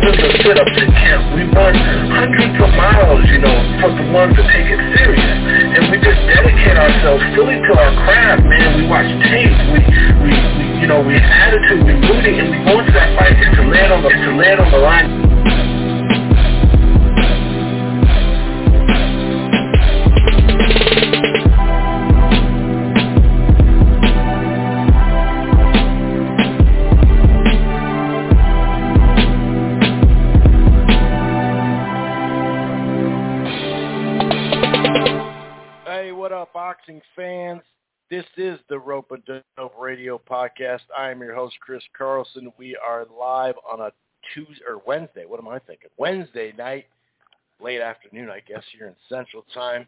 we do thousands of sit-ups camp. We run hundreds of miles, you know, for the ones that take it serious. And we just dedicate ourselves fully to our craft, man. We watch tape. We, we, we you know, we have attitude. We rooting, and we go into that fight just to land on the, to land on the line. Rope and Dope Radio Podcast. I am your host, Chris Carlson. We are live on a Tuesday or Wednesday. What am I thinking? Wednesday night, late afternoon, I guess, here in Central Time.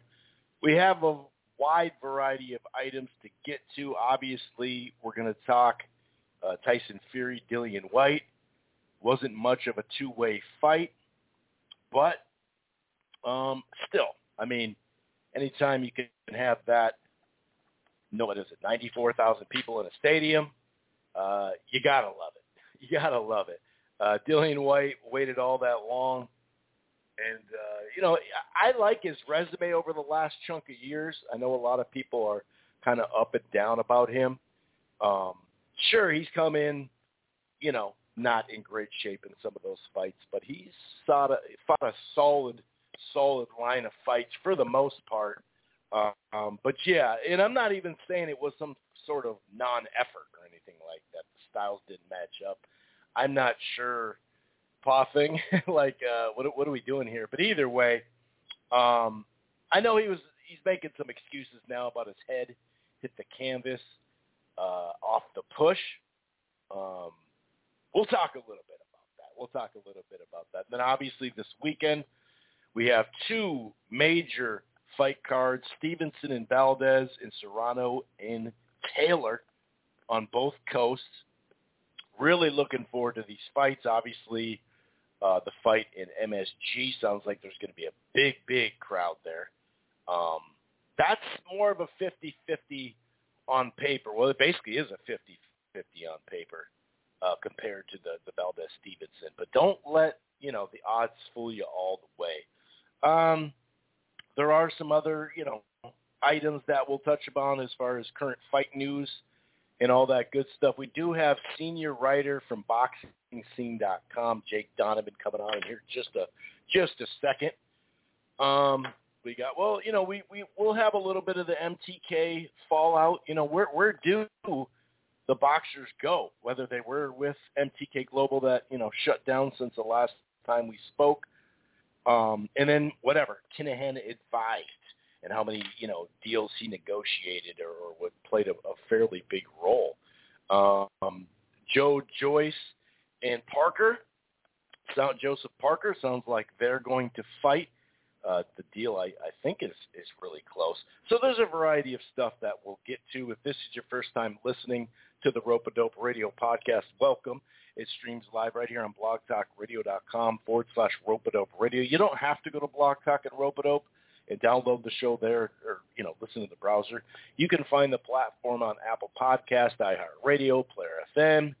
We have a wide variety of items to get to. Obviously, we're going to talk uh, Tyson Fury, Dillian Whyte. Wasn't much of a two-way fight, but um, still, I mean, anytime you can have that, no, what is it, 94,000 people in a stadium, uh, you got to love it. You got to love it. Uh, Dillian Whyte waited all that long. And, uh, you know, I like his resume over the last chunk of years. I know a lot of people are kind of up and down about him. Um, sure, he's come in, you know, not in great shape in some of those fights, but he's fought a, fought a solid – solid line of fights for the most part. Um, but yeah, and I'm not even saying it was some sort of non-effort or anything like that. The styles didn't match up. I'm not sure, Poffing, like uh, what what are we doing here? But either way, um, I know he was he's making some excuses now about his head hit the canvas uh, off the push. Um, we'll talk a little bit about that. We'll talk a little bit about that. Then obviously this weekend we have two major fight cards, Stevenson and Valdez and Serrano and Taylor on both coasts. Really looking forward to these fights. Obviously, uh, the fight in MSG sounds like there's going to be a big, big crowd there. Um, that's more of a 50-50 on paper. Well, it basically is a 50-50 on paper uh, compared to the, the Valdez-Stevenson. But don't let, you know, the odds fool you all the way. Um, there are some other, you know, items that we'll touch upon as far as current fight news and all that good stuff. We do have senior writer from BoxingScene.com, Jake Donovan, coming on here just a just a second. Um, we got well, you know, we we will have a little bit of the MTK fallout. You know, where where do the boxers go? Whether they were with MTK Global that you know shut down since the last time we spoke um, and then whatever Kinahan advised and how many you know deals he negotiated or, or what played a, a fairly big role. Um, Joe Joyce and Parker, sound Joseph Parker sounds like they're going to fight. Uh, the deal I, I think is is really close. So there's a variety of stuff that we'll get to. If this is your first time listening to the Rope Dope Radio podcast, welcome. It streams live right here on blogtalkradio.com forward slash Ropadope Radio. You don't have to go to Blog Talk and Ropadope and download the show there or, you know, listen to the browser. You can find the platform on Apple Podcast, iHeartRadio, Player FM,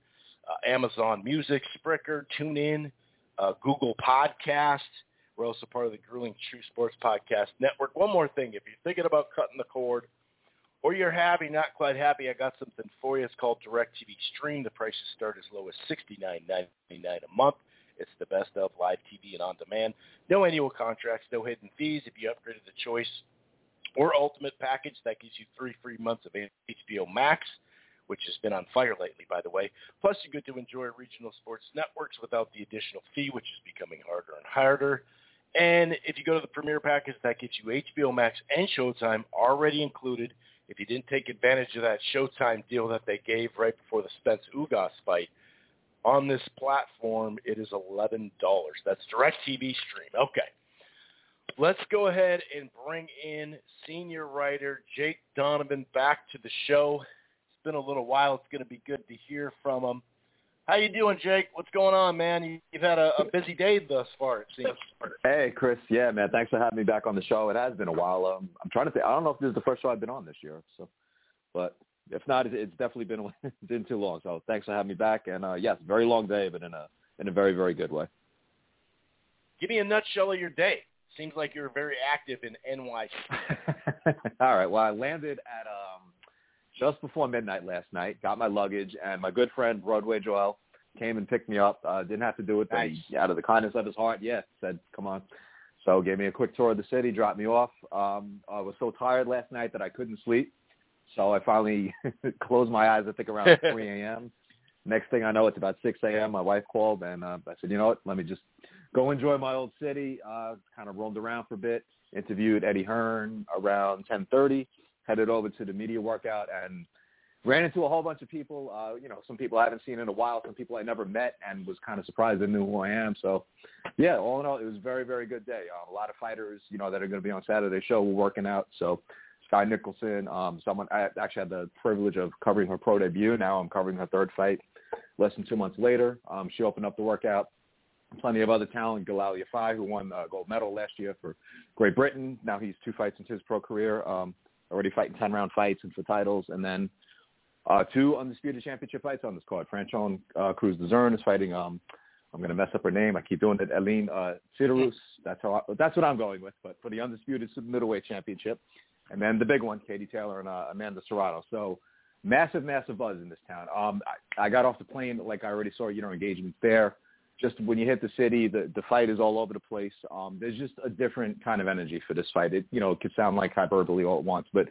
uh, Amazon Music, Spreaker, TuneIn, uh, Google Podcast. We're also part of the Grueling Truth Sports Podcast Network. One more thing, if you're thinking about cutting the cord – or you're happy, not quite happy, I got something for you. It's called DirecTV Stream. The prices start as low as $69.99 a month. It's the best of live TV and on demand. No annual contracts, no hidden fees. If you upgraded the choice or ultimate package, that gives you three free months of HBO Max, which has been on fire lately, by the way. Plus, you get to enjoy regional sports networks without the additional fee, which is becoming harder and harder. And if you go to the Premier package, that gives you HBO Max and Showtime already included – if you didn't take advantage of that Showtime deal that they gave right before the Spence Ugas fight, On this platform, it is $11. That's direct TV stream. Okay. Let's go ahead and bring in senior writer Jake Donovan back to the show. It's been a little while. It's going to be good to hear from him. How you doing, Jake? What's going on, man? You've had a, a busy day thus far, it seems. Hey, Chris. Yeah, man. Thanks for having me back on the show. It has been a while. Um, I'm trying to think. I don't know if this is the first show I've been on this year, so, but if not, it's definitely been it's been too long. So thanks for having me back. And uh, yes, very long day, but in a in a very very good way. Give me a nutshell of your day. Seems like you're very active in NYC. All right. Well, I landed at just before midnight last night. Got my luggage, and my good friend Broadway Joel came and picked me up. Uh, didn't have to do it, but Nice. he, out of the kindness of his heart, yeah, said, "Come on." So gave me a quick tour of the city, dropped me off. Um, I was so tired last night that I couldn't sleep, so I finally closed my eyes. I think around 3 a.m. Next thing I know, it's about 6 a.m. My wife called, and uh, I said, "You know what? Let me just go enjoy my old city." Uh, kind of roamed around for a bit. Interviewed Eddie Hearn around 10:30. Headed over to the media workout and ran into a whole bunch of people. Uh, you know, some people I haven't seen in a while, some people I never met, and was kind of surprised they knew who I am. So, yeah, all in all, it was a very, very good day. Uh, a lot of fighters, you know, that are going to be on Saturday's show were working out. So, Skye Nicolson, um, someone I actually had the privilege of covering her pro debut. Now I'm covering her third fight. Less than two months later, um, she opened up the workout. Plenty of other talent. Galal Yafai, who won the gold medal last year for Great Britain. Now he's two fights into his pro career. Um, already fighting ten round fights and for titles, and then uh, two undisputed championship fights on this card. Franchon uh, Crews-Dezurn is fighting. Um, I'm going to mess up her name. I keep doing it. Aline uh, Siderus. That's how. I, that's what I'm going with. But for the undisputed middleweight championship, and then the big one, Katie Taylor and uh, Amanda Serrano. So massive, massive buzz in this town. Um, I, I got off the plane like I already saw. You know, engagements there. Just when you hit the city, the the fight is all over the place. Um, there's just a different kind of energy for this fight. It you know it could sound like hyperbole all at once, but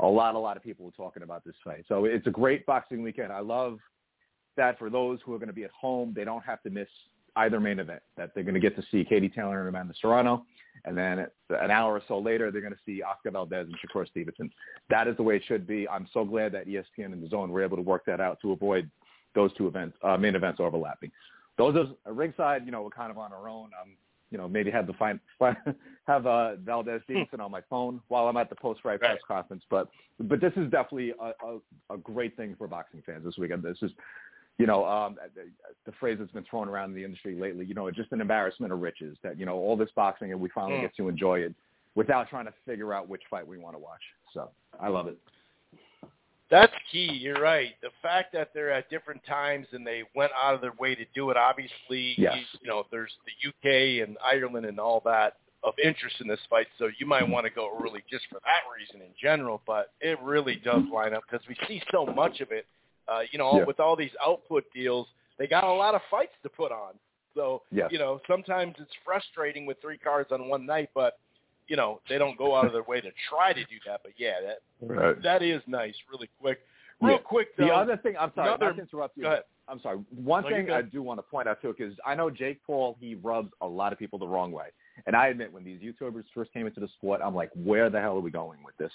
a lot, a lot of people were talking about this fight. So it's a great boxing weekend. I love that for those who are going to be at home, they don't have to miss either main event. That they're going to get to see Katie Taylor and Amanda Serrano, and then an hour or so later, they're going to see Oscar Valdez and Shakur Stevenson. That is the way it should be. I'm so glad that ESPN and DAZN were able to work that out to avoid those two events, uh, main events overlapping. Those are ringside, you know, we're kind of on our own. Um, you know, maybe have the find, have uh, Valdez Stevenson on my phone while I'm at the post fight press conference. But but this is definitely a, a, a great thing for boxing fans this weekend. This is, you know, um, the, the phrase that's been thrown around in the industry lately. You know, it's just an embarrassment of riches that you know all this boxing and we finally Mm. get to enjoy it without trying to figure out which fight we want to watch. So I love it. That's key. You're right. The fact that they're at different times and they went out of their way to do it. Obviously, Yes. you, you know, there's the UK and Ireland and all that of interest in this fight. So you might want to go early just for that reason in general. But it really does line up because we see so much of it. Uh, you know, Yeah. with all these output deals, they got a lot of fights to put on. So Yes. you know, sometimes it's frustrating with three cards on one night, but you know they don't go out of their way to try to do that. But yeah, that Right. that is nice. Really quick, real Yeah. quick though. The other thing, I'm sorry, another- not to interrupt you. go ahead. I'm sorry. One No, thing. I do want to point out too, because I know Jake Paul, he rubs a lot of people the wrong way. And I admit, when these YouTubers first came into the sport, I'm like, where the hell are we going with this?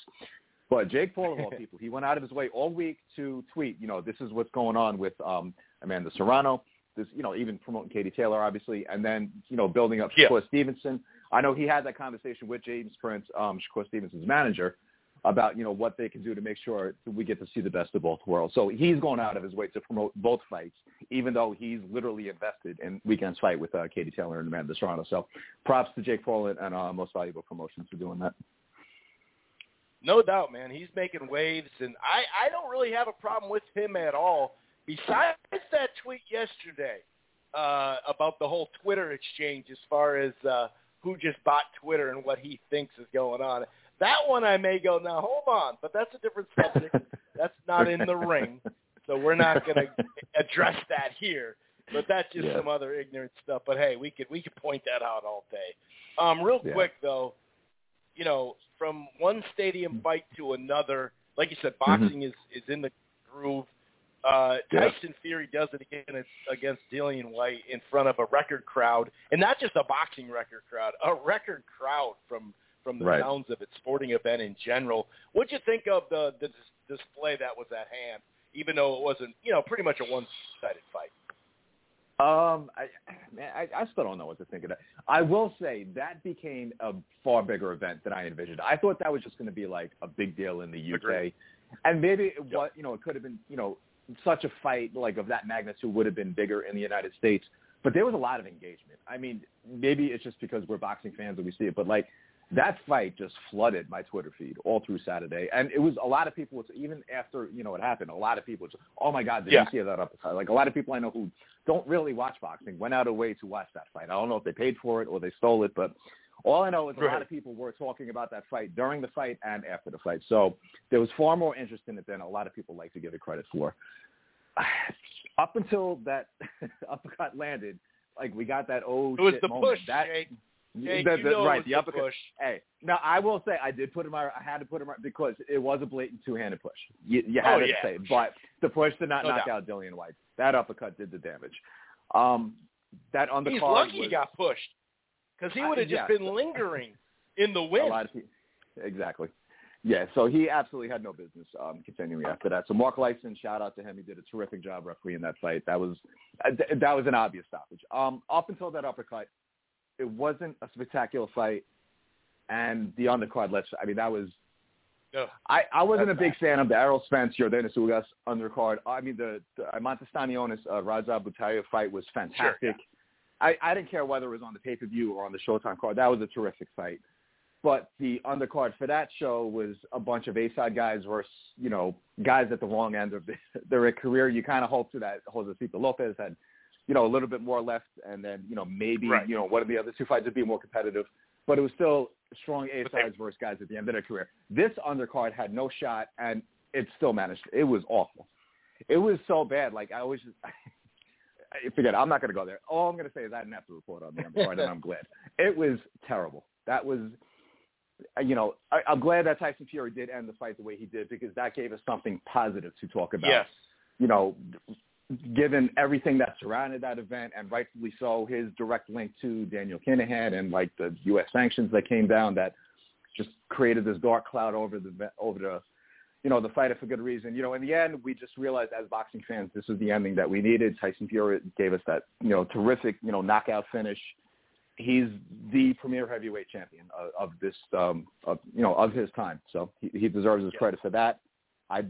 But Jake Paul, of all people, he went out of his way all week to tweet, you know, this is what's going on with um, Amanda Serrano. This, you know, even promoting Katie Taylor, obviously, and then, you know, building up Yeah. Shakur Stevenson. I know he had that conversation with James Prince, um, Shakur Stevenson's manager, about you know what they can do to make sure we get to see the best of both worlds. So he's going out of his way to promote both fights, even though he's literally invested in weekend's fight with uh, Katie Taylor and Amanda Serrano. So props to Jake Paul and, and uh, Most Valuable Promotions for doing that. No doubt, man. He's making waves, and I I don't really have a problem with him at all. Besides that tweet yesterday uh, about the whole Twitter exchange, as far as uh, who just bought Twitter and what he thinks is going on. That one I may go now. Hold on, but that's a different subject. that's not in the ring, so we're not going to address that here. But that's just Yeah. some other ignorant stuff. But hey, we could we could point that out all day. Um, real Yeah. quick though, you know, from one stadium fight to another, like you said, Mm-hmm. boxing is is in the groove. Uh, Yeah. Tyson Fury does it again against Dillian Whyte in front of a record crowd, and not just a boxing record crowd, a record crowd from from the Right. sounds of it, sporting event in general. What'd you think of the the dis- display that was at hand, even though it wasn't, you know, pretty much a one-sided fight? Um, I, man, I, I still don't know what to think of that. I will say that became a far bigger event than I envisioned. I thought that was just going to be like a big deal in the UK, Agreed. and maybe it was, you know, it could have been, you know, such a fight like of that magnitude would have been bigger in the United States. But there was a lot of engagement. I mean, maybe it's just because we're boxing fans and we see it, but like that fight just flooded my Twitter feed all through Saturday, and it was a lot of people. Even after you know it happened, a lot of people. Just, oh my God, did Yeah. you see that uppercut? Like a lot of people I know who don't really watch boxing went out of way to watch that fight. I don't know if they paid for it or they stole it, but all I know is a Right. lot of people were talking about that fight during the fight and after the fight. So there was far more interest in it than a lot of people like to give it credit for. Up until that uppercut landed, like we got that oh It was shit the moment. push, that, Jake. Jake, the- you the- right, the the uppercut. push. Hey, now I will say I did put him. I had to put him because it was a blatant two-handed push. You, you had Oh, to yeah. say, but the push did not No knock doubt. out Dillian Whyte. That uppercut did the damage. Um, that undercard He's lucky was he got pushed because he would have just yeah. been lingering in the wind. of. Exactly. Yeah, so he absolutely had no business um, continuing after that. So Mark Lyson, shout out to him. He did a terrific job refereeing that fight. That was uh, that was an obvious stoppage. Um, up until that uppercut, it wasn't a spectacular fight, and the undercard. Let's. I mean, that was. I, I wasn't a big fan of the Errol Spence Yordenis Ugas undercard. I mean, the, the Eimantas Stanionis uh, Radzhab Butaev fight was fantastic. I, I didn't care whether it was on the pay-per-view or on the Showtime card. That was a terrific fight. But the undercard for that show was a bunch of A-side guys versus, you know, guys at the wrong end of the, their career. You kind of hope to that Josecito Lopez had, you know, a little bit more left, and then, you know, maybe, Right. you know, one of the other two fights would be more competitive. But it was still strong A-sides versus guys at the end of their career. This undercard had no shot, and it still managed. It was awful. It was so bad. Like, I was just... I- Forget it. I'm not going to go there. All I'm going to say is I didn't have to report on the undercard, and I'm glad. It was terrible. That was, you know, I, I'm glad that Tyson Fury did end the fight the way he did because that gave us something positive to talk about. Yes. You know, given everything that surrounded that event, and rightfully so, his direct link to Daniel Kinahan and like the U.S. sanctions that came down that just created this dark cloud over the over the you know, the fight for good reason. You know, in the end, we just realized as boxing fans, this was the ending that we needed. Tyson Fury gave us that, you know, terrific, you know, knockout finish. He's the premier heavyweight champion of, of this, um, of, you know, of his time. So he, he deserves his Yeah. credit for that. I,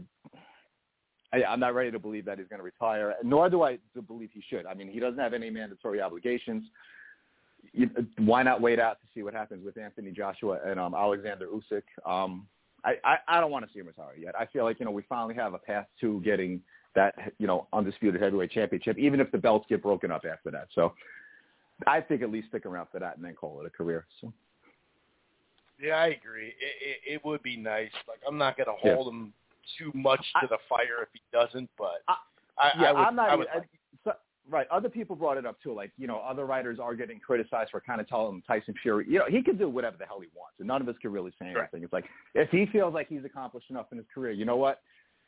I, I'm not ready to believe that he's going to retire, nor do I believe he should. I mean, he doesn't have any mandatory obligations. You, why not wait out to see what happens with Anthony Joshua and um, Alexander Usyk? Um, I, I, I don't want to see him retire yet. I feel like, you know, we finally have a path to getting that, you know, undisputed heavyweight championship, even if the belts get broken up after that. So I think at least stick around for that and then call it a career. So Yeah, I agree. It, it, it would be nice. Like I'm not going to Yeah. hold him too much to the fire if he doesn't, but I- I, yeah, I would. am not. I would I- so, right. Other people brought it up too. Like, you know, other writers are getting criticized for kind of telling Tyson Fury, you know, he can do whatever the hell he wants, and none of us can really say anything. Right. It's like if he feels like he's accomplished enough in his career, you know what?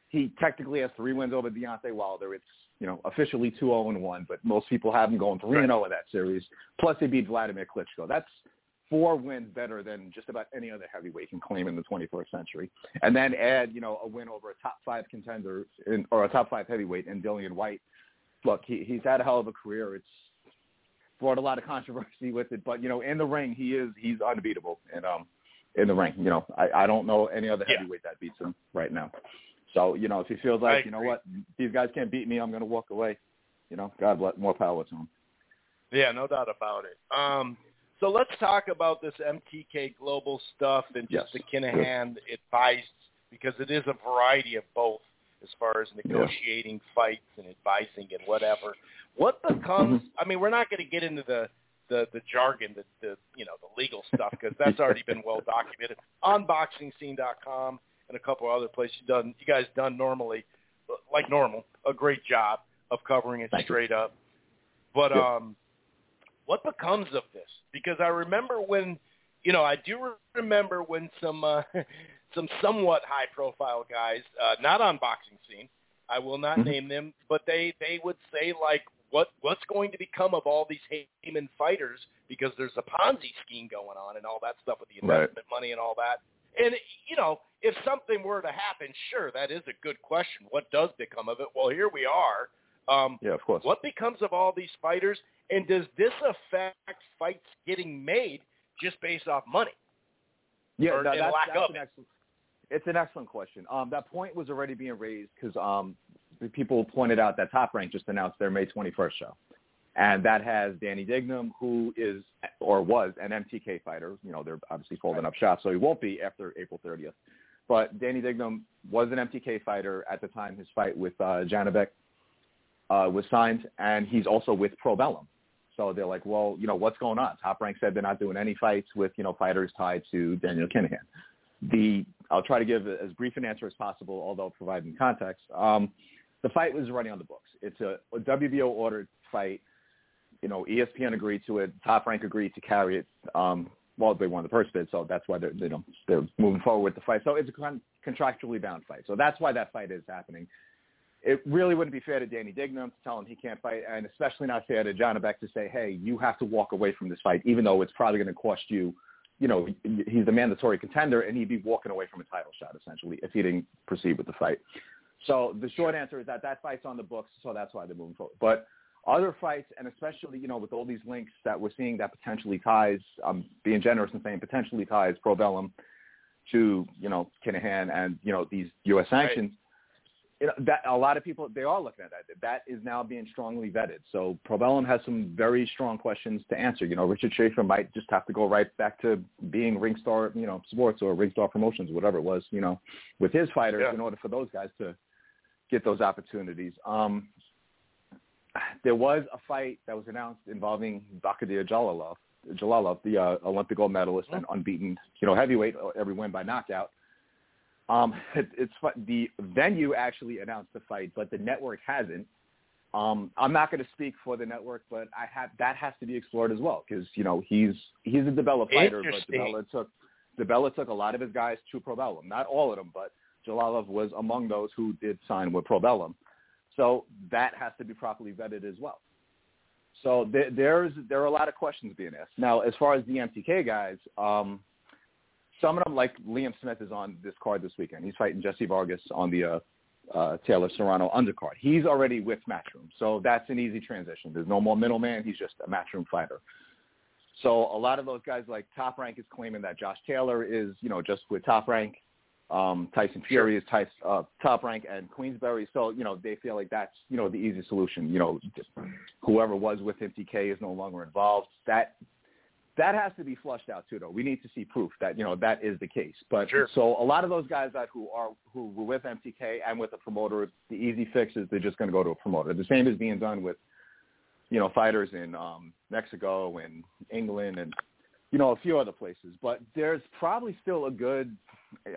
He technically has three wins over Deontay Wilder. It's you know officially two zero and one, but most people have him going three and oh zero in that series. Plus, he beat Vladimir Klitschko. That's four wins better than just about any other heavyweight can claim in the 21st century. And then add, you know, a win over a top five contender in, or a top five heavyweight in Dillian Whyte. Look, he, he's had a hell of a career. It's brought a lot of controversy with it, but you know, in the ring, he is he's unbeatable. And um, in the ring, you know, I, I don't know any other Yeah. heavyweight that beats him right now. So you know, if he feels I like, you know agree. what, these guys can't beat me, I'm going to walk away. You know, God bless, more power to him. Yeah, no doubt about it. Um, so let's talk about this MTK Global stuff and just Yes. the Kinahan advice because it is a variety of both as far as negotiating fights and advising and whatever. What becomes? Mm-hmm. I mean, we're not going to get into the the, the jargon, the, the you know the legal stuff because that's already been well documented on BoxingScene.com and a couple other places. You done you guys done normally like normal a great job of covering it Thank you. straight up. But Yeah. um, what becomes of this? Because I remember when, you know, I do re- remember when some uh, some somewhat high profile guys, uh, not on boxing scene, I will not Mhm. name them, but they they would say like, what what's going to become of all these Haymon fighters because there's a Ponzi scheme going on and all that stuff with the Right. investment money and all that. And you know, if something were to happen, sure, that is a good question. What does become of it? Well, here we are, Um, Yeah, of course. what becomes of all these fighters, and does this affect fights getting made just based off money? Yeah, or in that's, lack that's of an excellent. It's an excellent question. Um, that point was already being raised because um, people pointed out that Top Rank just announced their May 21st show, and that has Danny Dignum, who is or was an MTK fighter. You know, they're obviously folding up shop, so he won't be after April 30th. But Danny Dignum was an MTK fighter at the time his fight with uh, Janibek uh, was signed, and he's also with Probellum. So they're like, well, you know, what's going on? Top Rank said they're not doing any fights with, you know, fighters tied to Daniel Kinahan. The I'll try to give as brief an answer as possible, although providing context. Um, the fight was running on the books. It's a, a WBO ordered fight. You know, ESPN agreed to it. Top Rank agreed to carry it. Um, well, they won the first bid, so that's why they're you know they're moving forward with the fight. So it's a con- contractually bound fight. So that's why that fight is happening. It really wouldn't be fair to Danny Dignum to tell him he can't fight, and especially not fair to Janibek to say, hey, you have to walk away from this fight, even though it's probably going to cost you. You know, he's the mandatory contender, and he'd be walking away from a title shot essentially if he didn't proceed with the fight. So the short answer is that that fight's on the books, so that's why they're moving forward. But other fights, and especially you know with all these links that we're seeing that potentially ties, um, being generous and saying potentially ties Probellum to you know Kinahan and you know these U.S. sanctions. You know, that a lot of people they are looking at that. That is now being strongly vetted. So Probellum has some very strong questions to answer. You know, Richard Schaefer might just have to go right back to being Ringstar, you know, Sports or Ringstar Promotions, whatever it was, you know, with his fighters Yeah. in order for those guys to get those opportunities. Um, there was a fight that was announced involving Bakhodir Jalolov, Jalolov, the uh, Olympic gold medalist and unbeaten, you know, heavyweight, uh, every win by knockout. Um, it, it's the venue actually announced the fight, but the network hasn't. Um, I'm not going to speak for the network, but I have that has to be explored as well because you know he's he's a DiBella fighter, but. DiBella took DiBella took a lot of his guys to Probellum, not all of them, but Jalolov was among those who did sign with Probellum. So that has to be properly vetted as well. So there, there's there are a lot of questions being asked. Now, as far as the MTK guys, um, some of them, like Liam Smith, is on this card this weekend. He's fighting Jessie Vargas on the uh, uh, Taylor Serrano undercard. He's already with Matchroom, so that's an easy transition. There's no more middleman. He's just a Matchroom fighter. So a lot of those guys, like Top Rank, is claiming that Josh Taylor is, you know, just with Top Rank. Um, Tyson Fury is Tyson, uh, Top Rank and Queensberry. So you know they feel like that's you know the easy solution. You know, whoever was with MTK is no longer involved. That that has to be flushed out too, though. We need to see proof that you know that is the case. But Sure. so a lot of those guys that who are who were with MTK and with a promoter, the easy fix is they're just going to go to a promoter. The same is being done with you know fighters in um, Mexico and England and you know a few other places. But there's probably still a good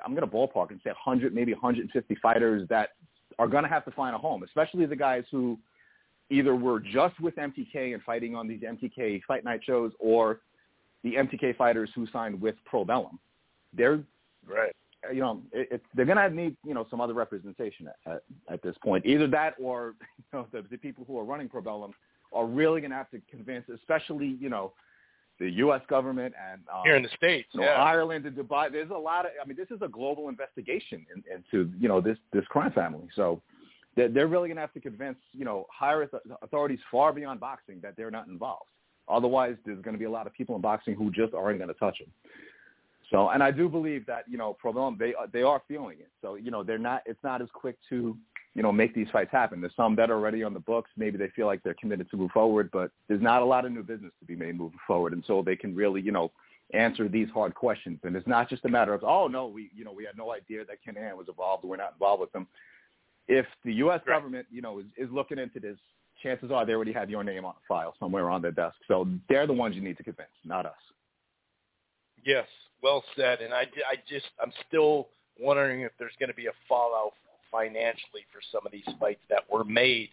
I'm going to ballpark and say 100, maybe 150 fighters that are going to have to find a home, especially the guys who either were just with MTK and fighting on these MTK fight night shows or the MTK fighters who signed with Probellum. They're, Right. you know, it, it's, they're going to need, you know, some other representation at, at, at this point. Either that or, you know, the, the people who are running Probellum are really going to have to convince, especially, you know, the U.S. government and um, Here in the States, you know, yeah. Ireland and Dubai. There's a lot of. I mean, this is a global investigation in, into you know this this crime family. So they're, they're really going to have to convince you know higher auth- authorities far beyond boxing that they're not involved. Otherwise, there's going to be a lot of people in boxing who just aren't going to touch them. So, and I do believe that you know Probellum they they are feeling it. So you know they're not. It's not as quick to you know make these fights happen. There's some that are already on the books. Maybe they feel like they're committed to move forward, but there's not a lot of new business to be made moving forward until they can really you know answer these hard questions. And it's not just a matter of oh no we you know we had no idea that Kinahan was involved. We're not involved with them. If the U.S. Right. government you know is, is looking into this, chances are they already have your name on a file somewhere on their desk. So they're the ones you need to convince, not us. Yes, well said. And I, I just, I'm still wondering if there's going to be a fallout financially for some of these fights that were made,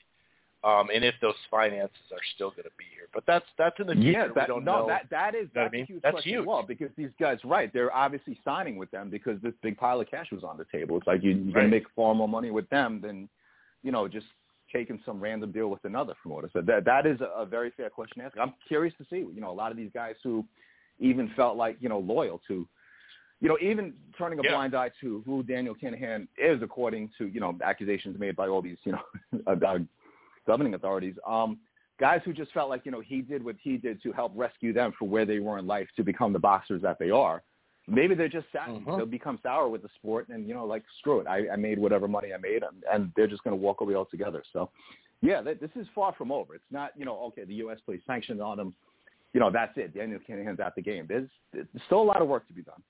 um, and if those finances are still going to be here. But that's that's in the future. Yeah, that, no, know. that that is know what I that's mean? a huge That's huge. as well because these guys, right? They're obviously signing with them because this big pile of cash was on the table. It's like you, you're going to make far more money with them than, you know, just taking some random deal with another promoter. So that that is a, a very fair question to ask. I'm curious to see, you know, a lot of these guys who even felt like, you know, loyal to, you know, even turning a Yeah. blind eye to who Daniel Kinahan is, according to, you know, accusations made by all these, you know, uh, uh, governing authorities. Um, guys who just felt like you know he did what he did to help rescue them for where they were in life to become the boxers that they are. Maybe they're just sad. Mhm. They'll become sour with the sport, and you know, like screw it. I, I made whatever money I made, and, and they're just going to walk away altogether. So, yeah, th- this is far from over. It's not you know, okay, the U.S. placed sanctions on them. You know, that's it. Daniel Kinahan's out the game. There's, there's still a lot of work to be done.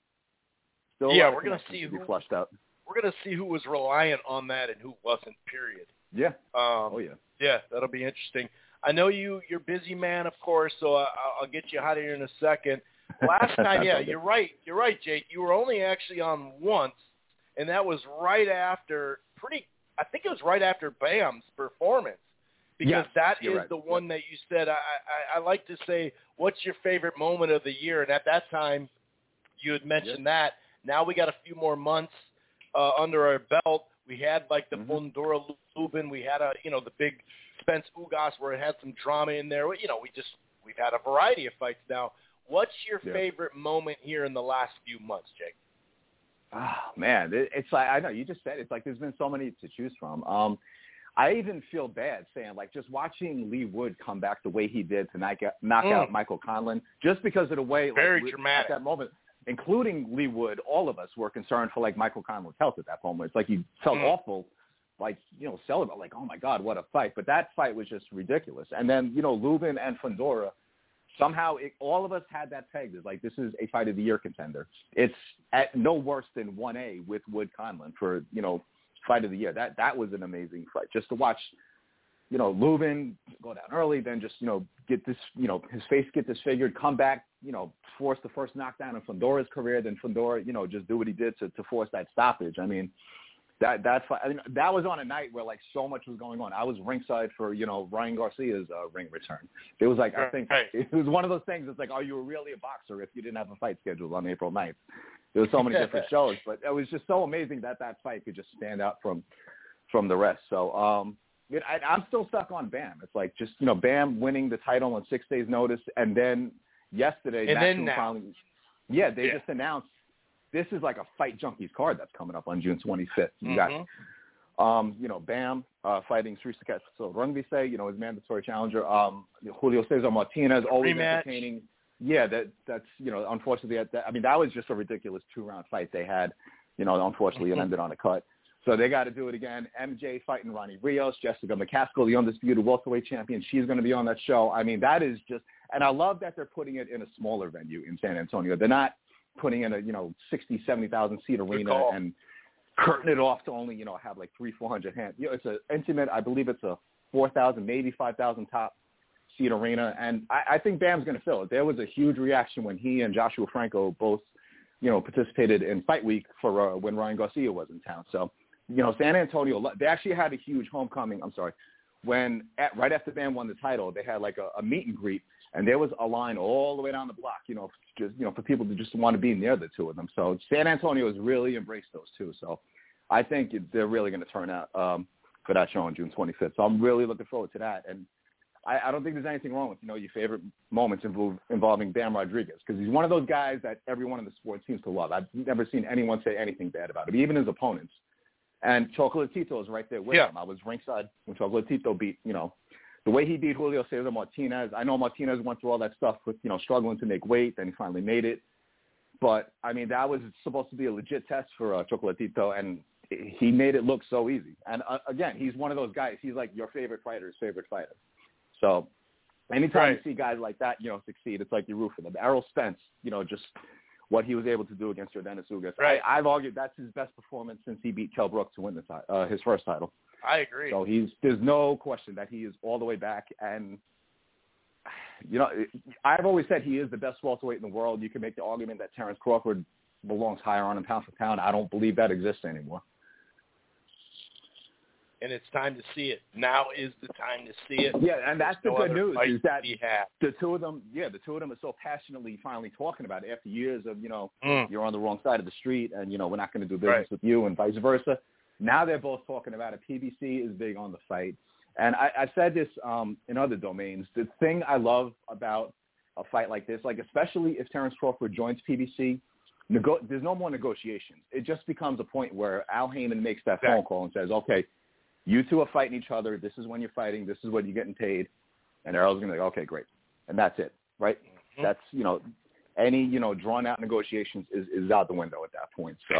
Still Yeah, we're gonna see who- flushed out. We're gonna see who was reliant on that and who wasn't. Period. Yeah. Um, Oh yeah. Yeah, that'll be interesting. I know you you're busy man, of course, so I, I'll get you out of here in a second. Last time, yeah, you're right. You're right, Jake. You were only actually on once, and that was right after pretty. I think it was right after Bam's performance, because Yes, that right. the one that you said. I, I I like to say, what's your favorite moment of the year? And at that time, you had mentioned that. Now we got a few more months uh, under our belt. We had like the Mhm. Fundora Lubin. We had a you know the big Spence Ugas where it had some drama in there. You know we just we've had a variety of fights now. What's your Yeah. favorite moment here in the last few months, Jake? Oh man, it's like I know you just said it's like there's been so many to choose from. Um, I even feel bad saying like just watching Leigh Wood come back the way he did to knock out, knock Mm. out Michael Conlon, just because of the way like, Very we- dramatic. at that moment, including Leigh Wood, all of us were concerned for like Michael Conlon's health at that moment. It's like he felt Mm. awful, like you know celebrate like oh my god what a fight, but that fight was just ridiculous. And then you know Lubin and Fundora somehow it, all of us had that pegged as like this is a fight of the year contender. It's at no worse than one A with Wood Conlon for you know fight of the year. That that was an amazing fight just to watch. You know, Lubin go down early, then just you know get this, you know, his face get disfigured, come back, you know, force the first knockdown in Fundora's career, then Fundora, you know, just do what he did to to force that stoppage. I mean, that that's I mean, that was on a night where like so much was going on. I was ringside for you know Ryan Garcia's uh, ring return. It was like I think Right. it was one of those things. It's like, are you really a boxer if you didn't have a fight scheduled on April 9th? There was so many different shows, but it was just so amazing that that fight could just stand out from from the rest. So um, it, I, I'm still stuck on Bam. It's like just you know Bam winning the title on six days' notice, and then yesterday, And then finally, yeah, they Yeah. just announced this is like a fight junkies card that's coming up on June 25th. You got Mhm. um, you know, Bam uh, fighting Srisaket Sor Rungvisai, you know, his mandatory challenger. Um, Julio Cesar Martinez, always Rematch. entertaining. Yeah, that that's you know, unfortunately, that, I mean, that was just a ridiculous two round fight they had. You know, unfortunately, it ended on a cut. So they got to do it again. MJ fighting Ronnie Rios, Jessica McCaskill, the undisputed welterweight champion. She's going to be on that show. I mean, that is just, and I love that they're putting it in a smaller venue in San Antonio. They're not putting in a you know sixty, seventy thousand seat arena and curtain it off to only you know have like three, four hundred hands. You know, it's a intimate. I believe it's a four thousand, maybe five thousand top seat arena, and I, I think Bam's going to fill it. There was a huge reaction when he and Joshua Franco both, you know, participated in Fight Week for uh, when Ryan Garcia was in town. So, you know, San Antonio, they actually had a huge homecoming. I'm sorry, when at, right after Bam won the title, they had like a, a meet and greet, and there was a line all the way down the block. You know, just you know, for people to just want to be near the two of them. So San Antonio has really embraced those two. So, I think they're really going to turn out um, for that show on June 25th. So I'm really looking forward to that. And I, I don't think there's anything wrong with you know your favorite moments involve, involving Bam Rodriguez because he's one of those guys that everyone in the sport seems to love. I've never seen anyone say anything bad about him, even his opponents. And Chocolatito is right there with Yeah. him. I was ringside when Chocolatito beat you know the way he beat Julio Cesar Martinez. I know Martinez went through all that stuff with you know struggling to make weight, then he finally made it. But I mean that was supposed to be a legit test for uh, Chocolatito, and he made it look so easy. And uh, again, he's one of those guys. He's like your favorite fighter's favorite fighter. So anytime Right. you see guys like that, you know, succeed, it's like you root for them. Errol Spence, you know, just what he was able to do against Yordenis Ugas. Right. I, I've argued that's his best performance since he beat Kell Brook to win the uh, his first title. I agree. So he's there's no question that he is all the way back. And you know, I've always said he is the best welterweight in the world. You can make the argument that Terrence Crawford belongs higher on him pound for pound. I don't believe that exists anymore. and it's time to see it. Now is the time to see it. Yeah, and that's the No good news is that the two of them, yeah, the two of them are so passionately finally talking about it after years of, you know, Mm. you're on the wrong side of the street and, you know, we're not going to do business Right. with you and vice versa. Now they're both talking about it. PBC is big on the fight. And I, I've said this um, in other domains. The thing I love about a fight like this, like especially if Terrence Crawford joins PBC, nego- there's no more negotiations. It just becomes a point where Al Haymon makes that phone call and says, okay, You two are fighting each other. This is when you're fighting. This is what you're getting paid. And Errol's gonna be like, okay, great, and that's it, right? Mhm. That's you know, any you know drawn out negotiations is is out the window at that point. So,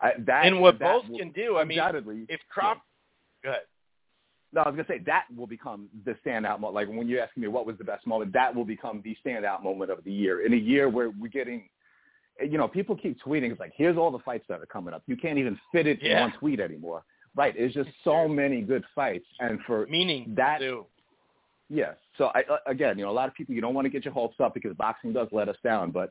I, that and what that both will- can do, I mean, if Crop, go ahead. no, I was gonna say that will become the standout moment. Like when you're asking me what was the best moment, that will become the standout moment of the year. In a year where we're getting, you know, people keep tweeting. It's like here's all the fights that are coming up. You can't even fit it Yeah. in one tweet anymore. Right? It's just so many good fights, and for Meaning that- too. Yes. So I, uh, again, you know, a lot of people you don't want to get your hopes up because boxing does let us down, but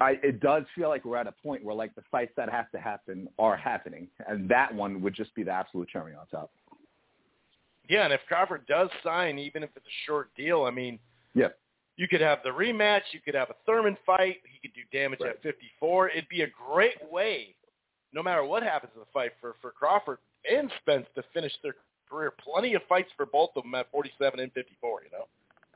I, it does feel like we're at a point where like the fights that have to happen are happening, and that one would just be the absolute cherry on top. Yeah, and if Crawford does sign, even if it's a short deal, I mean, Yeah. you could have the rematch. You could have a Thurman fight. He could do damage Right. at 54. It'd be a great way, no matter what happens in the fight, for for Crawford and Spence to finish their career. Plenty of fights for both of them at 47 and 54. You know.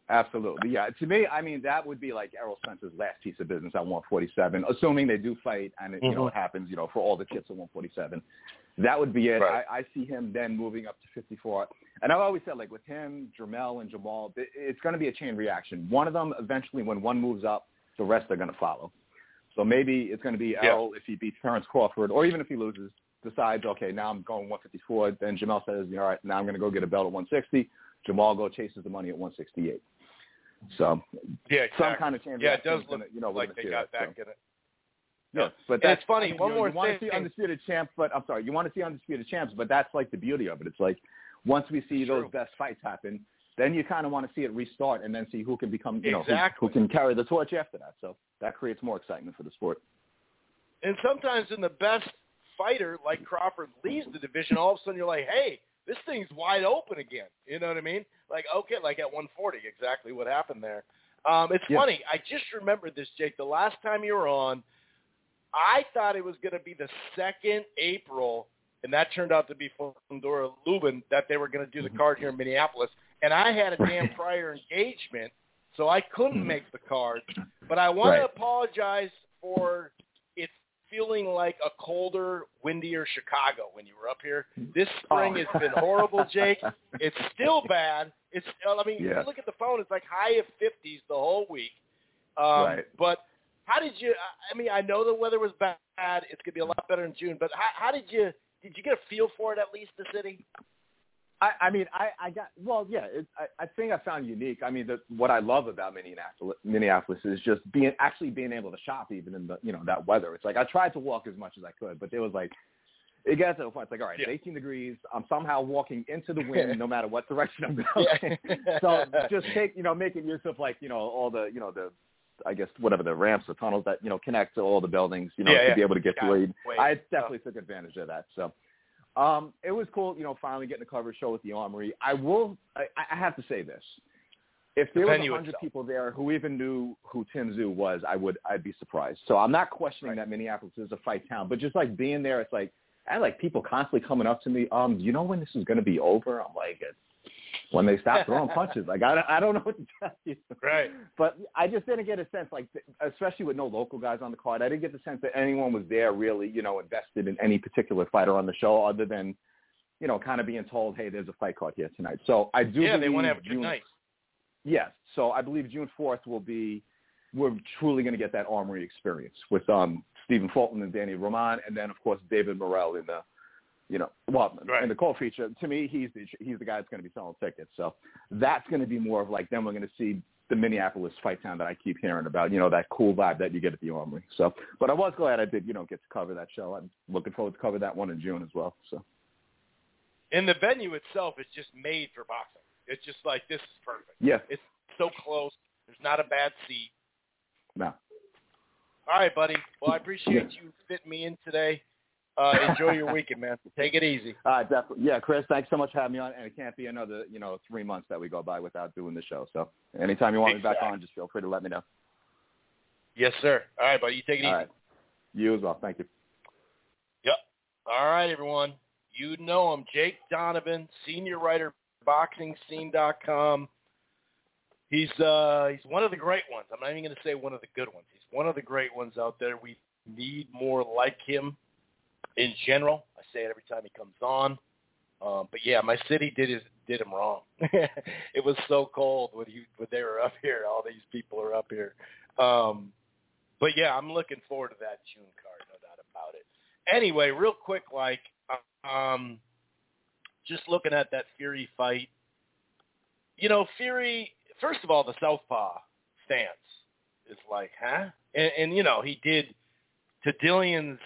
Absolutely. Yeah. To me, I mean, that would be like Errol Spence's last piece of business at 147, assuming they do fight and it, you know, Mhm. it happens, you know, for all the kids at 147. That would be it. Right. I, I see him then moving up to 54. And I've always said, like, with him, Jermell, and Jermall, it's going to be a chain reaction. One of them, eventually, when one moves up, the rest are going to follow. So maybe it's going to be Errol if he beats Terrence Crawford, or even if he loses, decides, okay, now I'm going 154. Then Jermall says, all right, now I'm going to go get a belt at 160. Jermall go chases the money at 168. So Yeah, some kind of chain Yeah, it does is gonna- you know, like they got that, back so. in it. Yeah, but And that's it's funny, one you, more you want to see undisputed champs, but I'm sorry, you want to see undisputed champs, but that's like the beauty of it. It's like once we see It's those best fights happen, then you kind of want to see it restart and then see who can become, you know, who- Exactly. who, can carry the torch after that. So that creates more excitement for the sport. And sometimes in the best fighter like Crawford leaves the division, all of a sudden you're like, hey, this thing's wide open again. You know what I mean? Like, okay, like at 140, exactly what happened there. Um, it's Yeah. funny. I just remembered this, Jake. The last time you were on, I thought it was going to be the second April, and that turned out to be Fundora Lubin that they were going to do the card here in Minneapolis. And I had a damn prior engagement, so I couldn't make the card. But I want Right. to apologize for feeling like a colder, windier Chicago when you were up here. This spring Oh. has been horrible, Jake. It's still bad. It's I mean, Yeah. you look at the phone, it's like high of 50s the whole week. Um, Right. But how did you? I mean, I know the weather was bad. It's gonna be a lot better in June. But how, how did you? Did you get a feel for it at least the city? I, I mean, I, I got well, yeah. It, I, I think I found unique. I mean, the, what I love about Minneapolis, Minneapolis is just being actually being able to shop even in the you know that weather. It's like I tried to walk as much as I could, but there was like it gets to the point. It's like all right, Yeah. it's 18 degrees. I'm somehow walking into the wind no matter what direction I'm going. Yeah. so just take you know making use of like you know all the you know the I guess whatever the ramps or tunnels that you know connect to all the buildings you know Yeah, to be able to get Got to where it. I oh. definitely took advantage of that. So um, it was cool, you know, finally getting a cover show with the Armory. I will, I, I have to say this: if there The a hundred people there who even knew who Tim Tszyu was, I would, I'd be surprised. So I'm not questioning Right. that Minneapolis is a fight town, but just like being there, it's like I had like people constantly coming up to me. Um, do you know when this is going to be over? I'm like, it's when they stop throwing punches. Like I, don't- I don't know what to tell you. Right. But I just didn't get a sense, like, especially with no local guys on the card, I didn't get the sense that anyone was there really, you know, invested in any particular fighter on the show other than, you know, kind of being told, hey, there's a fight card here tonight. So I do yeah, they want to have a good June- night. Yes. So I believe June 4th will be, we're truly going to get that Armory experience with um, Stephen Fulton and Danny Roman, and then, of course, David Morrell in the, you know, well, Right. in the co-feature. To me, he's the, he's the guy that's going to be selling tickets. So that's going to be more of like, then we're going to see the Minneapolis fight town that I keep hearing about, you know, that cool vibe that you get at the Armory. So, but I was glad I did, you know, get to cover that show. I'm looking forward to cover that one in June as well. So, And the venue itself is just made for boxing. It's just like this is perfect. yeah, It's so close. There's not a bad seat. no. All right, buddy. Well, I appreciate you fitting me in today. Uh, enjoy your weekend, man. Take it easy. Uh, definitely. Yeah, Chris, thanks so much for having me on. And it can't be another, you know, three months that we go by without doing the show. So anytime you want me back on, just feel free to let me know. Yes, sir. All right, buddy. You take it All easy. right. You as well. Thank you. Yep. All right, everyone. You know him, Jake Donovan, senior writer, BoxingScene.com. He's uh, he's one of the great ones. I'm not even going to say one of the good ones. He's one of the great ones out there. We need more like him in general. I say it every time he comes on. Um, but yeah, my city did his, did him wrong. it was so cold when you when they were up here. All these people are up here. Um, but yeah, I'm looking forward to that June card, no doubt about it. Anyway, real quick, like um, just looking at that Fury fight, you know, Fury. First of all, the southpaw stance is like, huh? And, and you know, he did to Dillian's.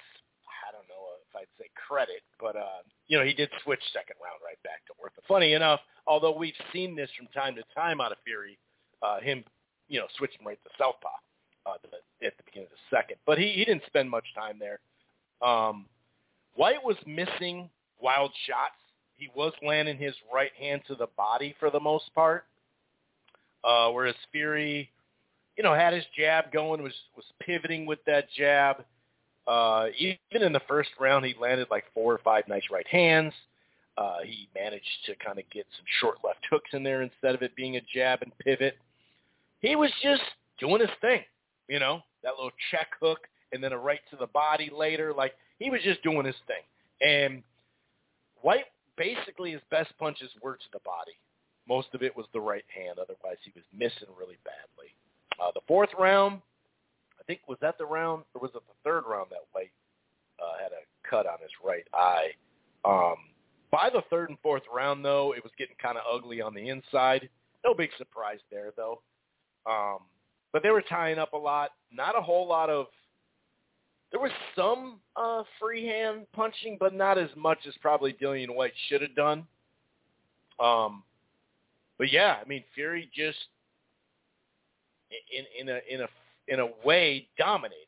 I don't know if I'd say credit, but uh, you know, he did switch second round right back to work. Funny enough, although we've seen this from time to time out of Fury, uh, him, you know, switching right to southpaw uh, the, at the beginning of the second. But he, he didn't spend much time there. Um, Whyte was missing wild shots. He was landing his right hand to the body for the most part, uh, whereas Fury, you know, had his jab going, was was pivoting with that jab. Uh, even in the first round, he landed like four or five nice right hands. Uh, he managed to kind of get some short left hooks in there instead of it being a jab and pivot. He was just doing his thing, you know, that little check hook and then a right to the body later. Like he was just doing his thing. And Whyte basically his best punches were to the body. Most of it was the right hand. Otherwise, he was missing really badly. Uh, the fourth round, think, was that the round, or was it the third round that Whyte uh, had a cut on his right eye? Um, by the third and fourth round, though, it was getting kind of ugly on the inside. No big surprise there, though. Um, but they were tying up a lot. Not a whole lot of there was some uh, freehand punching, but not as much as probably Dillian Whyte should have done. Um, but yeah, I mean Fury just in in a in a in a way dominated.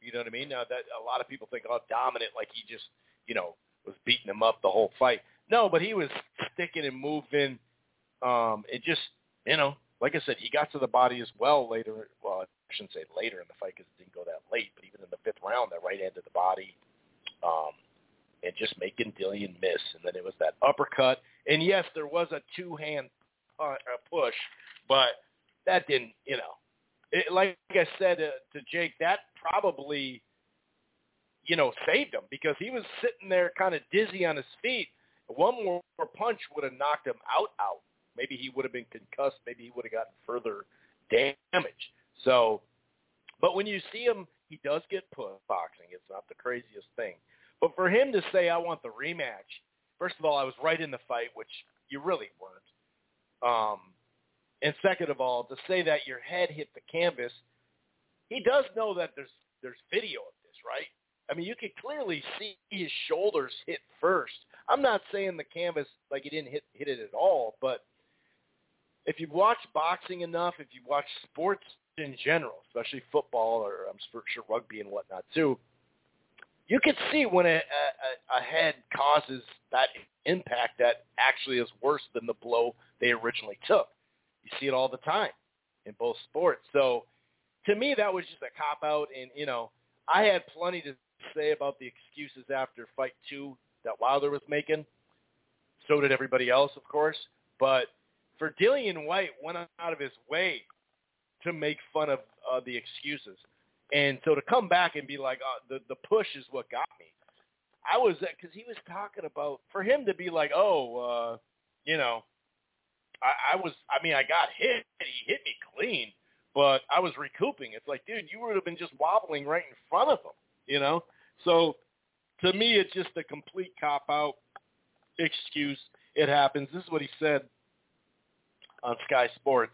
You know what I mean? Now that a lot of people think, oh, dominant, like he just you know was beating him up the whole fight. No, but he was sticking and moving. Um, it just you know, like I said, he got to the body as well later. Well, I shouldn't say later in the fight because it didn't go that late, but even in the fifth round, that right hand of the body, um, and just making Dillian miss. And then it was that uppercut. And yes, there was a two-hand uh, push, but that didn't, you know, it, like I said uh, to Jake, that probably, you know, saved him because he was sitting there kind of dizzy on his feet. One more punch would have knocked him out, out. Maybe he would have been concussed. Maybe he would have gotten further damage. So, but when you see him, he does get put boxing. It's not the craziest thing. But for him to say, I want the rematch, first of all, I was right in the fight, which you really weren't. Um, and second of all, to say that your head hit the canvas, he does know that there's there's video of this, right? I mean, you could clearly see his shoulders hit first. I'm not saying the canvas like he didn't hit hit it at all, but if you've watched boxing enough, if you've watched sports in general, especially football or um, I'm sure rugby and whatnot too, you can see when a, a, a head causes that impact that actually is worse than the blow they originally took. You see it all the time in both sports. So to me, that was just a cop out. And you know, I had plenty to say about the excuses after fight two that Wilder was making. So did everybody else, of course. But for Dillian Whyte, went out of his way to make fun of uh, the excuses. And so to come back and be like, uh, the the push is what got me. I was because he was talking about for him to be like, oh, uh, you know, I, I was. I mean, I got hit. He hit me clean, but I was recouping. It's like, dude, you would have been just wobbling right in front of him. You know. So to me, it's just a complete cop out excuse. It happens. This is what he said on Sky Sports.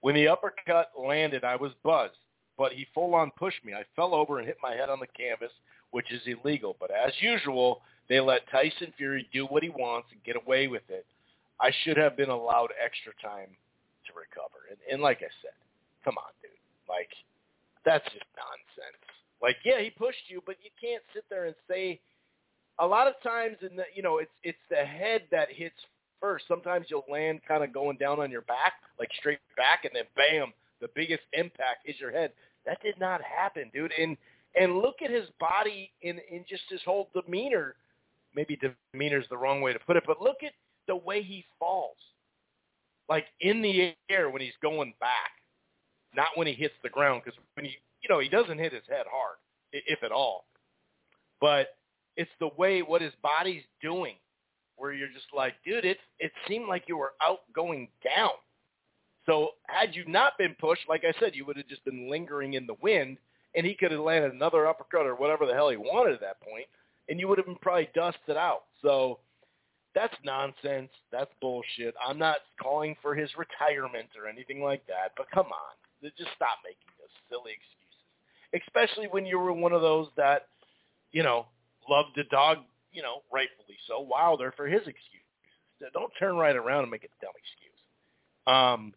When the uppercut landed, I was buzzed, but he full-on pushed me. I fell over and hit my head on the canvas, which is illegal. But as usual, they let Tyson Fury do what he wants and get away with it. I should have been allowed extra time to recover. And, and like I said, come on, dude. Like, that's just nonsense. Like, yeah, he pushed you, but you can't sit there and say. A lot of times, in the you know, it's it's the head that hits first. Sometimes you'll land kind of going down on your back, like straight back, and then bam, the biggest impact is your head. That did not happen, dude. And and look at his body in in just his whole demeanor. Maybe demeanor is the wrong way to put it, but look at the way he falls, like in the air when he's going back, not when he hits the ground. Because when he, you know, he doesn't hit his head hard, if at all. But it's the way what his body's doing where you're just like, dude, it it seemed like you were out going down. So had you not been pushed, like I said, you would have just been lingering in the wind, and he could have landed another uppercut or whatever the hell he wanted at that point, and you would have been probably dusted out. So that's nonsense. That's bullshit. I'm not calling for his retirement or anything like that, but come on, just stop making those silly excuses, especially when you were one of those that, you know, loved to dog, you know, rightfully so, Wilder for his excuses. Don't turn right around and make a dumb excuse. Um,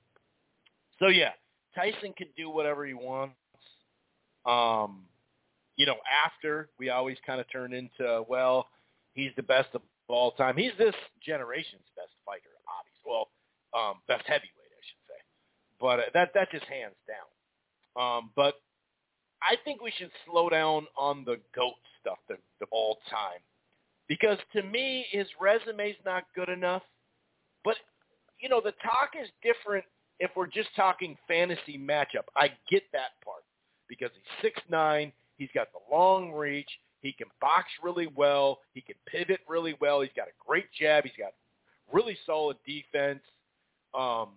so yeah, Tyson could do whatever he wants. Um, you know, after we always kind of turn into, well, he's the best of all time. He's this generation's best fighter, obviously. Well, um, best heavyweight, I should say. But uh, that that just hands down. Um, but I think we should slow down on the goat stuff, the, the all time, because to me his resume's not good enough. But you know, the talk is different if we're just talking fantasy matchup. I get that part because he's six nine. He's got the long reach. He can box really well. He can pivot really well. He's got a great jab. He's got really solid defense. Um,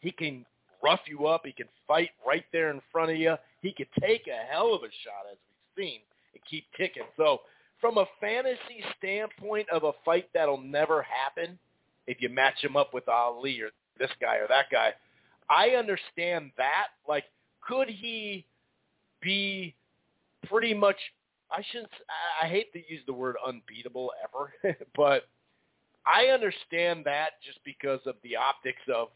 he can rough you up. He can fight right there in front of you. He could take a hell of a shot, as we've seen, and keep ticking. So from a fantasy standpoint of a fight that'll never happen, if you match him up with Ali or this guy or that guy, I understand that. Like, could he be pretty much I shouldn't. I hate to use the word unbeatable ever, but I understand that just because of the optics of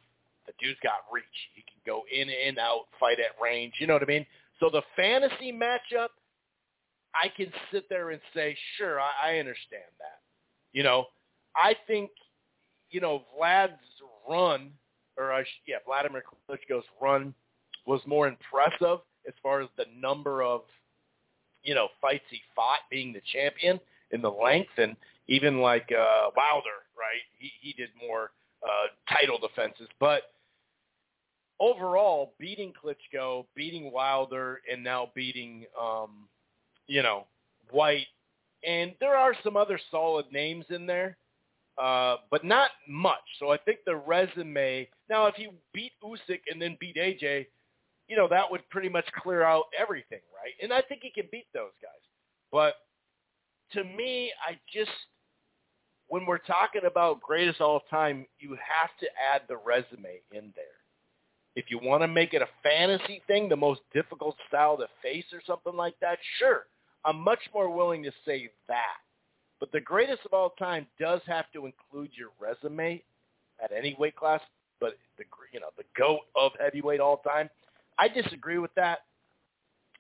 the dude's got reach. He can go in and out, fight at range. You know what I mean? So the fantasy matchup, I can sit there and say, sure, I, I understand that. You know, I think, you know, Vlad's run, or I yeah, Vladimir Klitschko's run was more impressive as far as the number of you know, fights he fought being the champion in the length and even like uh Wilder, right? He he did more uh title defenses, but overall beating Klitschko, beating Wilder and now beating um you know, Whyte and there are some other solid names in there. Uh, but not much. So I think the resume. Now, if you beat Usyk and then beat AJ, you know, that would pretty much clear out everything, right? And I think he can beat those guys. But to me, I just, when we're talking about greatest all time, you have to add the resume in there. If you want to make it a fantasy thing, the most difficult style to face or something like that, sure. I'm much more willing to say that. But the greatest of all time does have to include your resume at any weight class. But the you know the goat of heavyweight all time, I disagree with that.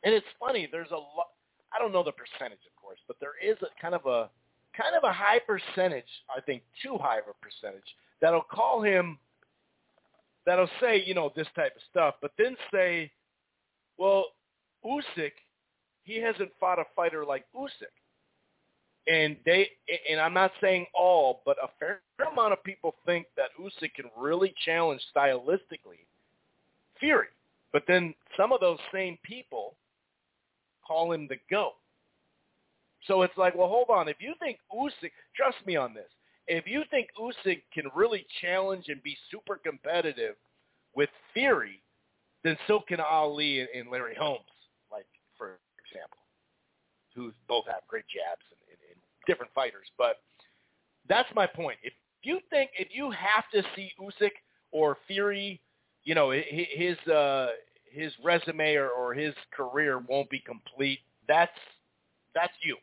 And it's funny. There's a lot. I don't know the percentage, of course, but there is a kind of a kind of a high percentage. I think too high of a percentage that'll call him. That'll say you know this type of stuff, but then say, well, Usyk, he hasn't fought a fighter like Usyk. And they, and I'm not saying all, but a fair amount of people think that Usyk can really challenge stylistically Fury. But then some of those same people call him the GOAT. So it's like, well, hold on. If you think Usyk, trust me on this. If you think Usyk can really challenge and be super competitive with Fury, then so can Ali and, Larry Holmes, like for example, who both have great jabs and, and, and different fighters. But that's my point. If you think if you have to see Usyk or Fury you know his uh, his resume or, or his career won't be complete. That's that's you.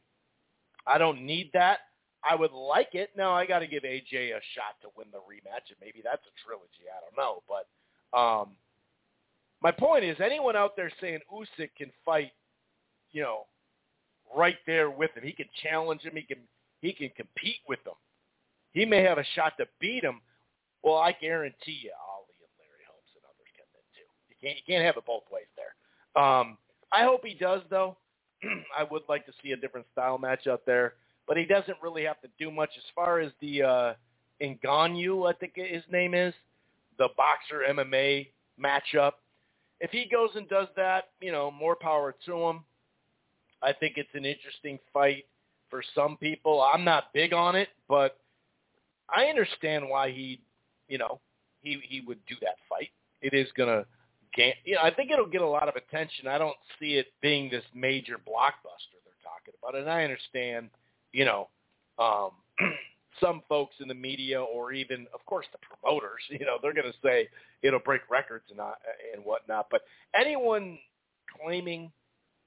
I don't need that. I would like it. Now I got to give AJ a shot to win the rematch, and maybe that's a trilogy. I don't know, but um, my point is, anyone out there saying Usyk can fight, you know, right there with him, he can challenge him, he can he can compete with him. He may have a shot to beat him. Well, I guarantee you, you can't, you can't have it both ways there. Um, I hope he does, though. I would like to see a different style match out there, but he doesn't really have to do much as far as the uh, Ngannou, I think his name is, the boxer MMA matchup. If he goes and does that, you know, more power to him. I think it's an interesting fight for some people. I'm not big on it, but I understand why he, you know, he he would do that fight. It is gonna gain. You know, I think it'll get a lot of attention. I don't see it being this major blockbuster they're talking about, and I understand, you know, um, some folks in the media or even, of course, the promoters. You know, they're going to say it'll break records and not and whatnot. But anyone claiming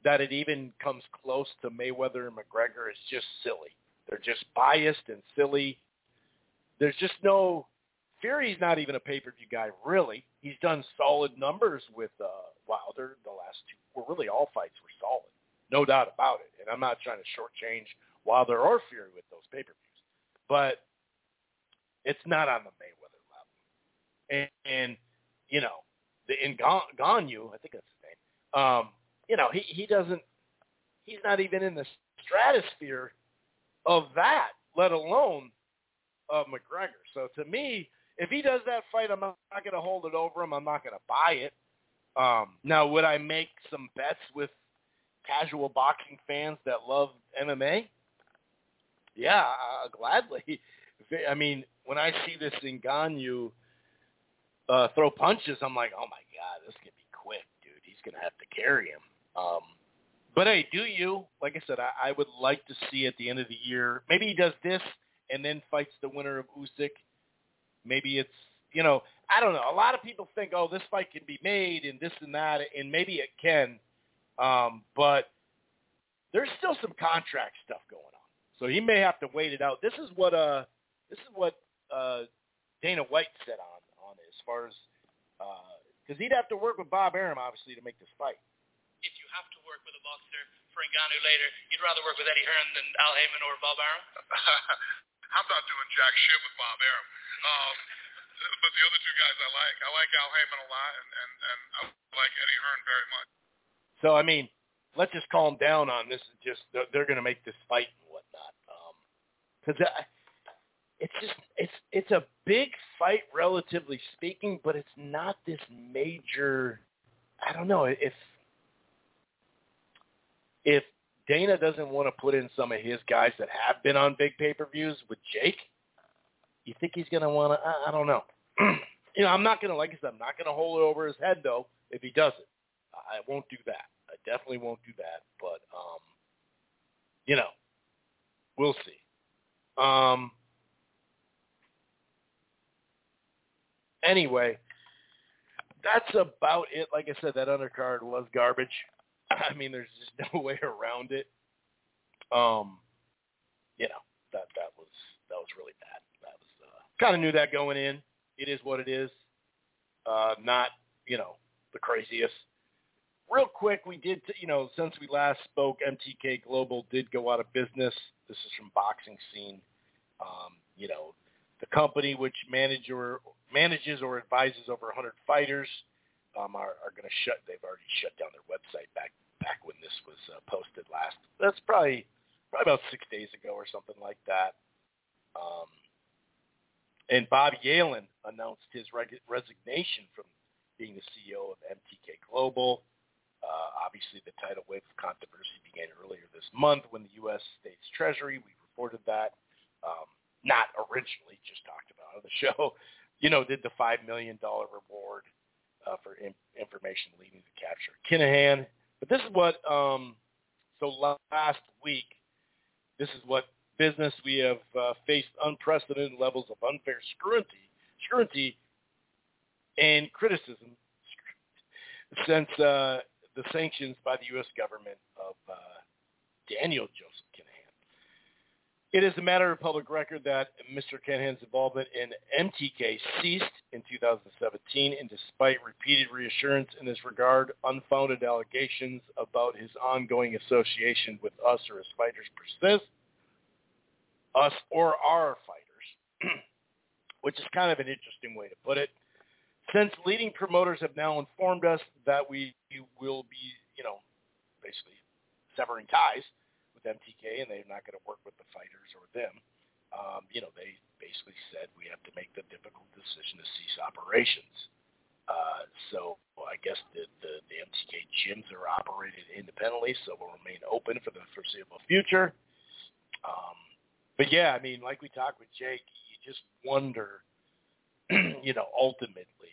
that it even comes close to Mayweather and McGregor is just silly. They're just biased and silly. There's just no Fury's not even a pay-per-view guy, really. He's done solid numbers with uh, Wilder the last two. Well, really all fights were solid, no doubt about it. And I'm not trying to shortchange Wilder or Fury with those pay-per-views, but it's not on the Mayweather level. And, and you know, the in Ngannou, I think that's his name. Um, you know, he he doesn't. He's not even in the stratosphere of that, let alone of McGregor. So to me, if he does that fight, I'm not, going to hold it over him. I'm not going to buy it. Um, now, would I make some bets with casual boxing fans that love MMA? Yeah, uh, gladly. I mean, when I see this Ngannou uh, throw punches, I'm like, oh my god, this could be quick, dude. He's gonna have to carry him. Um, but hey, do you? Like I said, I, I would like to see at the end of the year. Maybe he does this and then fights the winner of Usyk. Maybe it's you know I don't know. A lot of people think, oh, this fight can be made and this and that, and maybe it can, um, but there's still some contract stuff going on. So he may have to wait it out. This is what uh this is what uh Dana White said on on it as far as because uh, he'd have to work with Bob Arum obviously to make this fight. If you have to work with a boxer for Ngannou later, you'd rather work with Eddie Hearn than Al Haymon or Bob Arum. I'm not doing jack shit with Bob Arum. Um, but the other two guys I like. I like Al Haymon a lot, and, and, and I like Eddie Hearn very much. So, I mean, let's just calm down on this. And just they're going to make this fight and whatnot. Because um, it's just it's it's a big fight, relatively speaking, but it's not this major. I don't know if if Dana doesn't want to put in some of his guys that have been on big pay-per-views with Jake, you think he's going to want to? I, I don't know. you know, I'm not going to, like I said, I'm not going to hold it over his head though if he does it. I won't do that. I definitely won't do that. But um, you know, we'll see. Um. Anyway, that's about it. Like I said, that undercard was garbage. I mean, there's just no way around it. Um, you know, that that was that was really bad. That was uh, kind of knew that going in. It is what it is. Uh, not you know the craziest. Real quick, we did you know since we last spoke, MTK Global did go out of business. This is from Boxing Scene. Um, you know, the company which manage or, manages or advises over 100 fighters um, are, are going to shut. They've already shut down their website back back when this was uh, posted last. That's probably probably about six days ago or something like that. Um, and Bob Yalen announced his reg- resignation from being the CEO of MTK Global. Uh, obviously, the tidal wave of controversy began earlier this month when the U.S. State's Treasury, we reported that, um, not originally just talked about on the show, you know, did the $5 million reward uh, for in- information leading to capture Kinahan. But this is what, um, so last week, this is what business we have uh, faced unprecedented levels of unfair scrutiny, scrutiny and criticism since uh, the sanctions by the U.S. government of uh, Daniel Joseph. It is a matter of public record that Mr. Kinahan's involvement in MTK ceased in 2017, and despite repeated reassurance in this regard, unfounded allegations about his ongoing association with us or his fighters persist, us or our fighters, which is kind of an interesting way to put it. Since leading promoters have now informed us that we will be, you know, basically severing ties, with MTK, and they're not going to work with the fighters or them. Um, you know, they basically said we have to make the difficult decision to cease operations. Uh, so well, I guess the, the, the MTK gyms are operated independently, so will remain open for the foreseeable future. Um, but yeah, I mean, like we talked with Jake, you just wonder, you know, ultimately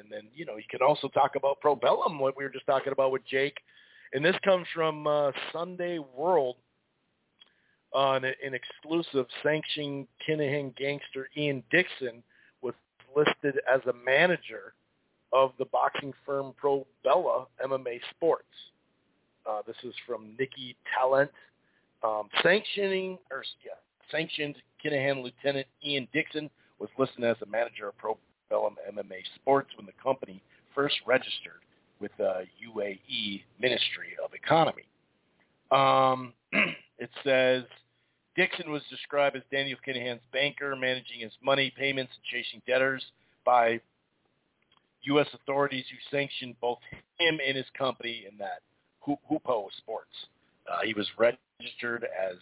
and then you know you can also talk about Probellum, what we were just talking about with Jake, and this comes from uh, Sunday World on an exclusive sanctioning Kinahan gangster Ian Dixon was listed as a manager of the boxing firm Pro Bella MMA Sports. Uh, this is from Nikki Tallant. Um, sanctioning or yeah, sanctioned Kinahan Lieutenant Ian Dixon was listed as a manager of Pro Bellum MMA Sports when the company first registered with the UAE Ministry of Economy. Um, it says Dixon was described as Daniel Kinahan's banker, managing his money payments and chasing debtors by U.S. authorities who sanctioned both him and his company in that Hoopoe Sports. Uh, he was registered as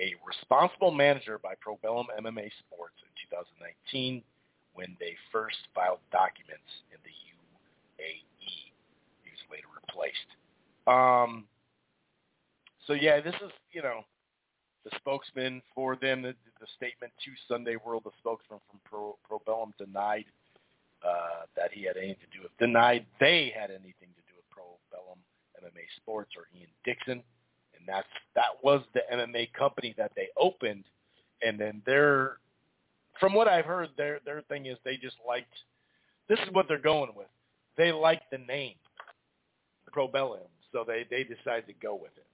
a responsible manager by Probellum MMA Sports in 2019 when they first filed documents in the was. Um, so yeah, this is you know the spokesman for them. The, the statement to Sunday World, the spokesman from Pro, Probellum denied uh, that he had anything to do with denied they had anything to do with Probellum MMA Sports or Ian Dixon, and that's that was the MMA company that they opened, and then their from what I've heard, their their thing is they just liked this is what they're going with. They like the name Probellum, so they they decided to go with it.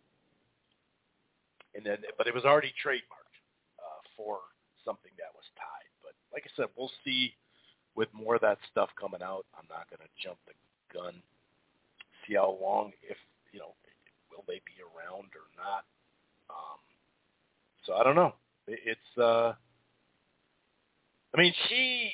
And then, but it was already trademarked uh, for something that was tied. But like I said, we'll see with more of that stuff coming out. I'm not going to jump the gun. See how long, if you know, will they be around or not? Um, so I don't know. It, it's. uh I mean, she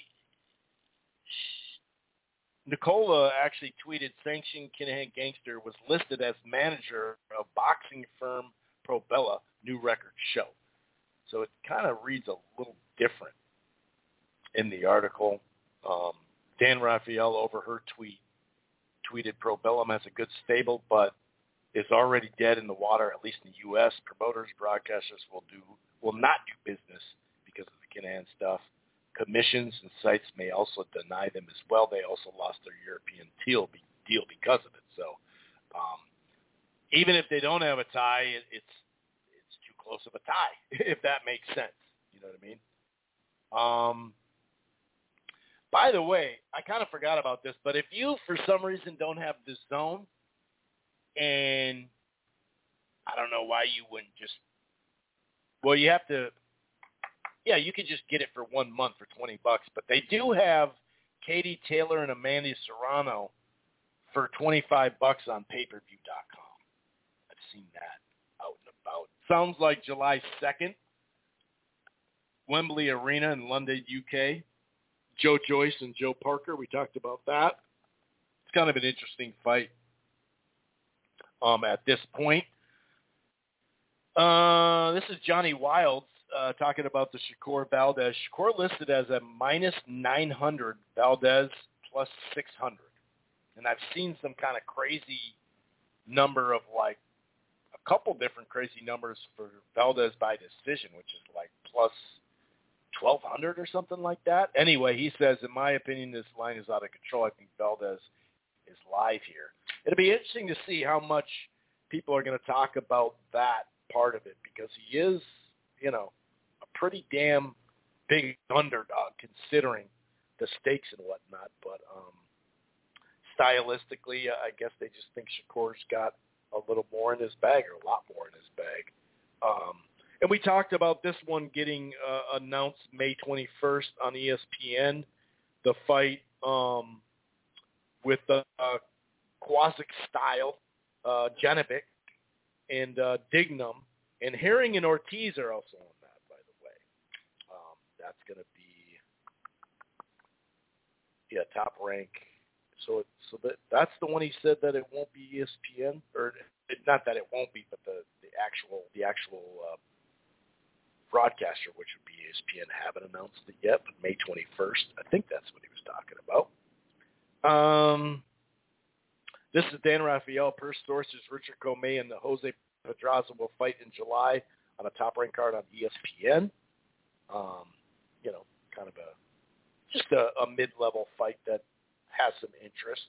Nicola actually tweeted Sanction Kinahan Gangster was listed as manager of boxing firm Probellum new record show. So it kind of reads a little different in the article. Um, Dan Raphael over her tweet tweeted Probellum has a good stable, but is already dead in the water, at least in the U.S. Promoters, broadcasters will do will not do business because of the Kinahan stuff. Commissions and sites may also deny them as well. They also lost their European deal, deal because of it. So um, even if they don't have a tie, it, it's it's too close of a tie, if that makes sense. You know what I mean? Um, by the way, I kind of forgot about this, but if you for some reason don't have the zone, and I don't know why you wouldn't just, well, you have to yeah, you could just get it for one month for 20 bucks. But they do have Katie Taylor and Amanda Serrano for 25 bucks on payperview.com. I've seen that out and about. Sounds like July 2nd, Wembley Arena in London, UK. Joe Joyce and Joe Parker, we talked about that. It's kind of an interesting fight um, at this point. Uh, this is Johnny Wilds uh, talking about the Shakur Valdez. Shakur listed as a minus 900, Valdez plus 600. And I've seen some kind of crazy number of like a couple different crazy numbers for Valdez by decision, which is like plus 1200 or something like that. Anyway, he says, in my opinion, this line is out of control. I think Valdez is live here. It'll be interesting to see how much people are going to talk about that part of it because he is, you know, pretty damn big underdog considering the stakes and whatnot. But um, stylistically, I guess they just think Shakur's got a little more in his bag or a lot more in his bag. Um, and we talked about this one getting uh, announced May 21st on ESPN, the fight um, with the uh, Quasic style, uh, Janibek and uh, Dignum, and Herring and Ortiz are also that's going to be yeah top rank. So it, so that that's the one he said that it won't be ESPN or it, not that it won't be, but the the actual the actual uh, broadcaster, which would be ESPN, haven't announced it yet, but May 21st. I think that's what he was talking about. Um, this is Dan Raphael. Per sources, Richard Commey and the Jose Pedraza will fight in July on a top rank card on ESPN. Um, you know, kind of a just a, a mid-level fight that has some interest.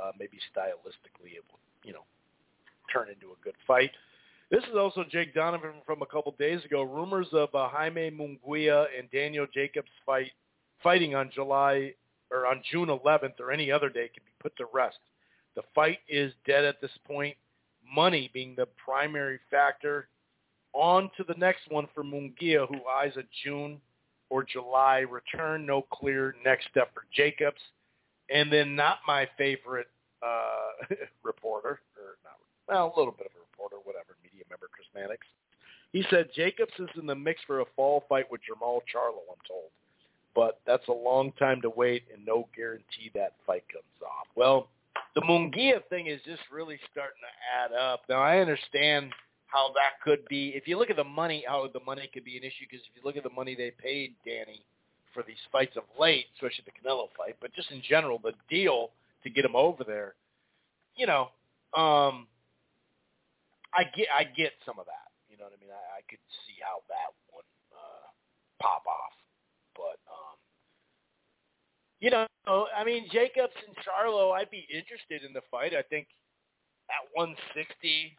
Uh, maybe stylistically, it will, you know, turn into a good fight. This is also Jake Donovan from a couple days ago. Rumors of uh, Jaime Munguia and Daniel Jacobs fight fighting on July or on June 11th or any other day can be put to rest. The fight is dead at this point. Money being the primary factor. On to the next one for Munguia, who eyes a June or July return. No clear next step for Jacobs. And then not my favorite uh, reporter, or not, well, a little bit of a reporter, whatever, media member, Chris Mannix. He said Jacobs is in the mix for a fall fight with Jermall Charlo, I'm told. But that's a long time to wait and no guarantee that fight comes off. Well, the Munguia thing is just really starting to add up. Now, I understand how that could be. If you look at the money, how the money could be an issue, because if you look at the money they paid Danny for these fights of late, especially the Canelo fight, but just in general, the deal to get him over there, you know, um, I get I get some of that. You know what I mean? I, I could see how that would uh, pop off, but um, you know, I mean, Jacobs and Charlo, I'd be interested in the fight. I think at 160,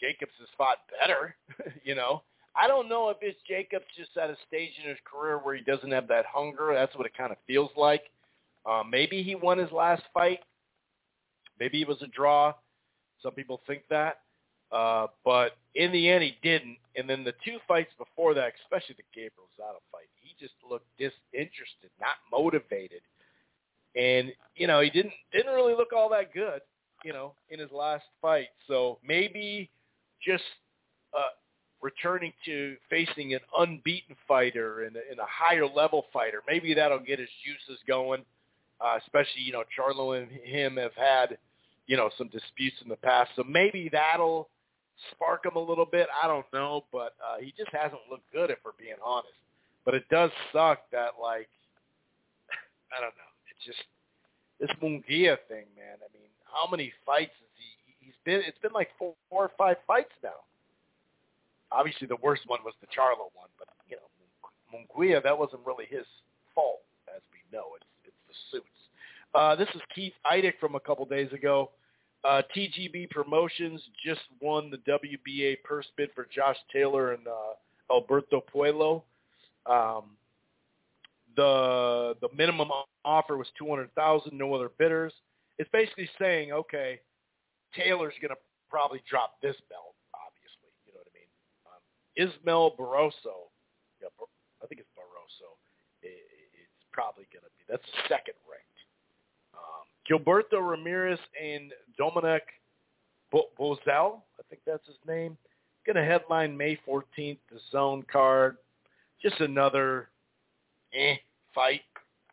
Jacobs has fought better. you know, I don't know if it's Jacobs just at a stage in his career where he doesn't have that hunger. That's what it kind of feels like. Um, maybe he won his last fight. Maybe it was a draw. Some people think that. Uh, but in the end, he didn't. And then the two fights before that, especially the Gabriel Rosado fight, he just looked disinterested, not motivated. And you know, he didn't didn't really look all that good, you know, in his last fight. So maybe just uh, returning to facing an unbeaten fighter and, and a higher level fighter, maybe that'll get his juices going. Uh, especially, you know, Charlo and him have had, you know, some disputes in the past, so maybe that'll spark him a little bit. I don't know, but uh, he just hasn't looked good, if we're being honest. But it does suck that, like, I don't know. It's just this Munguia thing, man. I mean, how many fights been. It's been like four, four or five fights now. Obviously, the worst one was the Charlo one, but you know, Munguia, that wasn't really his fault, as we know. It's it's the suits. Uh, this is Keith Idec from a couple days ago. Uh, TGB Promotions just won the WBA purse bid for Josh Taylor and uh, Alberto Puello. Um, the the minimum offer was two hundred thousand, no other bidders. It's basically saying, okay, Taylor's going to probably drop this belt, obviously. You know what I mean? Um, Ismael Barroso, yeah, I think it's Barroso. It, it's probably going to be that's second ranked. Um, Gilberto Ramirez and Dominic Bo- I think that's his name, going to headline May 14th, the Zone card. Just another eh fight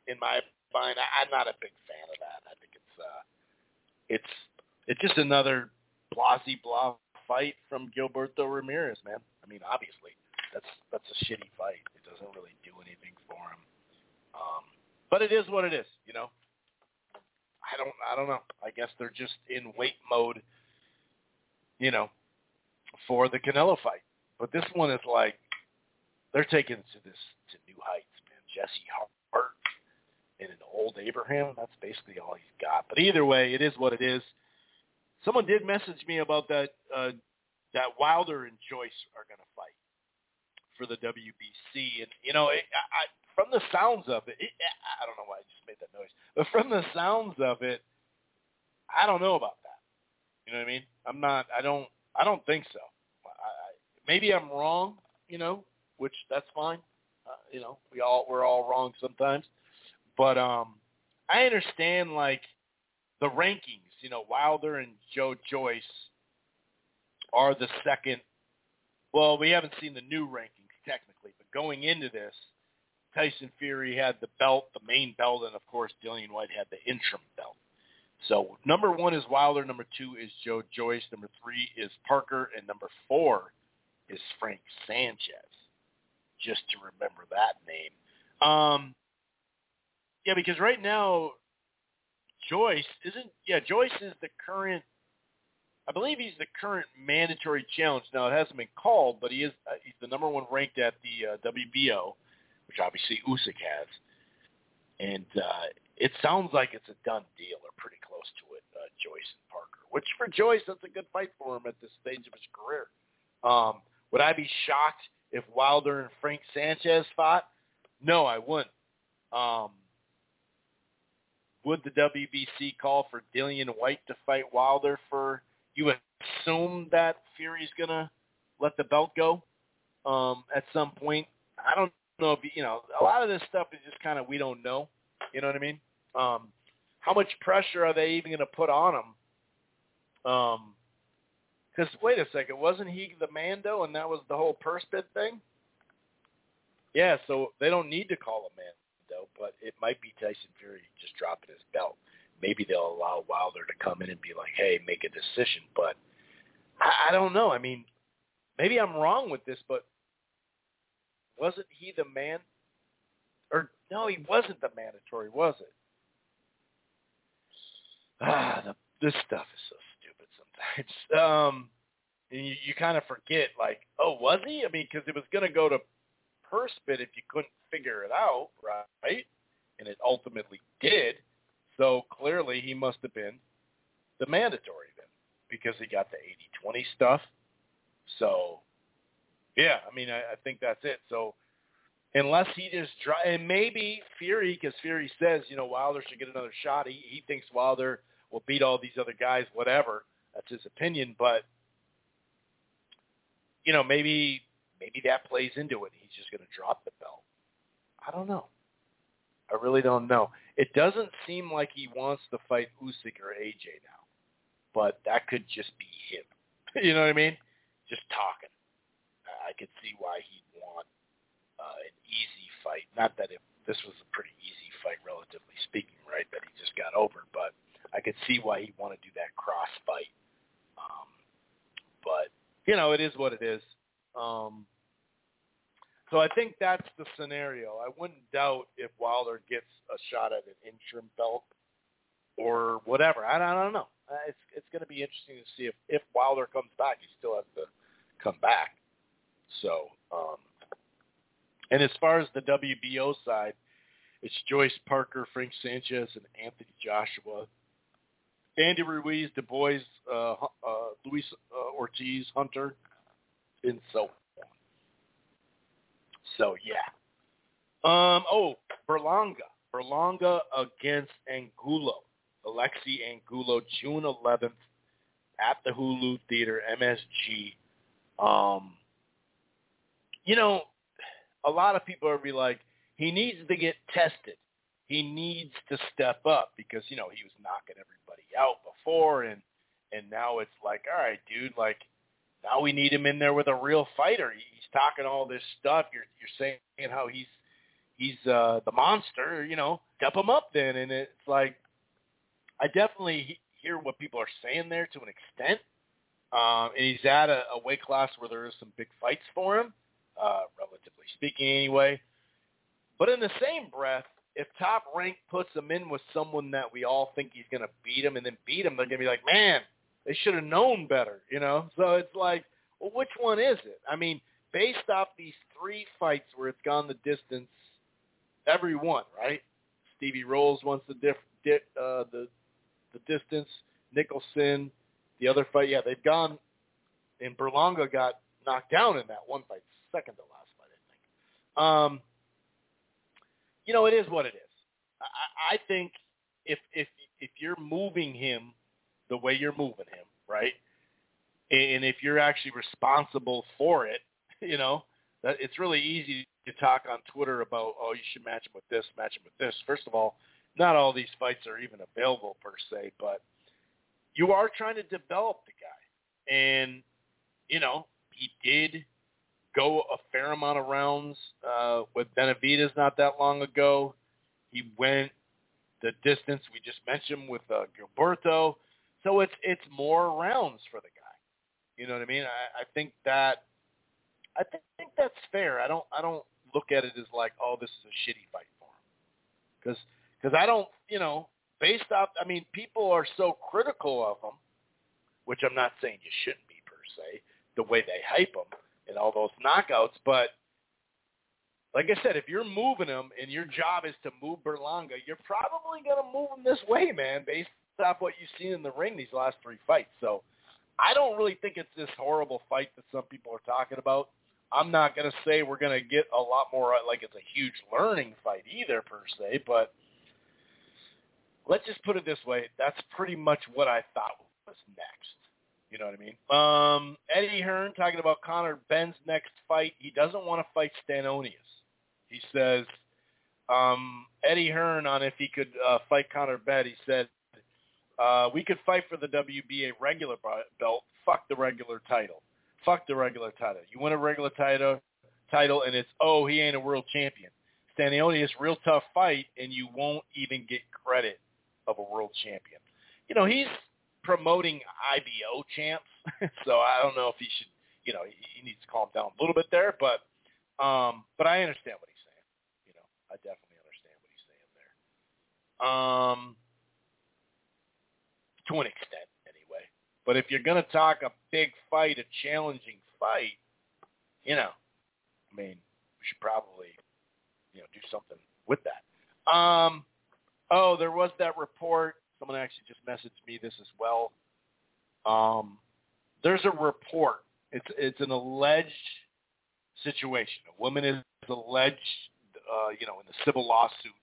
in my mind. I, I'm not a big fan of that. I think it's uh, it's it's just another blasey blah fight from Gilberto Ramirez, man. I mean, obviously, that's that's a shitty fight. It doesn't really do anything for him. Um, but it is what it is, you know. I don't I don't know. I guess they're just in wait mode, you know, for the Canelo fight. But this one is like they're taking to this to new heights, man. Jesse Hart and an old Abraham. That's basically all he's got. But either way, it is what it is. Someone did message me about that uh, that Wilder and Joyce are going to fight for the WBC, and you know, it, I, from the sounds of it, it, I don't know why I just made that noise, but from the sounds of it, I don't know about that. You know what I mean? I'm not. I don't. I don't think so. I, I, maybe I'm wrong. You know, which that's fine. Uh, you know, we all we're all wrong sometimes. But um, I understand like the rankings. You know, Wilder and Joe Joyce are the second. Well, we haven't seen the new rankings technically, but going into this, Tyson Fury had the belt, the main belt, and of course Dillian Whyte had the interim belt. So number one is Wilder, number two is Joe Joyce, number three is Parker, and number four is Frank Sanchez. Just to remember that name. Um, yeah, because right now Joyce isn't. Yeah, Joyce is the current. I believe he's the current mandatory challenge. Now it hasn't been called, but he is. Uh, he's the number one ranked at the uh, WBO. which obviously Usyk has, and uh, it sounds like it's a done deal or pretty close to it. Uh, Joyce and Parker, which for Joyce that's a good fight for him at this stage of his career. Um, would I be shocked if Wilder and Frank Sanchez fought? No, I wouldn't. Um, would the WBC call for Dillian Whyte to fight Wilder for? You assume that Fury's gonna let the belt go um, at some point. I don't know if you know. A lot of this stuff is just kind of we don't know. You know what I mean? Um, how much pressure are they even going to put on him? Um, because wait a second, wasn't he the Mando, and that was the whole purse bid thing? Yeah, so they don't need to call him Mando, but it might be Tyson Fury just dropping his belt. Maybe they'll allow Wilder to come in and be like, "Hey, make a decision." But I, I don't know. I mean, maybe I'm wrong with this, but wasn't he the man? Or no, he wasn't the mandatory, was it? Ah, the, this stuff is so stupid sometimes. Um, and you, you kind of forget, like, oh, was he? I mean, because it was going to go to purse bid if you couldn't figure it out, right? And it ultimately did. So clearly he must have been the mandatory then because he got the 80-20 stuff. So, yeah, I mean, I, I think that's it. So unless he just try, and maybe Fury, because Fury says, you know, Wilder should get another shot. He, he thinks Wilder will beat all these other guys, whatever. That's his opinion, but you know, maybe maybe that plays into it. He's just going to drop the belt. I don't know. I really don't know. It doesn't seem like he wants to fight Usyk or AJ now, but that could just be him. you know what I mean? Just talking. I could see why he'd want uh, an easy fight. Not that it, this was a pretty easy fight, relatively speaking, right? That he just got over, but I could see why he'd want to do that cross fight. Um, but you know, it is what it is. Um, so I think that's the scenario. I wouldn't doubt if Wilder gets a shot at an interim belt or whatever. I, I don't know. Uh, it's it's going to be interesting to see if if Wilder comes back. He still has to come back. So, um, and as far as the WBO side, it's Joyce Parker, Frank Sanchez, and Anthony Joshua. Andy Ruiz, Dubois, uh, uh, Luis uh, Ortiz, Hunter, and so on. So yeah. Um. Oh, Berlanga. Berlanga against Angulo. Alexi Angulo, June 11th at the Hulu Theater, MSG. Um. You know, a lot of people are be like, he needs to get tested. He needs to step up because you know he was knocking everybody out before, and and now it's like, all right, dude, like now we need him in there with a real fighter. He's talking all this stuff. You're you're saying how he's he's uh the monster, you know, step him up then. And it's like I definitely hear what people are saying there to an extent. Um, and he's at a, a weight class where there is some big fights for him, uh, relatively speaking, anyway. But in the same breath, if Top Rank puts him in with someone that we all think he's going to beat him and then beat him, they're going to be like, man, they should have known better, you know? So it's like, well, which one is it? I mean, based off these three fights where it's gone the distance, every one, right? Stevie Rolls wants the diff, di, uh, the the distance. Nicholson, the other fight, yeah, they've gone. And Berlanga got knocked down in that one fight, second to last fight, I think. Um, you know, it is what it is. I, I think if if if you're moving him the way you're moving him, right? And if you're actually responsible for it, you know, that it's really easy to talk on Twitter about, oh, you should match him with this, match him with this. First of all, not all these fights are even available per se, but you are trying to develop the guy. And, you know, he did go a fair amount of rounds uh, with Benavidez not that long ago. He went the distance we just mentioned with uh, Gilberto. So it's it's more rounds for the guy. You know what I mean? I, I think that I th- think that's fair. I don't I don't look at it as like oh this is a shitty fight for him because because I don't you know based off I mean people are so critical of him, which I'm not saying you shouldn't be per se the way they hype him and all those knockouts, but like I said, if you're moving him and your job is to move Berlanga, you're probably going to move him this way, man, based off what you've seen in the ring these last three fights. So I don't really think it's this horrible fight that some people are talking about. I'm not going to say we're going to get a lot more like it's a huge learning fight either per se, but let's just put it this way. That's pretty much what I thought was next. You know what I mean? Um, Eddie Hearn talking about Conor Benn's next fight. He doesn't want to fight Stanionis. He says um, Eddie Hearn on if he could uh, fight Conor Benn. He said uh, we could fight for the WBA regular belt. Fuck the regular title. Fuck the regular title. You win a regular title, title, and it's oh he ain't a world champion. Stanionis, real tough fight, and you won't even get credit of a world champion. You know he's promoting IBO champs, so I don't know if he should. You know he, he needs to calm down a little bit there, but um, but I understand what he's saying. You know I definitely understand what he's saying there. Um, to an extent anyway. But if you're going to talk a big fight, a challenging fight, you know, I mean, we should probably, you know, do something with that. Um, oh, there was that report. Someone actually just messaged me this as well. Um, there's a report. It's it's an alleged situation. A woman is alleged, uh, you know, in the civil lawsuit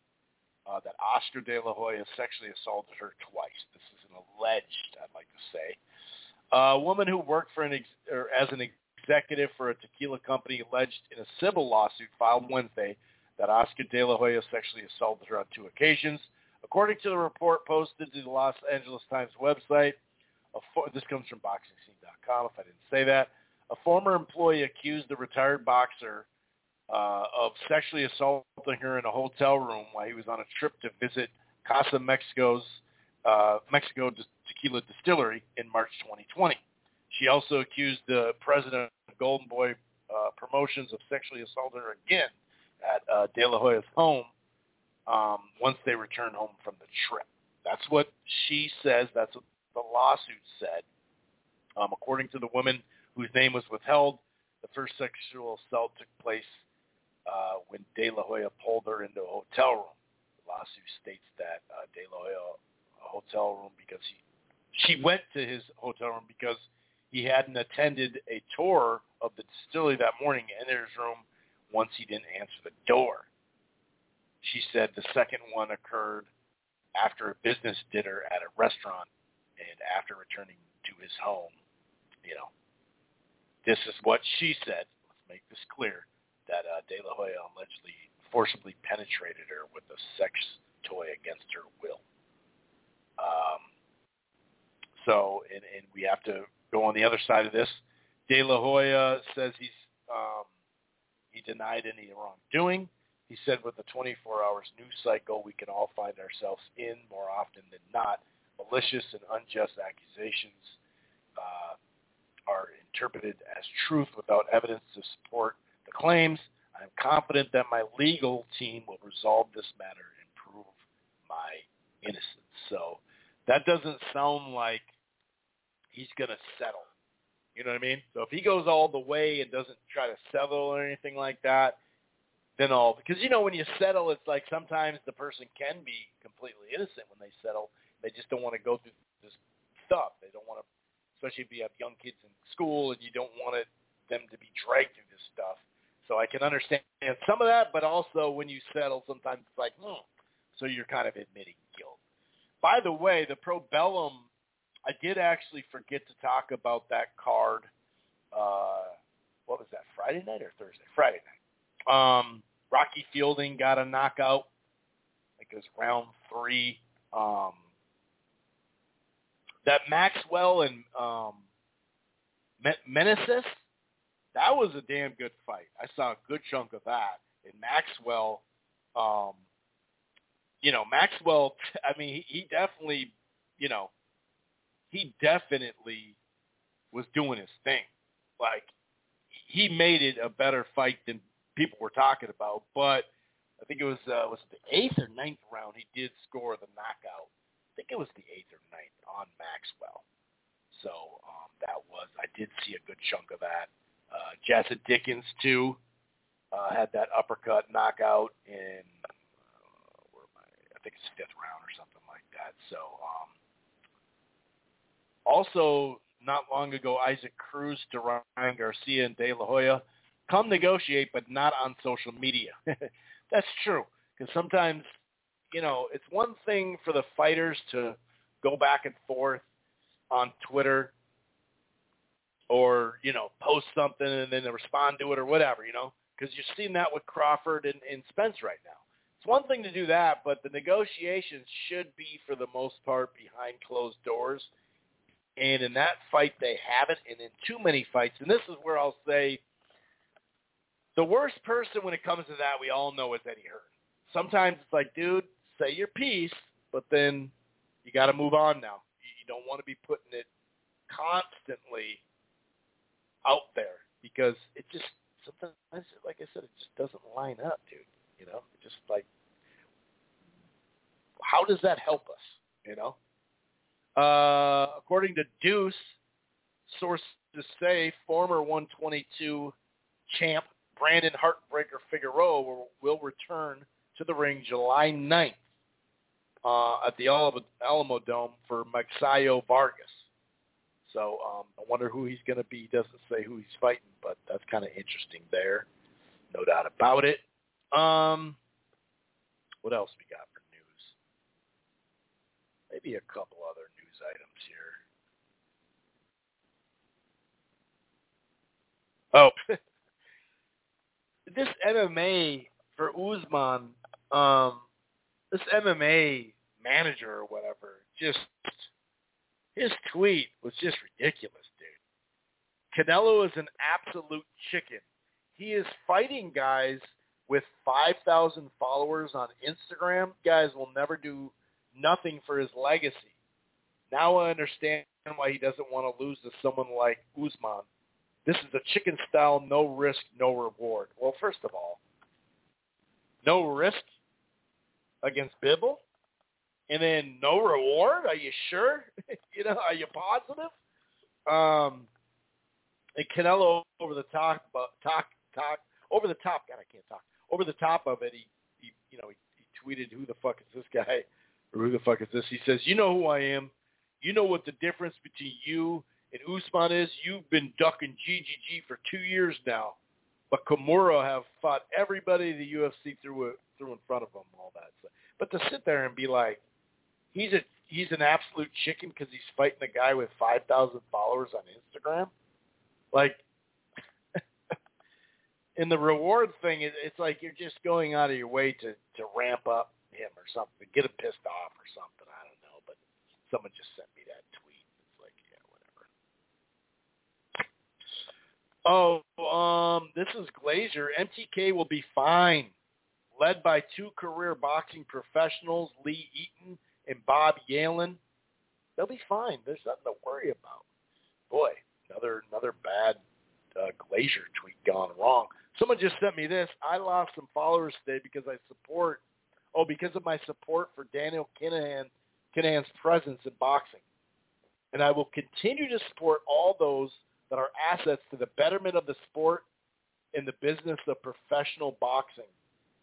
uh, that Oscar De La Hoya sexually assaulted her twice. This is alleged, I'd like to say. A woman who worked for an ex- or as an executive for a tequila company alleged in a civil lawsuit filed Wednesday that Oscar De La Hoya sexually assaulted her on two occasions. According to the report posted to the Los Angeles Times website, for- this comes from BoxingScene.com if I didn't say that, a former employee accused the retired boxer uh, of sexually assaulting her in a hotel room while he was on a trip to visit Casa Mexico's uh, Mexico Tequila Distillery in March 2020. She also accused the president of Golden Boy uh, Promotions of sexually assaulting her again at uh, De La Hoya's home um, once they returned home from the trip. That's what she says. That's what the lawsuit said. Um, according to the woman whose name was withheld, the first sexual assault took place uh, when De La Hoya pulled her into a hotel room. The lawsuit states that uh, De La Hoya hotel room because he she went to his hotel room because he hadn't attended a tour of the distillery that morning and entered his room once he didn't answer the door. She said the second one occurred after a business dinner at a restaurant and after returning to his home. You know, this is what she said. Let's make this clear that uh, De La Hoya allegedly forcibly penetrated her with a sex toy against her will. Um, so, and, and we have to go on the other side of this. De La Hoya says he's um, he denied any wrongdoing. He said with the 24 hours news cycle, we can all find ourselves in more often than not. Malicious and unjust accusations uh, are interpreted as truth without evidence to support the claims. I am confident that my legal team will resolve this matter and prove my innocence. So that doesn't sound like he's going to settle. You know what I mean? So if he goes all the way and doesn't try to settle or anything like that, then all because you know when you settle, it's like sometimes the person can be completely innocent when they settle. They just don't want to go through this stuff. They don't want to, especially if you have young kids in school and you don't want it, them to be dragged through this stuff. So I can understand some of that, but also when you settle, sometimes it's like, hmm. So you're kind of admitting guilt. By the way, the Probellum, I did actually forget to talk about that card. Uh, what was that? Friday night or Thursday? Friday night. Um, Rocky Fielding got a knockout. I think it was round three. Um, that Maxwell and um, Meneses, that was a damn good fight. I saw a good chunk of that. And Maxwell, um, you know, Maxwell. I mean, he, definitely, you know, he definitely was doing his thing. Like he made it a better fight than people were talking about. But I think it was uh, was it the eighth or ninth round he did score the knockout. I think it was the eighth or ninth on Maxwell. So um, that was I did see a good chunk of that. Uh, Jazza Dickens too. Uh, had that uppercut knockout in uh, where am I? I think it's fifth round or something like that. So um, also not long ago, Isaac Cruz, Duran Garcia, and De La Hoya come negotiate, but not on social media. That's true because sometimes you know it's one thing for the fighters to go back and forth on Twitter or you know post something and then respond to it or whatever you know because you're seeing that with Crawford and, and Spence right now. It's one thing to do that, but the negotiations should be for the most part behind closed doors. And in that fight, they haven't, and in too many fights. And this is where I'll say the worst person when it comes to that, we all know is Eddie Hearn. Sometimes it's like, dude, say your piece, but then you got to move on now. You don't want to be putting it constantly out there because it just sometimes, like I said, it just doesn't line up, dude. You know, just like, how does that help us? You know, uh, according to Deuce, sources say former 122 champ Brandon Heartbreaker Figueroa will, will return to the ring July 9th uh, at the Alamo Dome for Magsayo Vargas. So um, I wonder who he's going to be. He doesn't say who he's fighting, but that's kind of interesting there. No doubt about it. Um, what else we got for news? Maybe a couple other news items here. Oh, this MMA for Usman, um, this MMA manager or whatever, just his tweet was just ridiculous, dude. Canelo is an absolute chicken. He is fighting guys with 5,000 followers on Instagram. Guys will never do nothing for his legacy. Now I understand why he doesn't want to lose to someone like Usman. This is the chicken style, no risk, no reward. Well, first of all, no risk against Bivol? and then no reward. Are you sure? you know, are you positive? Um, and Canelo over the top, talk, talk, over the top. God, I can't talk. Over the top of it, he, he you know, he, he tweeted, "Who the fuck is this guy? Or who the fuck is this?" He says, "You know who I am. You know what the difference between you and Usman is. You've been ducking GGG for two years now, but Kamaru have fought everybody the UFC threw threw in front of him. All that. So, but to sit there and be like, he's a he's an absolute chicken because he's fighting a guy with five thousand followers on Instagram. Like, in the reward thing, it, it's like you're just going out of your way to to ramp up him or something, get him pissed off or something. I don't know, but someone just sent me that tweet. It's like, yeah, whatever. Oh, um, this is Glazier. MTK will be fine. Led by two career boxing professionals, Lee Eaton and Bob Yalen, they'll be fine. There's nothing to worry about. Boy, another another bad uh, Glazier tweet gone wrong. Someone just sent me this. I lost some followers today because I support, oh, because of my support for Daniel Kinahan, Kinahan's presence in boxing. And I will continue to support all those that are assets to the betterment of the sport and the business of professional boxing.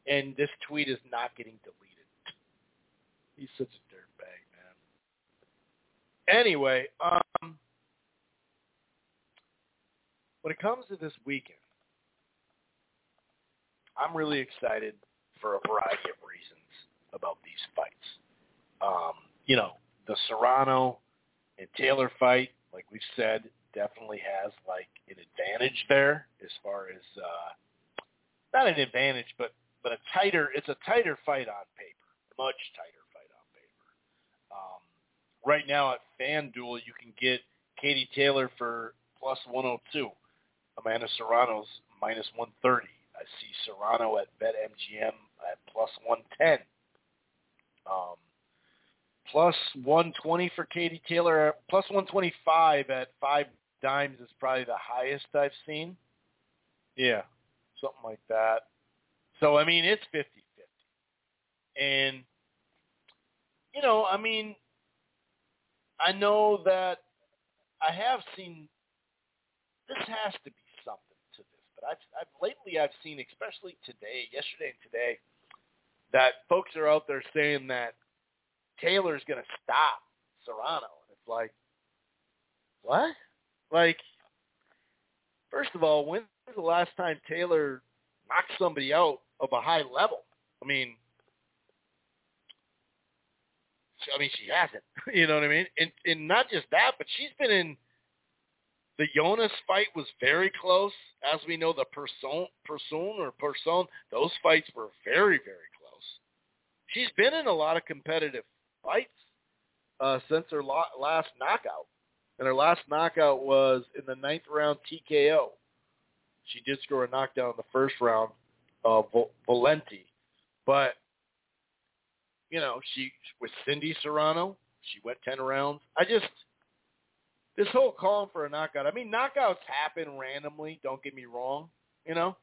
And this tweet is not getting deleted. He's such a dirtbag, man. Anyway, um, when it comes to this weekend, I'm really excited for a variety of reasons about these fights. Um, you know, the Serrano and Taylor fight, like we've said, definitely has like an advantage there as far as uh, not an advantage, but but a tighter. It's a tighter fight on paper, much tighter fight on paper. Um, right now at FanDuel, you can get Katie Taylor for plus 102. Amanda Serrano's minus 130. I see Serrano at BetMGM at plus 110. Um, plus 120 for Katie Taylor. Plus 125 at five dimes is probably the highest I've seen. Yeah, something like that. So, I mean, it's 50-50. And, you know, I mean, I know that I have seen this has to be something to this but I've, I've lately I've seen, especially today, yesterday and today, that folks are out there saying that Taylor's going to stop Serrano, and it's like, what? Like, first of all, when's the last time Taylor knocked somebody out of a high level? I mean, I mean, she hasn't. You know what I mean? And and not just that, but she's been in. The Jonas fight was very close. As we know, the Persoon, Persoon or Persoon, those fights were very, very close. She's been in a lot of competitive fights uh, since her last knockout. And her last knockout was in the ninth round TKO. She did score a knockdown in the first round of uh, Valenti. But, you know, she with Cindy Serrano, she went 10 rounds. I just, this whole calling for a knockout, I mean, knockouts happen randomly, don't get me wrong, you know.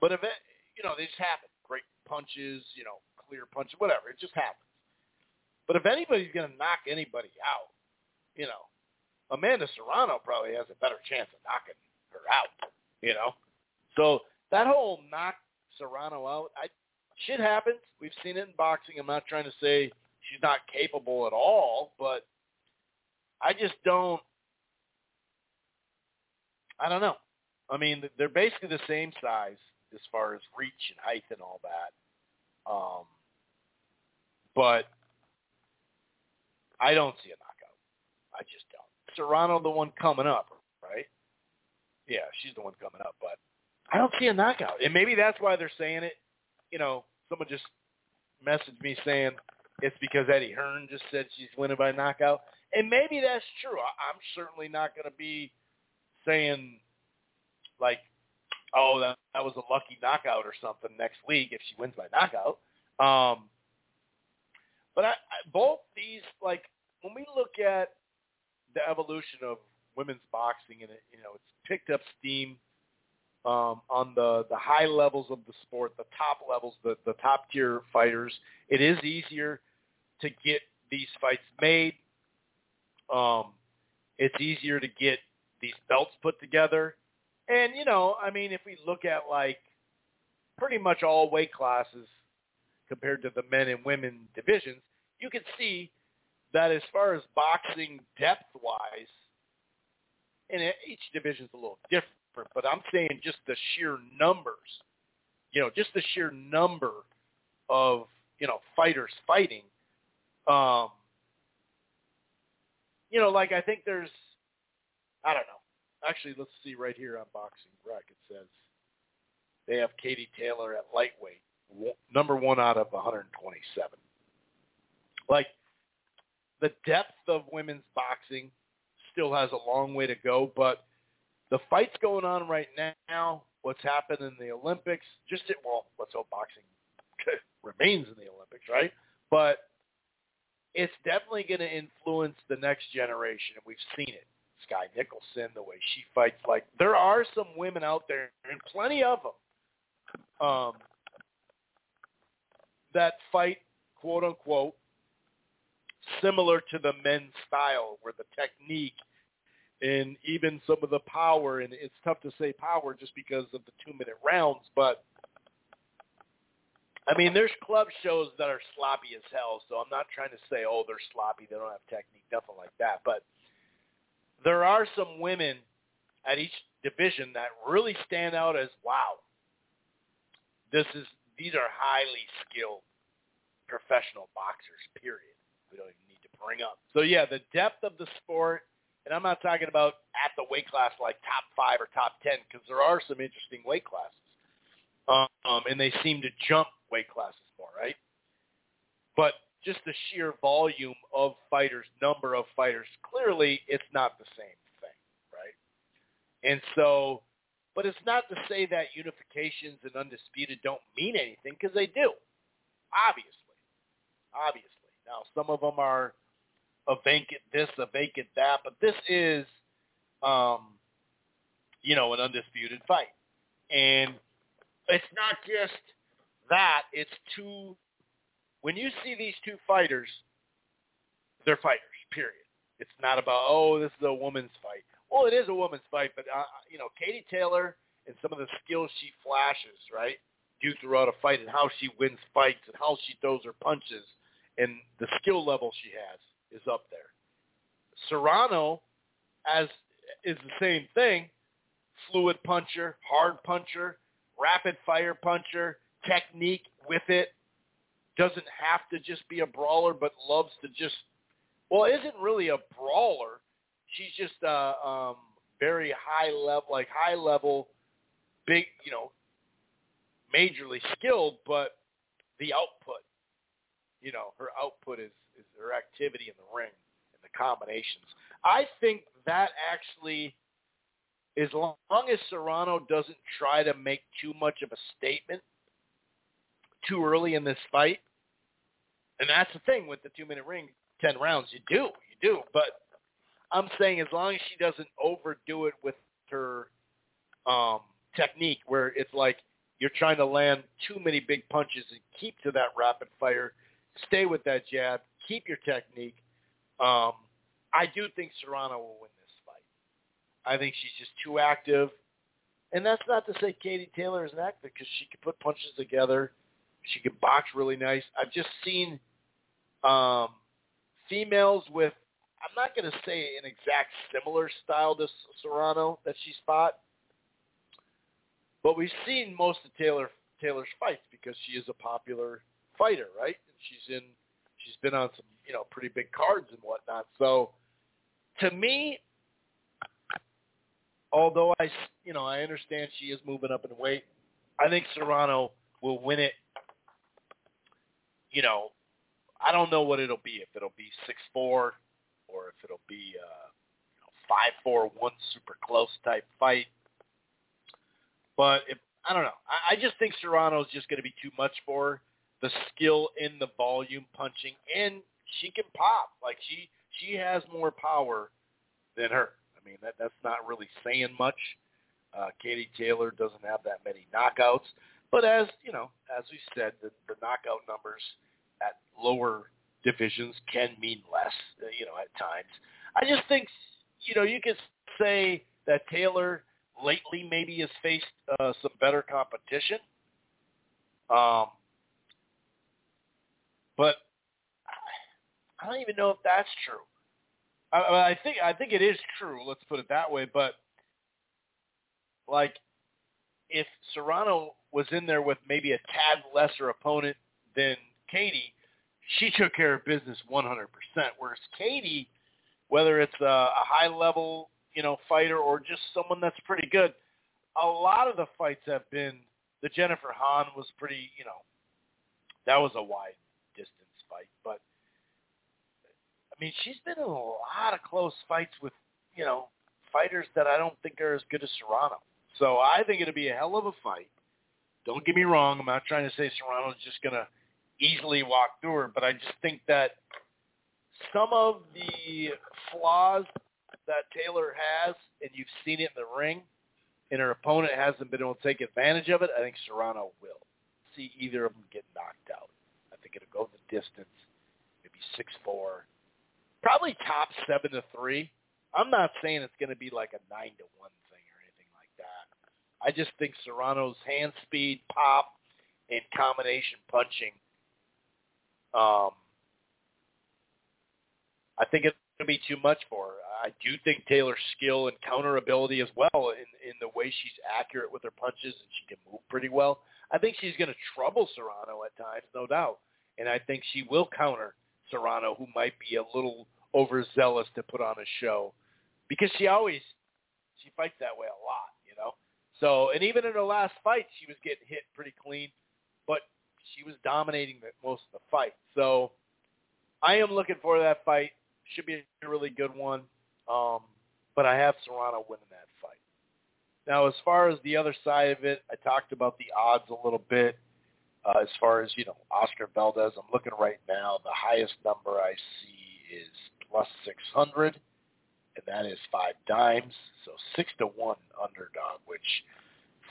But if it, you know, they just happen. Great punches, you know, clear punches, whatever. It just happens. But if anybody's going to knock anybody out, you know, Amanda Serrano probably has a better chance of knocking her out, you know. So that whole knock Serrano out, I shit happens. We've seen it in boxing. I'm not trying to say she's not capable at all, but I just don't. I don't know. I mean, they're basically the same size as far as reach and height and all that. Um, but I don't see a knockout. I just don't. Serrano, the one coming up, right? Yeah, she's the one coming up, but I don't see a knockout. And maybe that's why they're saying it. You know, someone just messaged me saying it's because Eddie Hearn just said she's winning by knockout. And maybe that's true. I'm certainly not going to be saying like, oh, that, that was a lucky knockout or something next week if she wins by knockout. Um, but I, I, both these, like, when we look at the evolution of women's boxing, and it, you know, it's picked up steam um, on the the high levels of the sport, the top levels, the the top tier fighters. It is easier to get these fights made. Um, it's easier to get these belts put together, and you know, I mean, if we look at like pretty much all weight classes compared to the men and women divisions, you can see that as far as boxing depth-wise, and each division is a little different, but I'm saying just the sheer numbers, you know, just the sheer number of, you know, fighters fighting, um, you know, like I think there's, I don't know. Actually, let's see right here on Boxing Rec. It says they have Katie Taylor at lightweight, number one out of 127. Like the depth of women's boxing still has a long way to go, but the fights going on right now, what's happened in the Olympics, just it, well, let's hope boxing remains in the Olympics, right? But it's definitely going to influence the next generation, and we've seen it. Skye Nicolson, the way she fights, like there are some women out there, and plenty of them, um, that fight quote unquote similar to the men's style, where the technique and even some of the power, and it's tough to say power just because of the two-minute rounds, but I mean, there's club shows that are sloppy as hell, so I'm not trying to say, oh, they're sloppy, they don't have technique, nothing like that. But there are some women at each division that really stand out as, wow, this is these are highly skilled professional boxers, period we don't even need to bring up. So yeah, the depth of the sport, and I'm not talking about at the weight class like top five or top ten because there are some interesting weight classes, um, and they seem to jump weight classes more, right? But just the sheer volume of fighters, number of fighters, clearly it's not the same thing, right? And so, but it's not to say that unifications and undisputed don't mean anything because they do, obviously, obviously. Now, some of them are a vacant this, a vacant that, but this is, um, you know, an undisputed fight. And it's not just that, it's two, when you see these two fighters, they're fighters, period. It's not about, oh, this is a woman's fight. Well, it is a woman's fight, but, uh, you know, Katie Taylor and some of the skills she flashes, right, do throughout a fight and how she wins fights and how she throws her punches and the skill level she has is up there. Serrano, as is the same thing, fluid puncher, hard puncher, rapid fire puncher, technique with it. Doesn't have to just be a brawler, but loves to just well, isn't really a brawler. She's just uh, um, very high level, like high level, big, you know, majorly skilled, but the output, you know, her output is, is her activity in the ring and the combinations. I think that actually, as long as Serrano doesn't try to make too much of a statement too early in this fight, and that's the thing with the two-minute ring, 10 rounds, you do, you do. But I'm saying as long as she doesn't overdo it with her um, technique where it's like you're trying to land too many big punches and keep to that rapid fire, stay with that jab, keep your technique. Um, I do think Serrano will win. I think she's just too active. And that's not to say Katie Taylor is an actor because she can put punches together. She can box really nice. I've just seen um, females with, I'm not going to say an exact similar style to Serrano that she's fought, but we've seen most of Taylor Taylor's fights because she is a popular fighter, right? And she's in, she's been on some, you know, pretty big cards and whatnot. So to me, although I, you know, I understand she is moving up in weight, I think Serrano will win it. You know, I don't know what it'll be. If it'll be six four, or if it'll be uh, you know, five four one super close type fight. But if I don't know, I, I just think Serrano's just going to be too much for her. The skill in the volume punching, and she can pop. Like she she has more power than her. I mean that that's not really saying much. Uh, Katie Taylor doesn't have that many knockouts, but as you know, as we said, the, the knockout numbers at lower divisions can mean less, uh, you know, at times. I just think, you know, you could say that Taylor lately maybe has faced uh, some better competition. Um, but I don't even know if that's true. I, I think I think it is true. Let's put it that way. But like, if Serrano was in there with maybe a tad lesser opponent than Katie, she took care of business 100%. Whereas Katie, whether it's a, a high level, you know, fighter or just someone that's pretty good, a lot of the fights have been the Jennifer Han was pretty, you know, that was a wide distance fight, but mean, she's been in a lot of close fights with, you know, fighters that I don't think are as good as Serrano. So I think it'll be a hell of a fight. Don't get me wrong. I'm not trying to say Serrano's just going to easily walk through her, but I just think that some of the flaws that Taylor has, and you've seen it in the ring, and her opponent hasn't been able to take advantage of it, I think Serrano will. See either of them get knocked out. I think it'll go the distance, maybe six four, probably top seven to three. I'm not saying it's going to be like a nine to one thing or anything like that. I just think Serrano's hand speed, pop, and combination punching um, I think it's going to be too much for her. I do think Taylor's skill and counter ability as well in, in the way she's accurate with her punches and she can move pretty well. I think she's going to trouble Serrano at times, no doubt. And I think she will counter Serrano, who might be a little overzealous to put on a show, because she always she fights that way a lot, you know. So, and even in her last fight, she was getting hit pretty clean, but she was dominating the, most of the fight. So I am looking for that fight. Should be a really good one. Um, but I have Serrano winning that fight. Now, as far as the other side of it, I talked about the odds a little bit. Uh, as far as you know, Oscar Valdez, I'm looking right now. The highest number I see is plus 600, and that is five dimes. So six to one underdog, which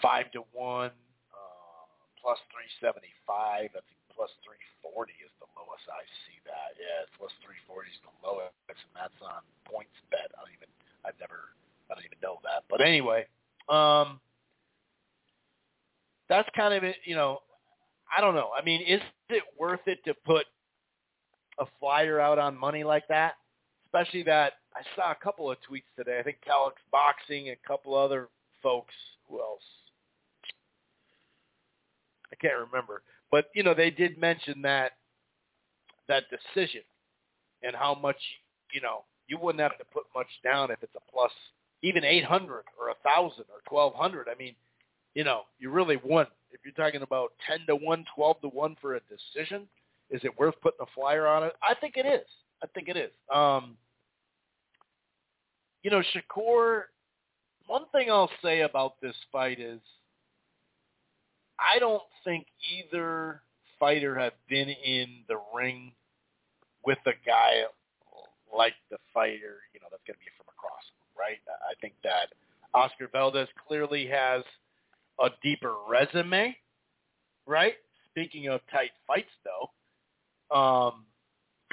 five to one uh, plus 375. I think plus 340 is the lowest I see that. Yeah, plus 340 is the lowest, and that's on points bet. I don't even, I've never, I don't even know that. But anyway, um, that's kind of it. You know, I don't know. I mean, is it worth it to put a flyer out on money like that? Especially that I saw a couple of tweets today. I think Calix Boxing a couple other folks. Who else? I can't remember. But you know, they did mention that that decision and how much you know you wouldn't have to put much down if it's a plus even 800 or a 1000 or 1200 i mean you know you really won. If you're talking about 10 to 1 12 to 1 for a decision is it worth putting a flyer on it? I think it is. I think it is. Um you know shakur one thing i'll say about this fight is i don't think either fighter have been in the ring with a guy like the fighter, you know, that's going to be from across, right? I think that Oscar Valdez clearly has a deeper resume, right? Speaking of tight fights, though, um,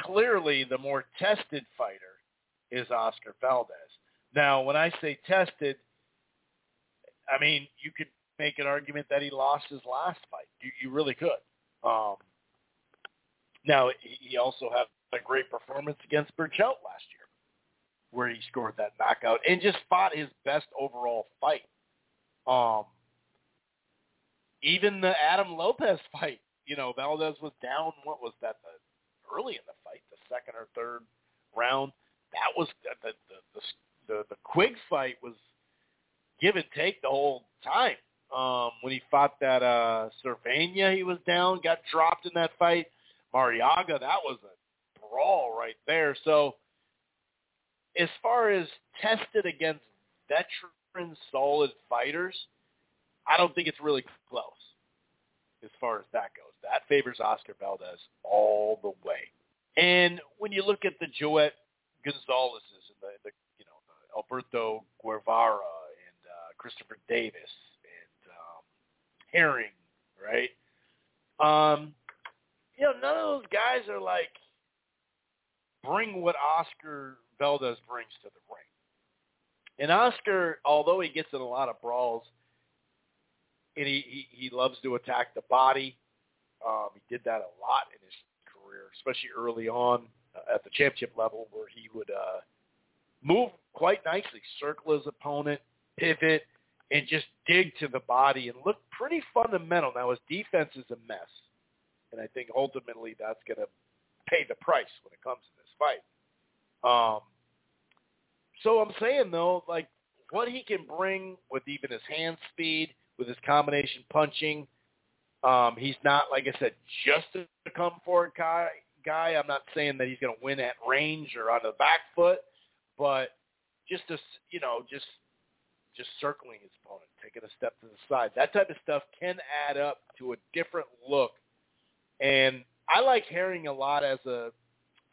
clearly the more tested fighter is Oscar Valdez. Now, when I say tested, I mean you could make an argument that he lost his last fight. You, you really could. Um, now, he also had a great performance against Berchelt last year, where he scored that knockout and just fought his best overall fight. Um, even the Adam Lopez fight, you know, Valdez was down. What was that? The early in the fight, the second or third round. That was the the the the, the Quigg fight was give and take the whole time. Um, when he fought that uh Servania, he was down, got dropped in that fight. Marriaga, that was a brawl right there. So as far as tested against veteran solid fighters, I don't think it's really close as far as that goes. That favors Oscar Valdez all the way. And when you look at the Joet Gonzalez's and the, the you know the Alberto Guevara and uh, Christopher Diaz and um, Herring, right? Um, you know, none of those guys are like bring what Oscar Valdez brings to the ring. And Oscar, although he gets in a lot of brawls, and he, he, he loves to attack the body, um, he did that a lot in his career, especially early on uh, at the championship level, where he would uh, move quite nicely, circle his opponent, pivot, and just dig to the body and look pretty fundamental. Now his defense is a mess, and I think ultimately that's going to pay the price when it comes to this fight. Um, so I'm saying though, like what he can bring with even his hand speed, with his combination punching, um, he's not like I said just a come forward guy. Guy, I'm not saying that he's going to win at range or on the back foot, but just to you know, just just circling his opponent, taking a step to the side. That type of stuff can add up to a different look. And I like Herring a lot as a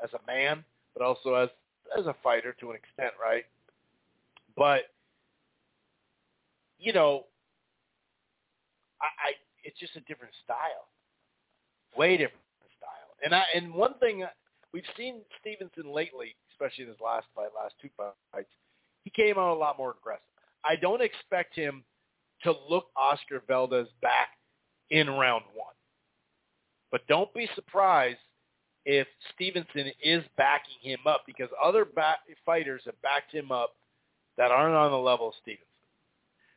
as a man, but also as as a fighter to an extent, right? But you know, I, I it's just a different style, way different style. And I and one thing uh, we've seen Stevenson lately, especially in his last fight, last two fights, he came out a lot more aggressive. I don't expect him to look Oscar Valdez back in round one. But don't be surprised if Stevenson is backing him up because other back fighters have backed him up that aren't on the level of Stevenson.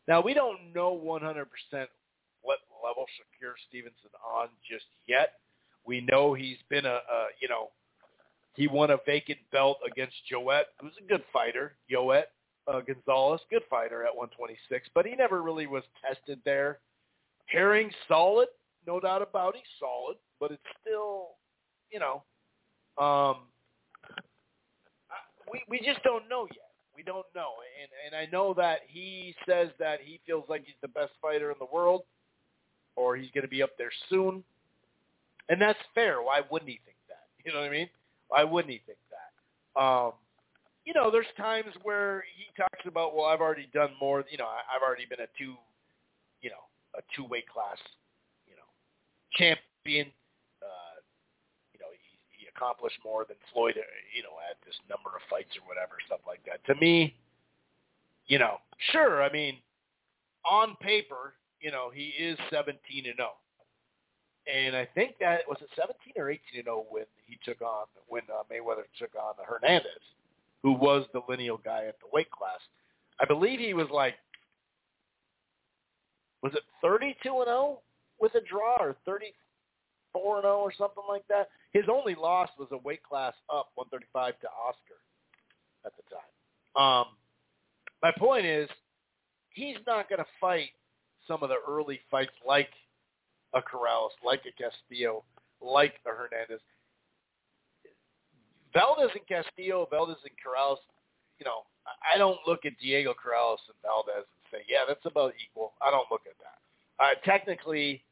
Now, we don't know 100% what level Shakur Stevenson on just yet. We know he's been a, a you know, he won a vacant belt against Joet, who's a good fighter. Joet uh, Gonzalez, good fighter at 126, but he never really was tested there. Herring, solid, no doubt about it, solid, but it's still, you know, um, we we just don't know yet. We don't know, and and I know that he says that he feels like he's the best fighter in the world, or he's going to be up there soon, and that's fair. Why wouldn't he think that? You know what I mean? Why wouldn't he think that? Um, you know, there's times where he talks about, well, I've already done more. You know, I've already been a two, you know, a two weight class, you know, champion. Uh, you know, he, he accomplished more than Floyd, uh, you know, at this number of fights or whatever, stuff like that. To me, you know, sure. I mean, on paper, you know, he is 17 and 0. And I think that was it 17 or 18 and 0 when he took on when uh, Mayweather took on Hernandez, who was the lineal guy at the weight class. I believe he was like was it 32 and 0 with a draw or 34 and 0 or something like that. His only loss was a weight class up 135 to Oscar at the time. Um, my point is, he's not going to fight some of the early fights like a Corrales, like a Castillo, like a Hernandez. Valdez and Castillo, Valdez and Corrales, you know, I don't look at Diego Corrales and Valdez and say, yeah, that's about equal. I don't look at that. Uh, technically,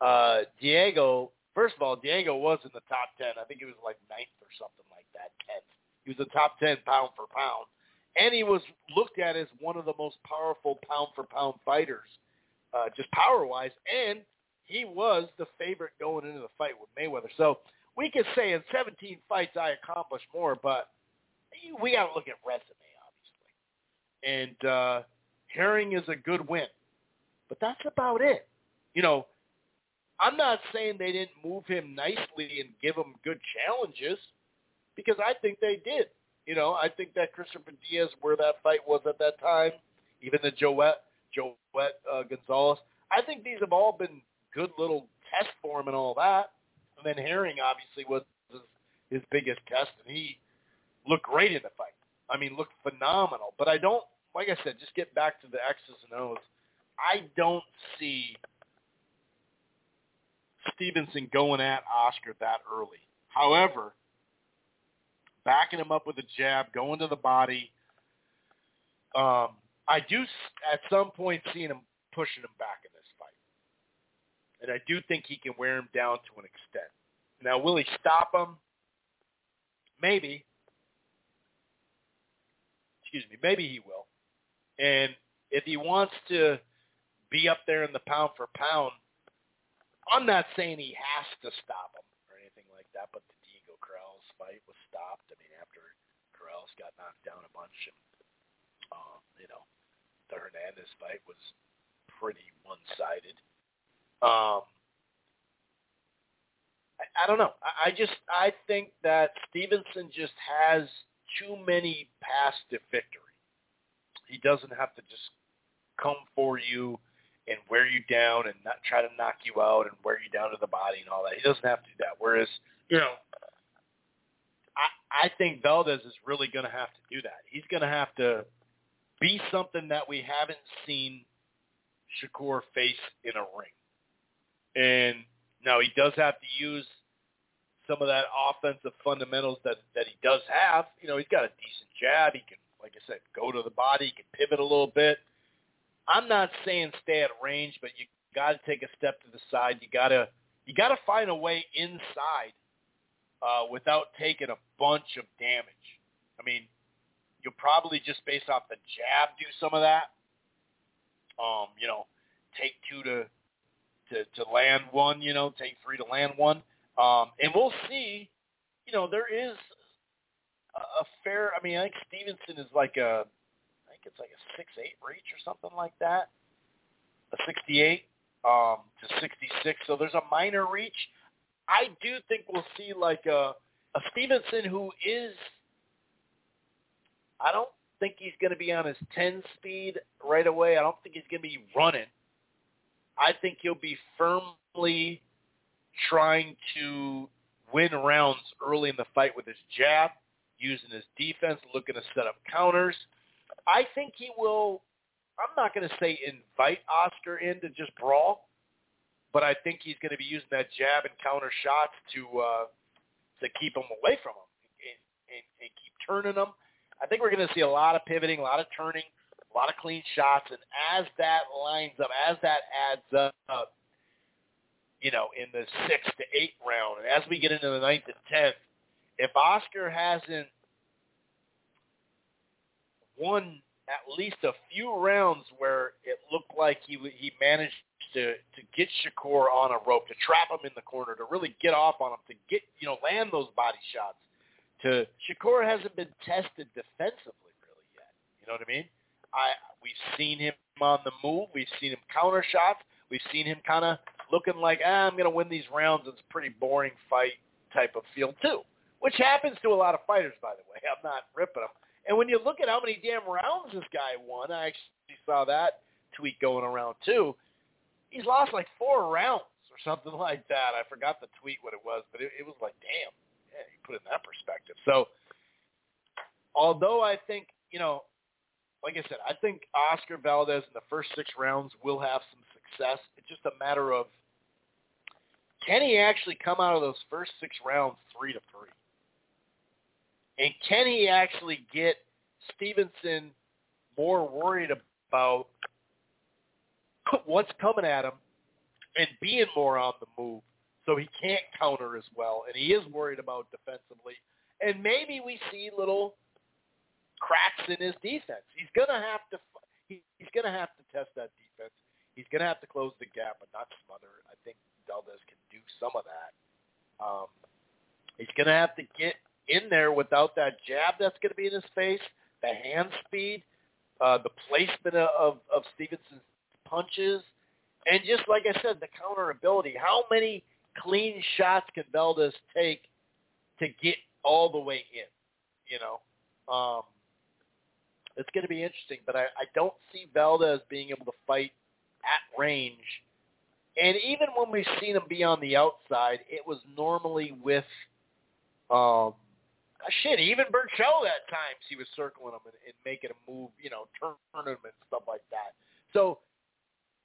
uh, Diego, first of all, Diego was in the top 10. I think he was like ninth or something like that, 10th. He was the top 10 pound for pound. And he was looked at as one of the most powerful pound for pound fighters, uh, just power wise. And he was the favorite going into the fight with Mayweather. So we could say in 17 fights I accomplished more, but we got to look at resume, obviously. And uh, Herring is a good win, but that's about it. You know, I'm not saying they didn't move him nicely and give him good challenges because I think they did. You know, I think that Christopher Diaz, where that fight was at that time, even the Joet, Joet uh, Gonzalez, I think these have all been good little tests for him and all that. And then Herring obviously was his, his biggest test, and he looked great in the fight. I mean, looked phenomenal. But I don't, like I said, just get back to the X's and O's. I don't see Stevenson going at Oscar that early. However, backing him up with a jab, going to the body. Um, I do at some point seeing him pushing him back in this fight, and I do think he can wear him down to an extent. Now, will he stop him? Maybe. Excuse me. Maybe he will. And if he wants to be up there in the pound for pound, I'm not saying he has to stop him or anything like that, but the Diego Corrales fight was stopped. I mean, after Corrales got knocked down a bunch, and um, you know, the Hernandez fight was pretty one-sided. Um, I, I don't know. I, I just I think that Stevenson just has too many paths to victory. He doesn't have to just come for you and wear you down and not try to knock you out and wear you down to the body and all that. He doesn't have to do that. Whereas, you know, I, I think Valdez is really going to have to do that. He's going to have to be something that we haven't seen Shakur face in a ring. And now he does have to use some of that offensive fundamentals that that he does have. You know, he's got a decent jab. He can, like I said, go to the body. He can pivot a little bit. I'm not saying stay at range, but you got to take a step to the side. You got to you got to find a way inside uh, without taking a bunch of damage. I mean, you'll probably just based off the jab do some of that. Um, you know, take two to to to land one. You know, take three to land one. Um, and we'll see. You know, there is a, fair. I mean, I think Stevenson is like a think it's like a six eight reach or something like that. A sixty eight um, to sixty six. So there's a minor reach. I do think we'll see like a a Stevenson who is. I don't think he's going to be on his ten speed right away. I don't think he's going to be running. I think he'll be firmly trying to win rounds early in the fight with his jab, using his defense, looking to set up counters. I think he will. I'm not going to say invite Oscar in to just brawl, but I think he's going to be using that jab and counter shots to uh, to keep him away from him and, and, and keep turning him. I think we're going to see a lot of pivoting, a lot of turning, a lot of clean shots, and as that lines up, as that adds up, you know, in the sixth to eighth round, and as we get into the ninth and tenth, if Oscar hasn't won at least a few rounds where it looked like he he managed to to get Shakur on a rope, to trap him in the corner, to really get off on him, to get you know land those body shots. To Shakur hasn't been tested defensively really yet. You know what I mean? I we've seen him on the move. We've seen him counter shots. We've seen him kind of looking like, ah, I'm going to win these rounds. It's a pretty boring fight type of feel too, which happens to a lot of fighters, by the way. I'm not ripping them. And when you look at how many damn rounds this guy won, I actually saw that tweet going around too. He's lost like four rounds or something like that. I forgot the tweet what it was, but it, it was like, damn, yeah, you put it in that perspective. So, although I think, you know, like I said, I think Oscar Valdez in the first six rounds will have some success. It's just a matter of can he actually come out of those first six rounds three to three? And can he actually get Stevenson more worried about what's coming at him and being more on the move so he can't counter as well and he is worried about defensively. And maybe we see little cracks in his defense. He's to have to he, he's to have to test that defense. He's to have to close the gap but not smother. I think Valdez can do some of that. Um he's to have to get in there without that jab that's to be in his face the hand speed uh the placement of of Stevenson's punches, and just like I said, the counter ability. How many clean shots can Valdez take to get all the way in? You know, um, it's going to be interesting, but I, I don't see Valdez being able to fight at range. And even when we've seen him be on the outside, it was normally with um, shit. Even Berchelt at times he was circling him and, and making him move, you know, turn him and stuff like that. So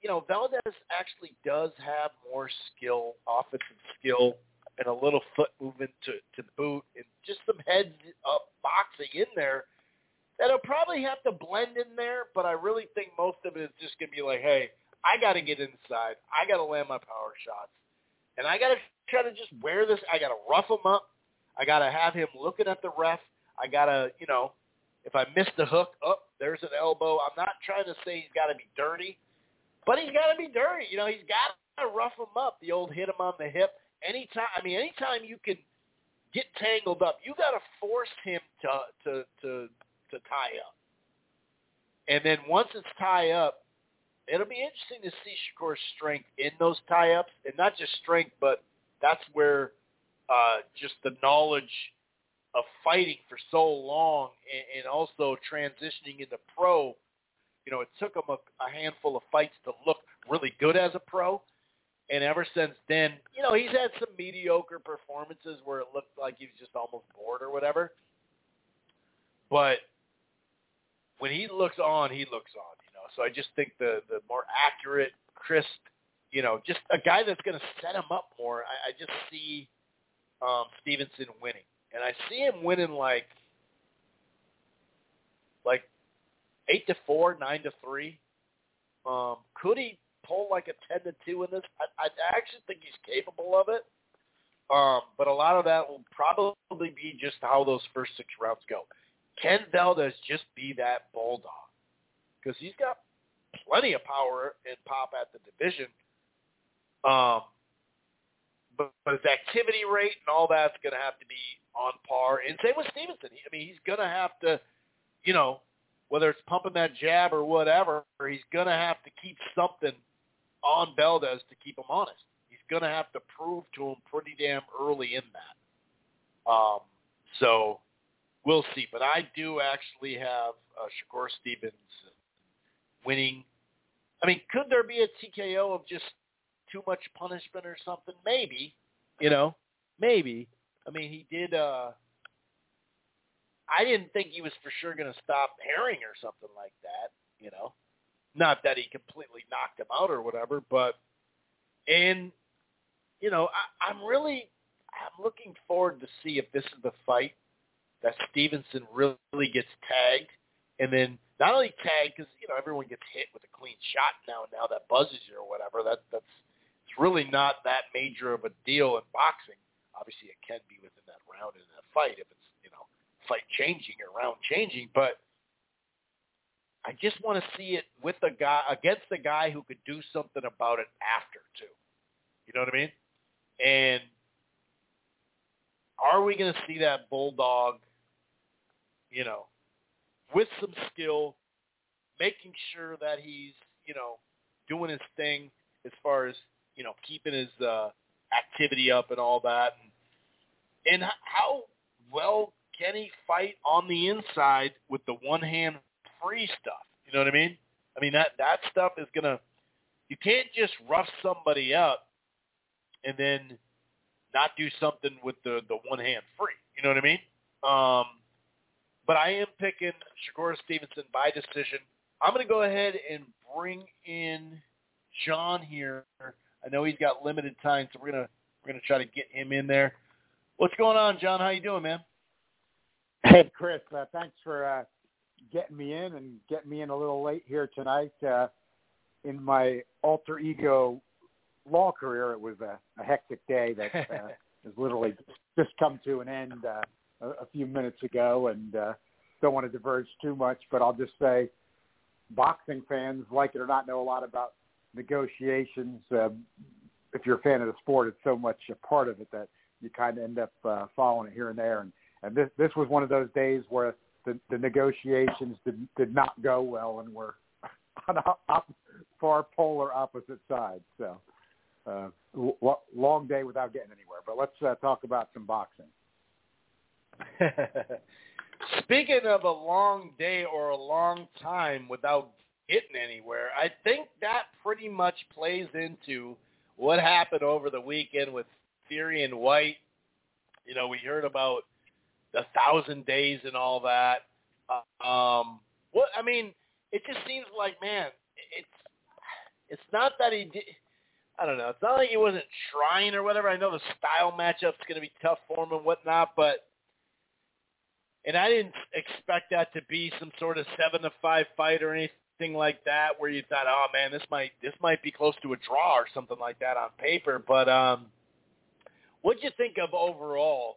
you know, Valdez actually does have more skill, offensive skill, and a little foot movement to, to boot, and just some heads up boxing in there that'll probably have to blend in there. But I really think most of it is just to be like, hey, I got to get inside. I got to land my power shots. And I got to try to just wear this. I got to rough him up. I got to have him looking at the ref. I got to, you know, if I miss the hook, up oh, there's an elbow. I'm not trying to say he's got to be dirty, but he's got to be dirty. You know, he's got to rough him up. The old hit him on the hip. Anytime, I mean, anytime you can get tangled up, you got to force him to to to to tie up. And then once it's tie up, it'll be interesting to see Shakur's strength in those tie ups, and not just strength, but that's where uh, just the knowledge of fighting for so long and, and also transitioning into pro you know, it took him a, a handful of fights to look really good as a pro. And ever since then, you know, he's had some mediocre performances where it looked like he was just almost bored or whatever. But when he looks on, he looks on, you know. So I just think the the more accurate, crisp, you know, just a guy that's going to set him up more. I, I just see um, Stevenson winning, and I see him winning like like eight to four, nine to three. Um, could he pull like a ten to two in this? I, I actually think he's capable of it. Um, but a lot of that will probably be just how those first six rounds go. Can Valdez just be that bulldog? Because he's got plenty of power and pop at the division. Um, but, but his activity rate and all that's going to have to be on par. And same with Stevenson. I mean, he's going to have to, you know, whether it's pumping that jab or whatever, he's going to have to keep something on Valdez to keep him honest. He's going to have to prove to him pretty damn early in that. Um, so we'll see. But I do actually have uh, Shakur Stevens winning. I mean, could there be a TKO of just too much punishment or something? Maybe. You know, maybe. I mean, he did. uh I didn't think he was for sure going to stop Herring or something like that. You know, not that he completely knocked him out or whatever, but and you know, I, I'm really I'm looking forward to see if this is the fight that Stevenson really gets tagged, and then not only tagged because you know everyone gets hit with a clean shot now and now that buzzes you or whatever. That that's it's really not that major of a deal in boxing. Obviously, it can be within that round in that fight if it's fight changing or round changing, but I just want to see it with a guy against a guy who could do something about it after too. You know what I mean? And are we going to see that bulldog, you know, with some skill, making sure that he's, you know, doing his thing? as far as you know keeping his uh, activity up and all that, and, and how well can he fight on the inside with the one hand free stuff? You know what I mean? I mean that that stuff is gonna. You can't just rough somebody up and then not do something with the the one hand free. You know what I mean? Um, but I am picking Shakur Stevenson by decision. I'm going to go ahead and bring in John here. I know he's got limited time, so we're gonna we're gonna try to get him in there. What's going on, John? How you doing, man? Hey, Chris. Uh, thanks for uh, getting me in and getting me in a little late here tonight. Uh, in my alter ego law career, it was a, a hectic day that uh, has literally just come to an end uh, a, a few minutes ago, and uh, don't want to diverge too much, but I'll just say, boxing fans, like it or not, know a lot about negotiations. Uh, if you're a fan of the sport, it's so much a part of it that you kind of end up uh, following it here and there. And, and this this was one of those days where the, the negotiations did, did not go well and were on op- op- far polar opposite sides. So uh, long day without getting anywhere. But let's uh, talk about some boxing. Speaking of a long day or a long time without getting anywhere, I think that pretty much plays into what happened over the weekend with Fury and Whyte. You know, we heard about the thousand days and all that. Um, what I mean, it just seems like, man, it's it's not that he did. I don't know. It's not like he wasn't trying or whatever. I know the style matchup's going to be tough for him and whatnot, but and I didn't expect that to be some sort of seven to five fight or anything like that, where you thought, oh man, this might this might be close to a draw or something like that on paper. But um, what'd you think of overall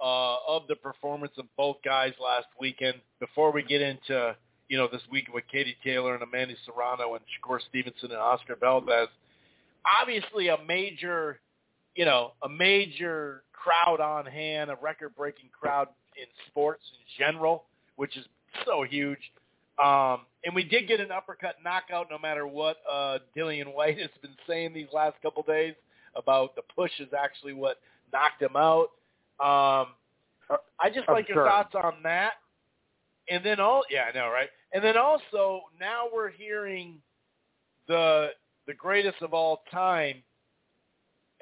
uh, of the performance of both guys last weekend? Before we get into you know this week with Katie Taylor and Amanda Serrano and Shakur Stevenson and Oscar Valdez, obviously a major, you know, a major crowd on hand, a record-breaking crowd in sports in general, which is so huge. Um, and we did get an uppercut knockout no matter what uh, Dillian Whyte has been saying these last couple days about the push is actually what knocked him out. Um, I just like your Absurd. thoughts on that. And then all yeah, I know, right? And then also now we're hearing the the greatest of all time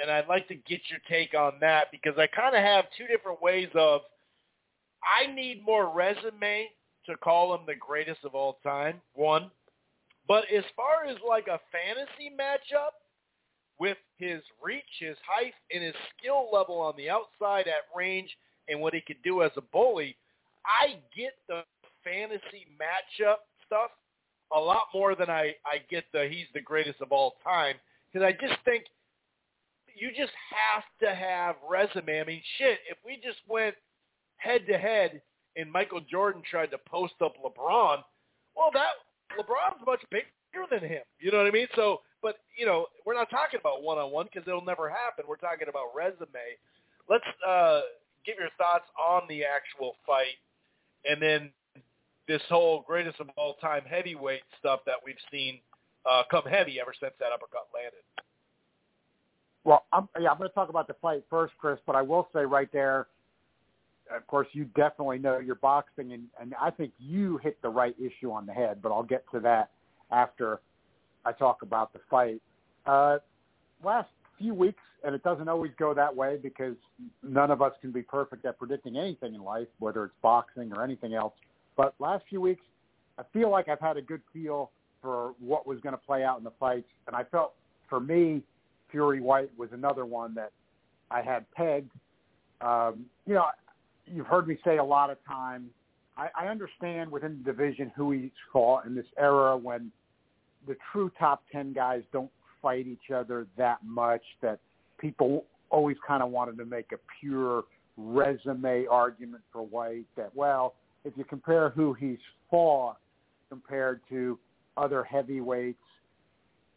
and I'd like to get your take on that because I kind of have two different ways of I need more resume to call him the greatest of all time. One, but as far as like a fantasy matchup with his reach, his height, and his skill level on the outside at range and what he could do as a bully, I get the fantasy matchup stuff a lot more than I, I get the he's the greatest of all time because I just think you just have to have resume. I mean, shit, if we just went head to head and Michael Jordan tried to post up LeBron, well, that LeBron's much bigger than him. You know what I mean? So, but you know, we're not talking about one on one because it'll never happen. We're talking about resume. Let's uh, give your thoughts on the actual fight, and then this whole greatest of all time heavyweight stuff that we've seen uh, come heavy ever since that uppercut landed. Well, I'm, yeah, I'm going to talk about the fight first, Chris, but I will say right there, of course, you definitely know your boxing, and, and I think you hit the right issue on the head, but I'll get to that after I talk about the fight. Uh, last few weeks, and it doesn't always go that way because none of us can be perfect at predicting anything in life, whether it's boxing or anything else. But last few weeks, I feel like I've had a good feel for what was going to play out in the fights, and I felt for me, Fury Whyte was another one that I had pegged. Um, you know, you've heard me say a lot of times. I, I understand within the division who he's fought in this era when the true top ten guys don't fight each other that much. That people always kind of wanted to make a pure resume argument for Whyte. That well, if you compare who he's fought compared to other heavyweights,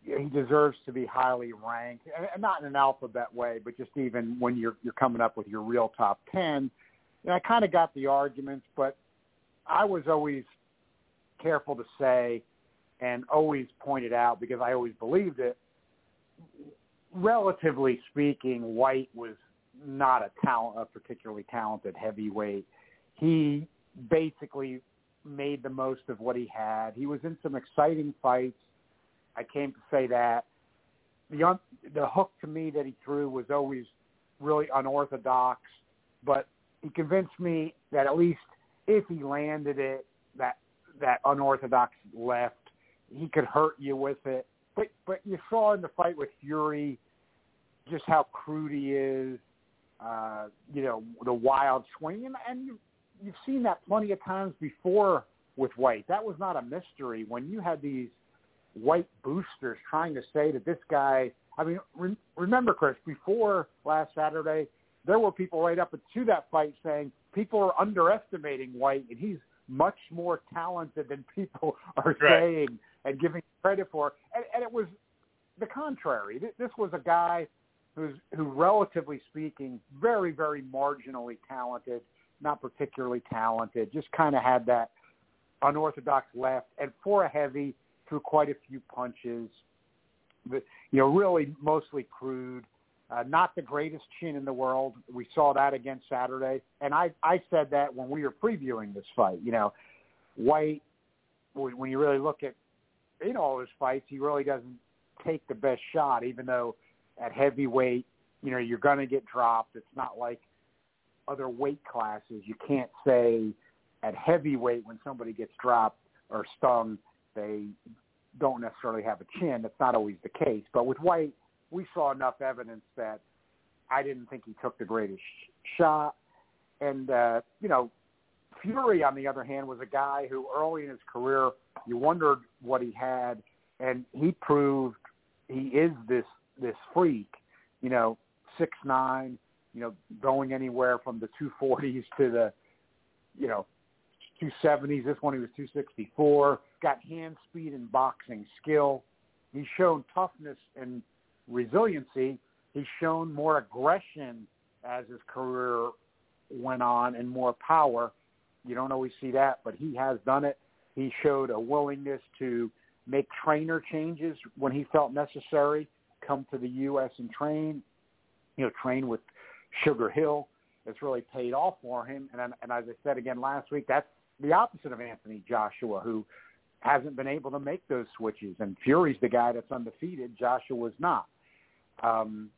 he deserves to be highly ranked, and and not in an alphabet way, but just even when you're you're coming up with your real top ten. And I kind of got the arguments, but I was always careful to say and always pointed out because I always believed it relatively speaking, Whyte was not a talent, a particularly talented heavyweight. He basically made the most of what he had. He was in some exciting fights. I came to say that the the hook to me that he threw was always really unorthodox, but he convinced me that at least if he landed it, that that unorthodox left, he could hurt you with it. But but you saw in the fight with Fury just how crude he is. Uh, you know the wild swing, and, and you, you've seen that plenty of times before with Whyte. That was not a mystery when you had these Whyte boosters trying to say that this guy. I mean, re- remember, Chris, before last Saturday, there were people right up to that fight saying people are underestimating Whyte, and he's much more talented than people are Right. saying and giving credit for. And, and it was the contrary. This was a guy who's who, relatively speaking, very, very marginally talented, not particularly talented, just kind of had that unorthodox left, and for a heavy, threw quite a few punches. You know, really mostly crude. Uh, not the greatest chin in the world. We saw that again Saturday, and I I said that when we were previewing this fight. You know, Whyte, when you really look at in all his fights, he really doesn't take the best shot, even though at heavyweight, you know, you're going to get dropped. It's not like other weight classes. You can't say at heavyweight when somebody gets dropped or stung, they don't necessarily have a chin. That's not always the case. But with Whyte, we saw enough evidence that I didn't think he took the greatest sh- shot. And, uh, you know, Fury, on the other hand, was a guy who early in his career, you wondered what he had, and he proved he is this this freak. You know, six nine. You know, going anywhere from the two forties to the, you know, two seventies. This one he was two sixty four. Got hand speed and boxing skill. He's shown toughness and resiliency. He's shown more aggression as his career went on and more power. You don't always see that, but he has done it. He showed a willingness to make trainer changes when he felt necessary, come to the U.S. and train, you know, train with Sugar Hill. It's really paid off for him. And, and as I said again last week, that's the opposite of Anthony Joshua, who hasn't been able to make those switches. And Fury's the guy that's undefeated. Joshua's not. Um,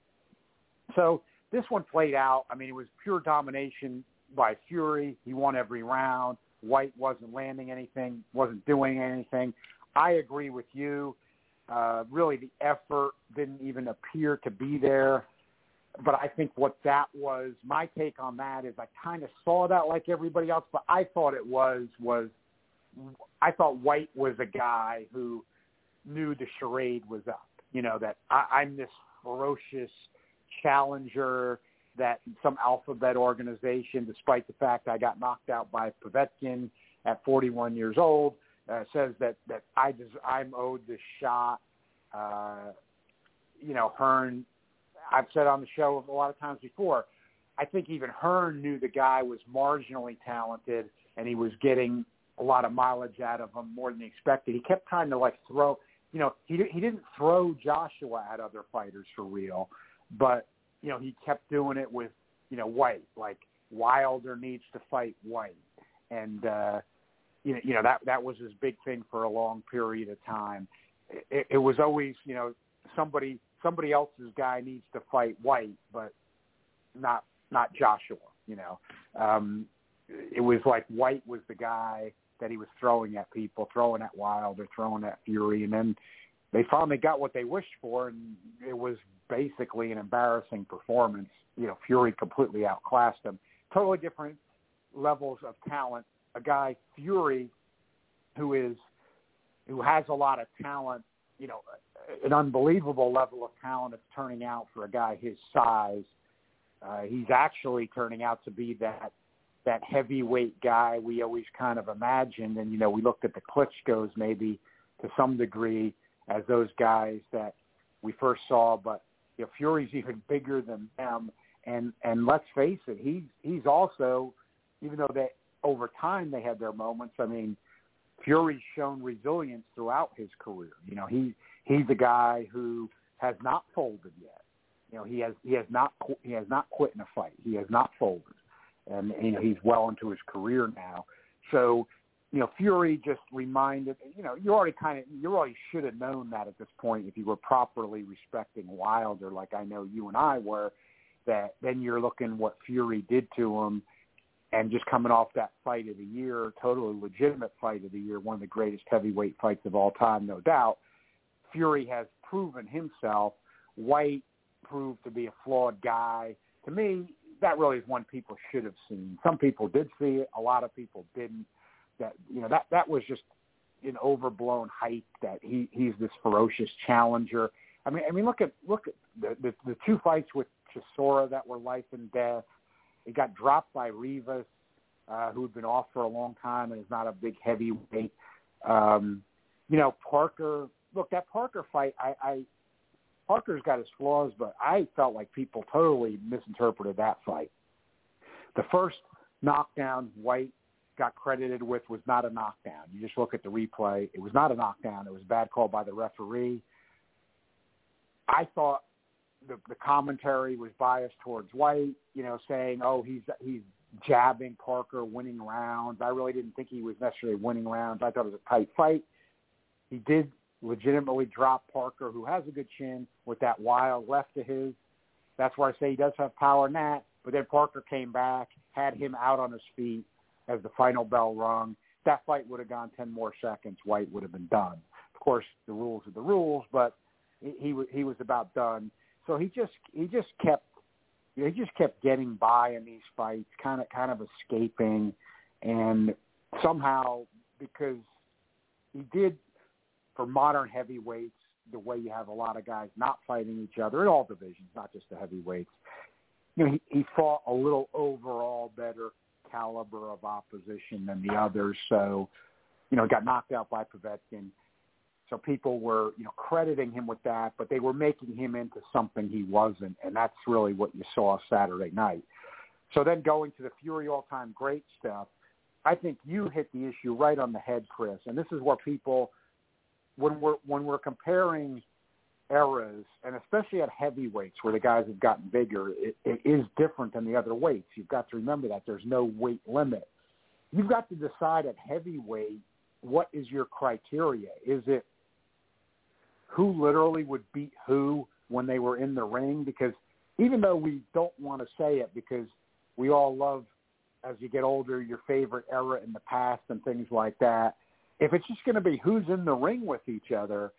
so this one played out. I mean, it was pure domination by Fury. He won every round. Whyte wasn't landing anything, wasn't doing anything. I agree with you. Uh, really, the effort didn't even appear to be there. But I think what that was, my take on that is I kind of saw that like everybody else, but I thought it was, was, I thought Whyte was a guy who knew the charade was up. You know, that I, I'm this ferocious challenger that some alphabet organization, despite the fact I got knocked out by Povetkin at 41 years old, uh, says that that I des- I'm owed this shot. Uh, you know, Hearn. I've said on the show a lot of times before. I think even Hearn knew the guy was marginally talented, and he was getting a lot of mileage out of him more than he expected. He kept trying to like throw. You know, he he didn't throw Joshua at other fighters for real, but you know he kept doing it with you know Whyte. Like Wilder needs to fight Whyte, and uh, you know, you know that that was his big thing for a long period of time. It, it was always, you know, somebody somebody else's guy needs to fight Whyte, but not not Joshua. You know, um, it was like Whyte was the guy that he was throwing at people, throwing at Wilder, throwing at Fury, and then they finally got what they wished for, and it was basically an embarrassing performance. You know, Fury completely outclassed him. Totally different levels of talent. A guy Fury, who is who has a lot of talent, you know, an unbelievable level of talent that's turning out for a guy his size. Uh, he's actually turning out to be that that heavyweight guy we always kind of imagined, and you know, we looked at the Klitschko's maybe to some degree as those guys that we first saw, but you know, Fury's even bigger than them. And and let's face it, he's he's also, even though they over time they had their moments. I mean, Fury's shown resilience throughout his career. You know, he he's a guy who has not folded yet. You know, he has he has not he has not quit in a fight. He has not folded, and you know he's well into his career now. So, you know, Fury just reminded you know you already kind of you already should have known that at this point if you were properly respecting Wilder, like I know you and I were. That then you're looking what Fury did to him, and just coming off that fight of the year, totally legitimate fight of the year, one of the greatest heavyweight fights of all time, no doubt. Fury has proven himself. Whyte proved to be a flawed guy. To me, that really is one people should have seen. Some people did see it. A lot of people didn't. That you know that that was just an overblown hype that he he's this ferocious challenger. I mean, I mean, look at look at the the, the two fights with Chisora that were life and death. He got dropped by Rivas, uh, who'd been off for a long time and is not a big heavyweight. Um, you know, Parker. Look, that Parker fight, I, I Parker's got his flaws, but I felt like people totally misinterpreted that fight. The first knockdown Whyte got credited with was not a knockdown. You just look at the replay; it was not a knockdown. It was a bad call by the referee. I thought the, the commentary was biased towards Whyte, you know, saying, "Oh, he's he's jabbing Parker, winning rounds." I really didn't think he was necessarily winning rounds. I thought it was a tight fight. He did legitimately drop Parker, who has a good chin, with that wild left of his. That's where I say he does have power in that. But then Parker came back, had him out on his feet as the final bell rung. That fight would have gone 10 more seconds. Whyte would have been done. Of course, the rules are the rules, but he he, was about done. So he just he just kept he just kept getting by in these fights, kind of kind of escaping, and somehow because he did for modern heavyweights, the way you have a lot of guys not fighting each other in all divisions, not just the heavyweights. You know, he, he fought a little overall better caliber of opposition than the others. So, you know, got knocked out by Povetkin. So people were, you know, crediting him with that, but they were making him into something he wasn't, and that's really what you saw Saturday night. So then going to the Fury all-time great stuff, I think you hit the issue right on the head, Chris. And this is where people, when we're when we're comparing eras, and especially at heavyweights where the guys have gotten bigger, it, it is different than the other weights. You've got to remember that there's no weight limit. You've got to decide at heavyweight what is your criteria. Is it who literally would beat who when they were in the ring? Because even though we don't want to say it, because we all love as you get older your favorite era in the past and things like that. If it's just going to be who's in the ring with each other,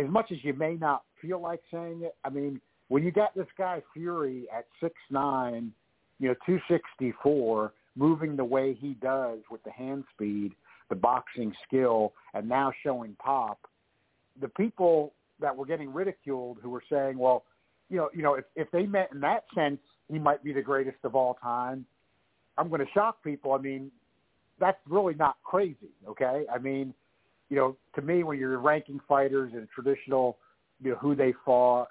as much as you may not feel like saying it, I mean, when you got this guy Fury at six nine, you know, two sixty four, moving the way he does with the hand speed, the boxing skill, and now showing pop, the people that were getting ridiculed who were saying, well, you know, you know, if if they meant in that sense he might be the greatest of all time, I'm going to shock people. I mean, that's really not crazy, okay? I mean, you know, to me, when you're ranking fighters in traditional, you know, who they fought,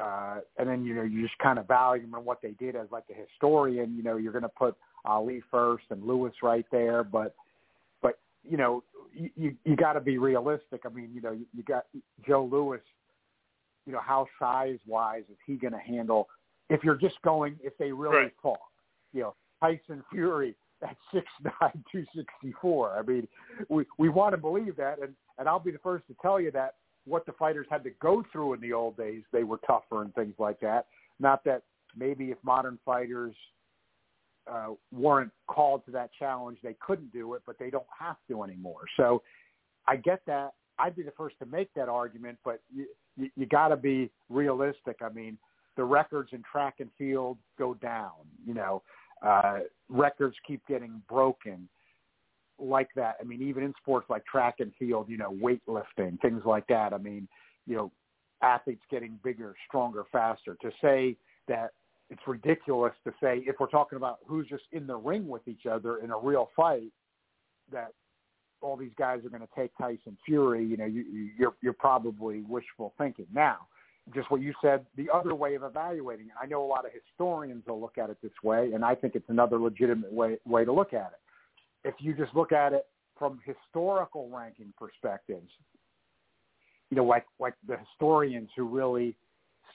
uh, and then you know you just kind of value them on what they did as like a historian. You know, you're going to put Ali first and Louis right there, but but you know you you, you got to be realistic. I mean, you know, you, you got Joe Louis. You know, how size wise is he going to handle? If you're just going, if they really Right. fought, you know, Tyson Fury at six nine two sixty four. I mean, we we want to believe that, and and I'll be the first to tell you that what the fighters had to go through in the old days, they were tougher and things like that. Not that maybe if modern fighters uh, weren't called to that challenge, they couldn't do it, but they don't have to anymore. So I get that. I'd be the first to make that argument, but you, you, you got to be realistic. I mean, the records in track and field go down. You know, uh, records keep getting broken like that. I mean, even in sports like track and field, you know, weightlifting, things like that. I mean, you know, athletes getting bigger, stronger, faster. To say that it's ridiculous to say if we're talking about who's just in the ring with each other in a real fight, that all these guys are going to take Tyson Fury. You know, you, you- you're you're probably wishful thinking. Now, just what you said, the other way of evaluating it. I know a lot of historians will look at it this way, and I think it's another legitimate way way to look at it. If you just look at it from historical ranking perspectives, you know, like like the historians who really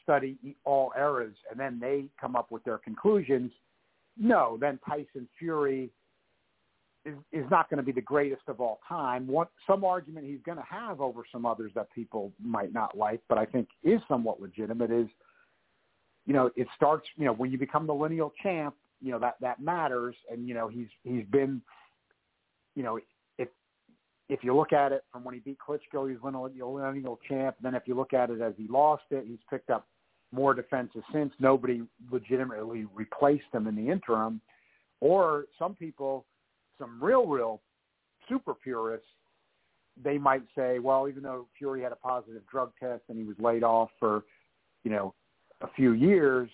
study all eras and then they come up with their conclusions. No, then Tyson Fury is, not going to be the greatest of all time. What some argument he's going to have over some others that people might not like, but I think is somewhat legitimate is, you know, it starts, you know, when you become the lineal champ, you know that that matters, and you know he's he's been, you know, if if you look at it from when he beat Klitschko, he's lineal, lineal champ. Then if you look at it as he lost it, he's picked up more defenses since. Nobody legitimately replaced him in the interim, or some people some real, real super purists, they might say, well, even though Fury had a positive drug test and he was laid off for, you know, a few years,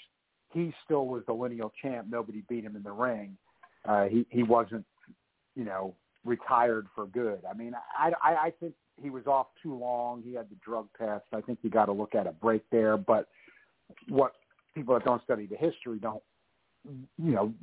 he still was the lineal champ. Nobody beat him in the ring. Uh, he he wasn't, you know, retired for good. I mean, I, I I think he was off too long. He had the drug test. I think you got to look at a break there. But what people that don't study the history don't, you know,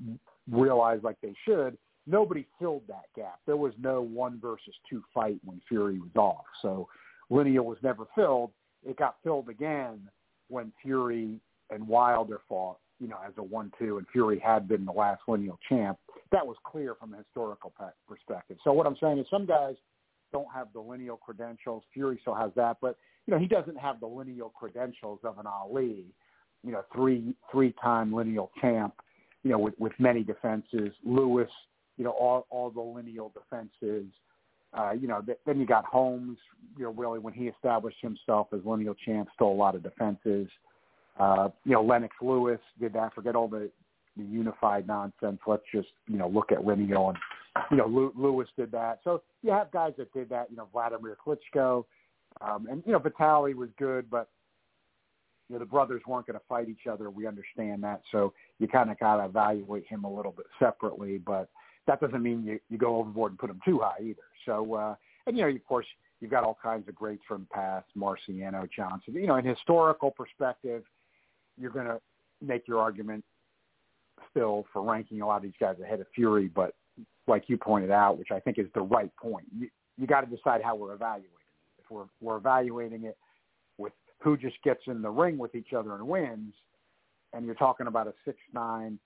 realize like they should nobody filled that gap. There was no one versus two fight when Fury was off. So lineal was never filled. It got filled again when Fury and Wilder fought, you know, as a one-two, and Fury had been the last lineal champ. That was clear from a historical perspective. So what I'm saying is some guys don't have the lineal credentials. Fury still has that, but you know he doesn't have the lineal credentials of an Ali. You know, three three-time lineal champ. You know, with with many defenses. Louis you know, all, all the lineal defenses. Uh, you know, th- then you got Holmes, you know, really when he established himself as lineal champ, stole a lot of defenses. Uh, you know, Lennox Lewis did that. Forget all the, the unified nonsense. Let's just, you know, look at lineal and, you know, Lewis did that. So you have guys that did that, you know, Vladimir Klitschko. Um, and, you know, Vitali was good, but, you know, the brothers weren't going to fight each other. We understand that. So you kind of got to evaluate him a little bit separately. But, that doesn't mean you, you go overboard and put them too high either. So, uh, and you know, of course, you've got all kinds of greats from past, Marciano, Johnson. You know, in historical perspective, you're going to make your argument still for ranking a lot of these guys ahead of Fury, but like you pointed out, which I think is the right point, you, you got to decide how we're evaluating it. If we're, we're evaluating it with who just gets in the ring with each other and wins, and you're talking about a six nine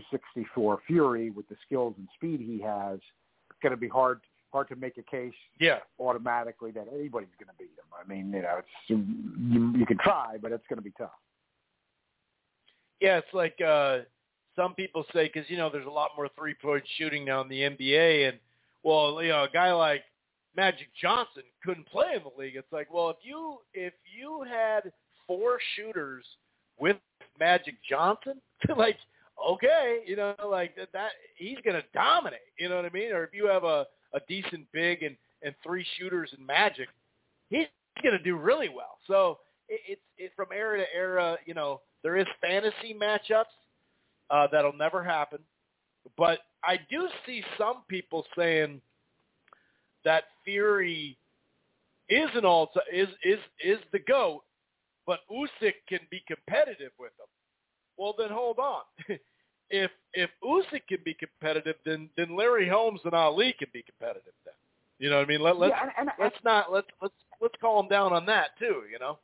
264 Fury with the skills and speed he has, it's going to be hard hard to make a case yeah. automatically that anybody's going to beat him. I mean, you know, it's you, you can try, but it's going to be tough. Yeah, it's like uh some people say because you know there's a lot more three point shooting now in the NBA, and well, you know, a guy like Magic Johnson couldn't play in the league. It's like, well, if you if you had four shooters with Magic Johnson, like okay, you know, like that, that he's going to dominate. You know what I mean? Or if you have a a decent big and and three shooters and Magic, he's going to do really well. So it, it's it, from era to era. You know, there is fantasy matchups uh, that'll never happen, but I do see some people saying that Fury is an all is is is the goat, but Usyk can be competitive with him. Well, then hold on. if if Usyk can be competitive, then then Larry Holmes and Ali can be competitive. Then you know what I mean? Let, let's yeah, and, and, let's not let's let's let's call them down on that too. You know.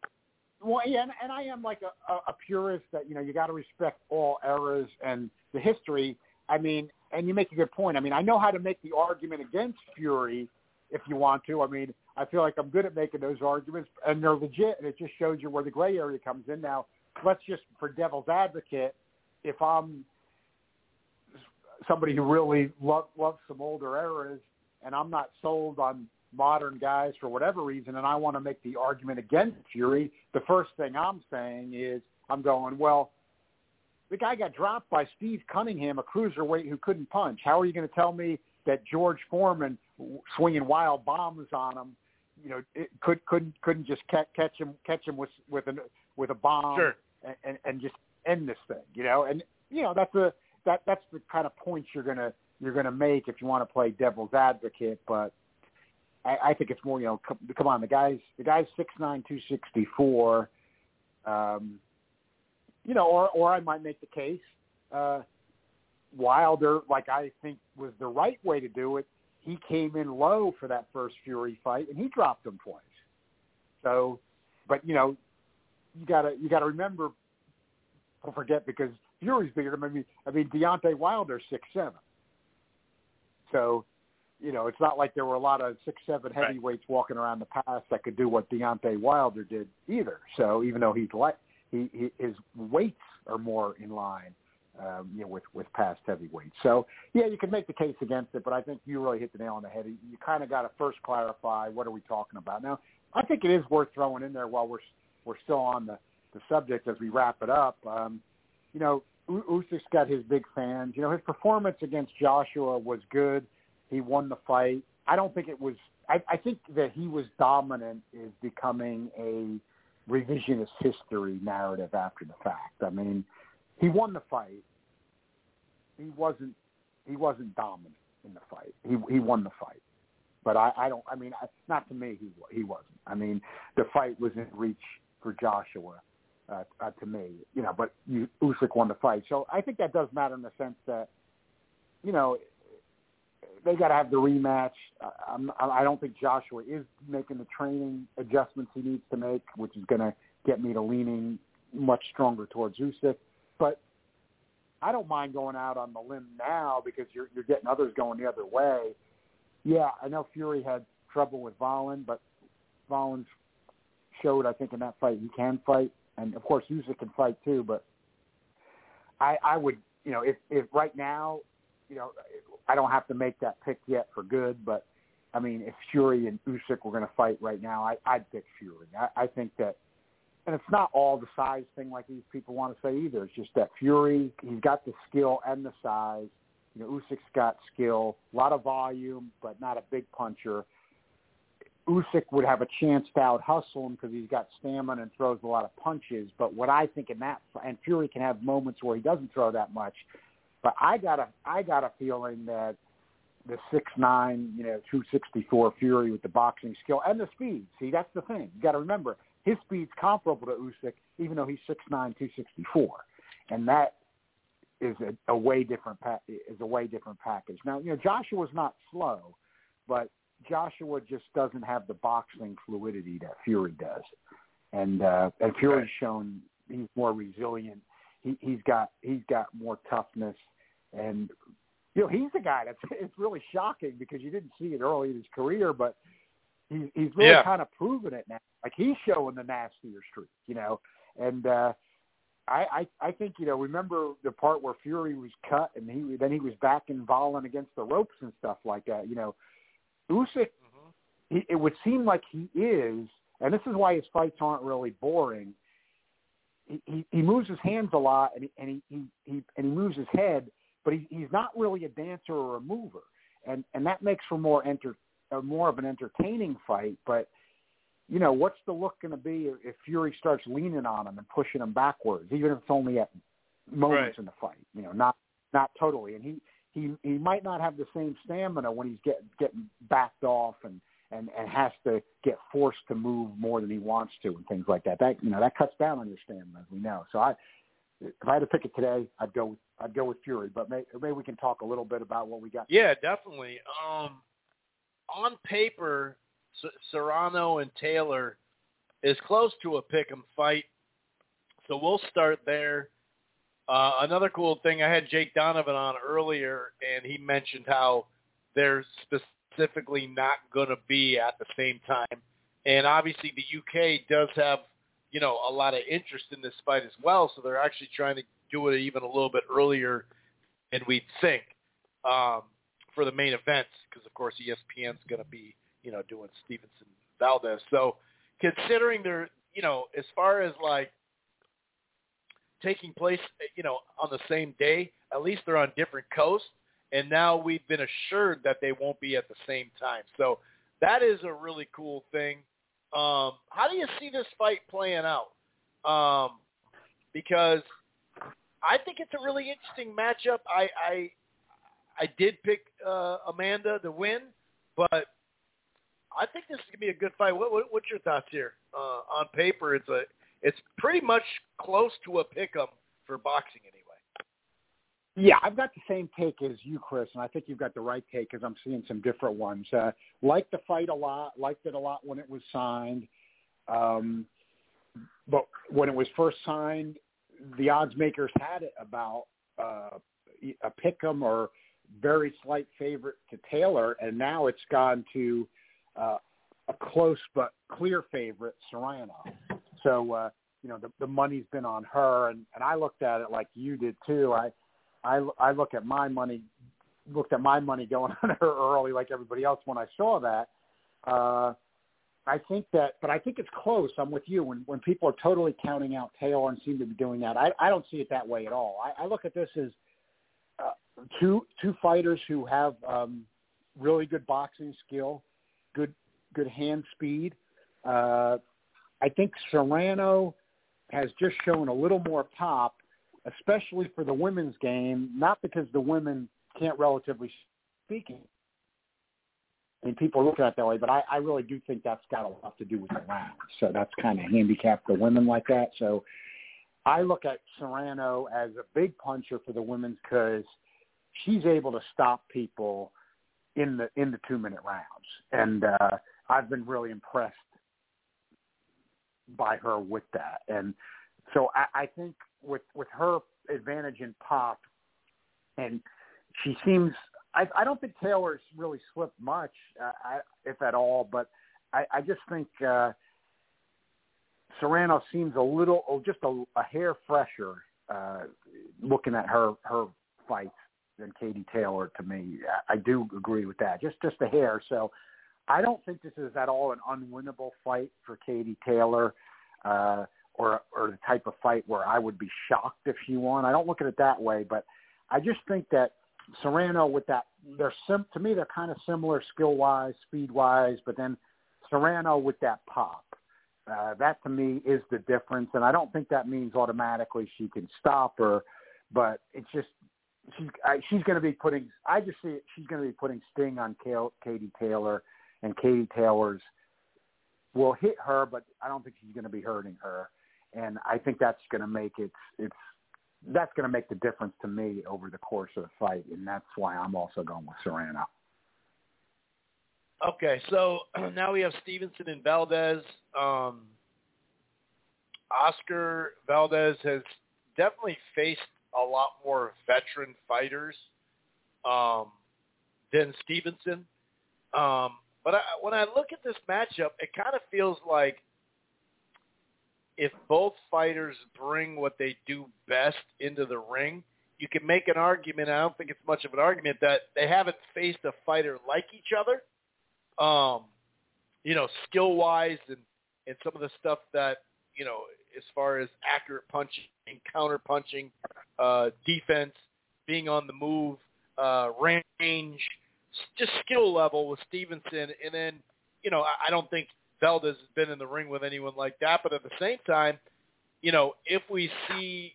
Well, yeah, and, and I am like a, a, a purist that you know you got to respect all eras and the history. I mean, and you make a good point. I mean, I know how to make the argument against Fury if you want to. I mean, I feel like I'm good at making those arguments, and they're legit, and it just shows you where the gray area comes in. Now, let's just for devil's advocate, if I'm somebody who really love, loves some older eras, and I'm not sold on modern guys for whatever reason, and I want to make the argument against Fury, the first thing I'm saying is I'm going, well, the guy got dropped by Steve Cunningham, a cruiserweight who couldn't punch. How are you going to tell me that George Foreman swinging wild bombs on him, you know, it could couldn't couldn't just catch, catch him catch him with with a with a bomb sure. and, and and just end this thing, you know? And you know that's a that that's the kind of points you're gonna you're gonna make if you want to play devil's advocate. But I, I think it's more you know come, come on the guys the guys six nine two sixty four. Um, you know, or or I might make the case uh, Wilder, like I think was the right way to do it. He came in low for that first Fury fight, and he dropped him twice. So, but you know, you gotta you gotta remember. Don't forget because Fury's bigger than me. I mean, Deontay Wilder's six seven. So, you know, it's not like there were a lot of six seven Right. heavyweights walking around the past that could do what Deontay Wilder did either. So even though he's like he, he his weights are more in line, um, you know, with with past heavyweights. So yeah, you can make the case against it, but I think you really hit the nail on the head. You kind of got to first clarify what are we talking about. Now, I think it is worth throwing in there while we're we're still on the the subject as we wrap it up. Um, you know, Usyk's got his big fans. You know, his performance against Joshua was good. He won the fight. I don't think it was. I, I think that he was dominant is becoming a revisionist history narrative after the fact. I mean, he won the fight. He wasn't. He wasn't dominant in the fight. He he won the fight. But I, I don't. I mean, I, not to me. He he wasn't. I mean, the fight was in reach for Joshua. Uh, uh, to me, you know, but you, Usyk won the fight, so I think that does matter in the sense that, you know, they got to have the rematch. I'm, I don't think Joshua is making the training adjustments he needs to make, which is going to get me to leaning much stronger towards Usyk. But I don't mind going out on the limb now because you're you're getting others going the other way. Yeah, I know Fury had trouble with Wallin, but Wallin showed I think in that fight he can fight, and of course Usyk can fight too. But I I would you know if if right now you know I don't have to make that pick yet for good, but I mean if Fury and Usyk were going to fight right now, I I'd pick Fury. I, I think that. And it's not all the size thing like these people want to say either. It's just that Fury, he's got the skill and the size. You know, Usyk's got skill, a lot of volume, but not a big puncher. Usyk would have a chance to out hustle him because he's got stamina and throws a lot of punches. But what I think in that, and Fury can have moments where he doesn't throw that much. But I got a, I got a feeling that the six nine, you know, two sixty four Fury with the boxing skill and the speed. See, that's the thing. You got to remember his speed's comparable to Usyk, even though he's six nine, two sixty four, and that is a, a way different pa- is a way different package. Now, you know, Joshua's not slow, but Joshua just doesn't have the boxing fluidity that Fury does, and uh, and Fury's shown he's more resilient. He, he's got he's got more toughness, and you know he's the guy that's it's really shocking because you didn't see it early in his career, but he's he's really Yeah. kind of proven it now. Like he's showing the nastier streak, you know, and. uh I, I I think you know. Remember the part where Fury was cut, and he then he was back in Wallin against the ropes and stuff like that. You know, Usyk. He, it would seem like he is, and this is why his fights aren't really boring. He he, he moves his hands a lot, and he and he, he, he and he moves his head, but he, he's not really a dancer or a mover, and and that makes for more enter uh, more of an entertaining fight. But you know, what's the look going to be if- if Fury starts leaning on him and pushing him backwards, even if it's only at moments Right. in the fight? You know, not not totally. And he he he might not have the same stamina when he's getting getting backed off and and and has to get forced to move more than he wants to and things like that. That you know that cuts down on your stamina, as we know. So I. If I had to pick it today, I'd go with I'd go with Fury, but may, maybe we can talk a little bit about what we got. Yeah, definitely. Um, on paper, S- Serrano and Taylor is close to a pick 'em fight, so we'll start there. Uh, another cool thing, I had Jake Donovan on earlier, and he mentioned how they're specifically not going to be at the same time. And obviously, the UK does have, you know, a lot of interest in this fight as well, so they're actually trying to do it even a little bit earlier than we'd think um, for the main events, because of course ESPN's going to be, you know, doing Stevenson Valdez. So considering they're, you know, as far as like taking place, you know, on the same day, at least they're on different coasts, and now we've been assured that they won't be at the same time. So that is a really cool thing. Um, how do you see this fight playing out? Um, because I think it's a really interesting matchup. I I, I did pick uh, Amanda to win, but I think this is gonna be a good fight. What, what what's your thoughts here? Uh, on paper, it's a it's pretty much close to a pick 'em for boxing anyway. Yeah, I've got the same take as you, Chris, and I think you've got the right take because I'm seeing some different ones. Uh, liked the fight a lot. Liked it a lot when it was signed. Um, but when it was first signed, the odds makers had it about uh, a pick'em or very slight favorite to Taylor, and now it's gone to uh, a close but clear favorite, Serrano. So uh, you know the the money's been on her, and and I looked at it like you did too. I I I look at my money looked at my money going on her early, like everybody else when I saw that. Uh, I think that, but I think it's close. I'm with you. When when people are totally counting out Taylor and seem to be doing that, I I don't see it that way at all. I, I look at this as uh, two two fighters who have um, really good boxing skill, good good hand speed. Uh, I think Serrano has just shown a little more pop, especially for the women's game. Not because the women can't, relatively speaking. I mean, people look at it that way, but I, I really do think that's got a lot to do with the round. So that's kind of handicapped the women like that. So I look at Serrano as a big puncher for the women's because she's able to stop people in the in the two minute rounds, and uh, I've been really impressed by her with that. And so I, I think with with her advantage in pop, and she seems. I, I don't think Taylor's really slipped much, uh, I, if at all. But I, I just think uh, Serrano seems a little, oh, just a, a hair fresher uh, looking at her her fights than Katie Taylor. To me, I, I do agree with that. Just just a hair. So I don't think this is at all an unwinnable fight for Katie Taylor. Uh, or or the type of fight where I would be shocked if she won. I don't look at it that way, but I just think that Serrano with that they're sim to me they're kind of similar skill wise, speed wise, but then Serrano with that pop. Uh, that to me is the difference, and I don't think that means automatically she can stop her, but it's just she's I, she's going to be putting. I just see it, she's going to be putting sting on Kale, Katie Taylor, and Katie Taylor's will hit her, but I don't think she's going to be hurting her, and I think that's going to make it it's that's going to make the difference to me over the course of the fight, and that's why I'm also going with Serrano. Okay, so now we have Stevenson and Valdez. Um, Oscar Valdez has definitely faced a lot more veteran fighters um, than Stevenson. Um, but I, when I look at this matchup, it kind of feels like if both fighters bring what they do best into the ring, you can make an argument. I don't think it's much of an argument that they haven't faced a fighter like each other. Um, you know, skill wise and and some of the stuff that you know, as far as accurate punching, counter punching, uh, defense, being on the move, uh, range, just skill level with Stevenson, and then you know, I, don't think has been in the ring with anyone like that. But at the same time, you know, if we see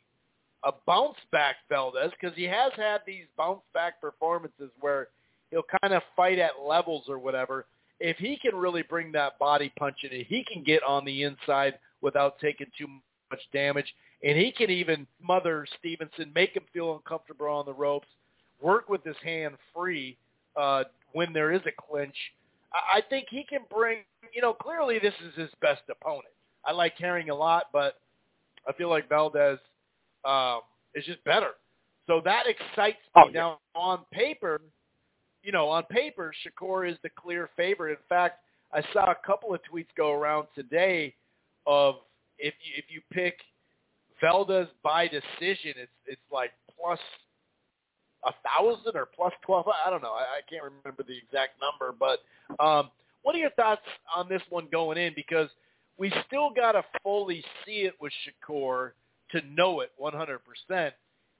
a bounce back Valdez, because he has had these bounce back performances where he'll kind of fight at levels or whatever. If he can really bring that body punch in, he can get on the inside without taking too much damage, and he can even mother Stevenson, make him feel uncomfortable on the ropes, work with his hand free uh, when there is a clinch. I think he can bring you know, clearly this is his best opponent. I like Herring a lot, but I feel like Valdez um, is just better. So that excites me. Oh, yeah. Now, on paper, you know, on paper, Shakur is the clear favorite. In fact, I saw a couple of tweets go around today of if you, if you pick Valdez by decision, it's it's like plus a thousand or plus twelve. I don't know. I, I can't remember the exact number, but um, what are your thoughts on this one going in? Because we still got to fully see it with Shakur to know it 100%.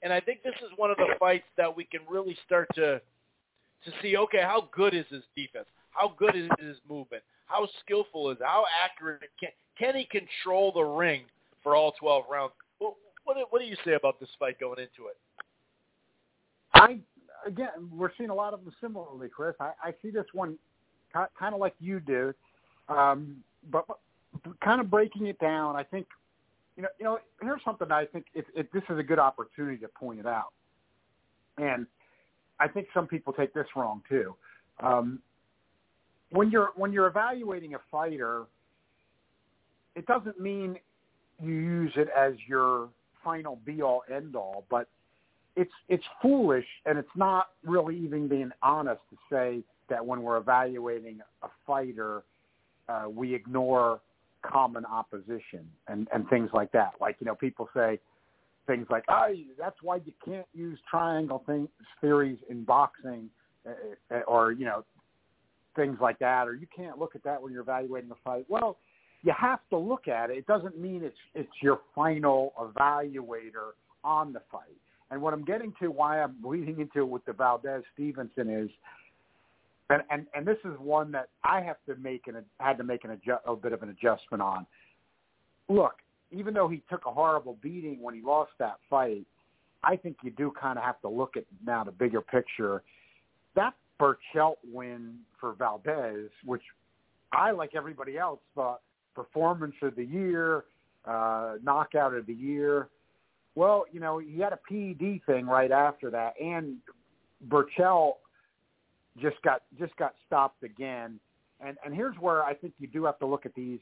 And I think this is one of the fights that we can really start to to see. Okay, how good is his defense? How good is his movement? How skillful is? It? How accurate can can he control the ring for all 12 rounds? What, what do you say about this fight going into it? I again, we're seeing a lot of them similarly, Chris. I, I see this one kind of like you do, um, but, but kind of breaking it down. I think you know, you know, here's something I think if, this is a good opportunity to point it out, and I think some people take this wrong too. Um, when you're when you're evaluating a fighter, it doesn't mean you use it as your final be all end all, but it's it's foolish and it's not really even being honest to say that when we're evaluating a fighter, uh, we ignore common opposition and and things like that. Like you know, people say things like, "Oh, that's why you can't use triangle things theories in boxing," uh, or you know, things like that, or you can't look at that when you're evaluating a fight. Well, you have to look at it. It doesn't mean it's it's your final evaluator on the fight. And what I'm getting to, why I'm leading into it with the Valdez Stevenson is, and and and this is one that I have to make an had to make an adjust, a bit of an adjustment on. Look, even though he took a horrible beating when he lost that fight, I think you do kind of have to look at now the bigger picture. That Berchelt win for Valdez, which I, like everybody else, thought performance of the year, uh, knockout of the year. Well, you know, he had a PED thing right after that, and Berchelt just got just got stopped again. And and here's where I think you do have to look at these.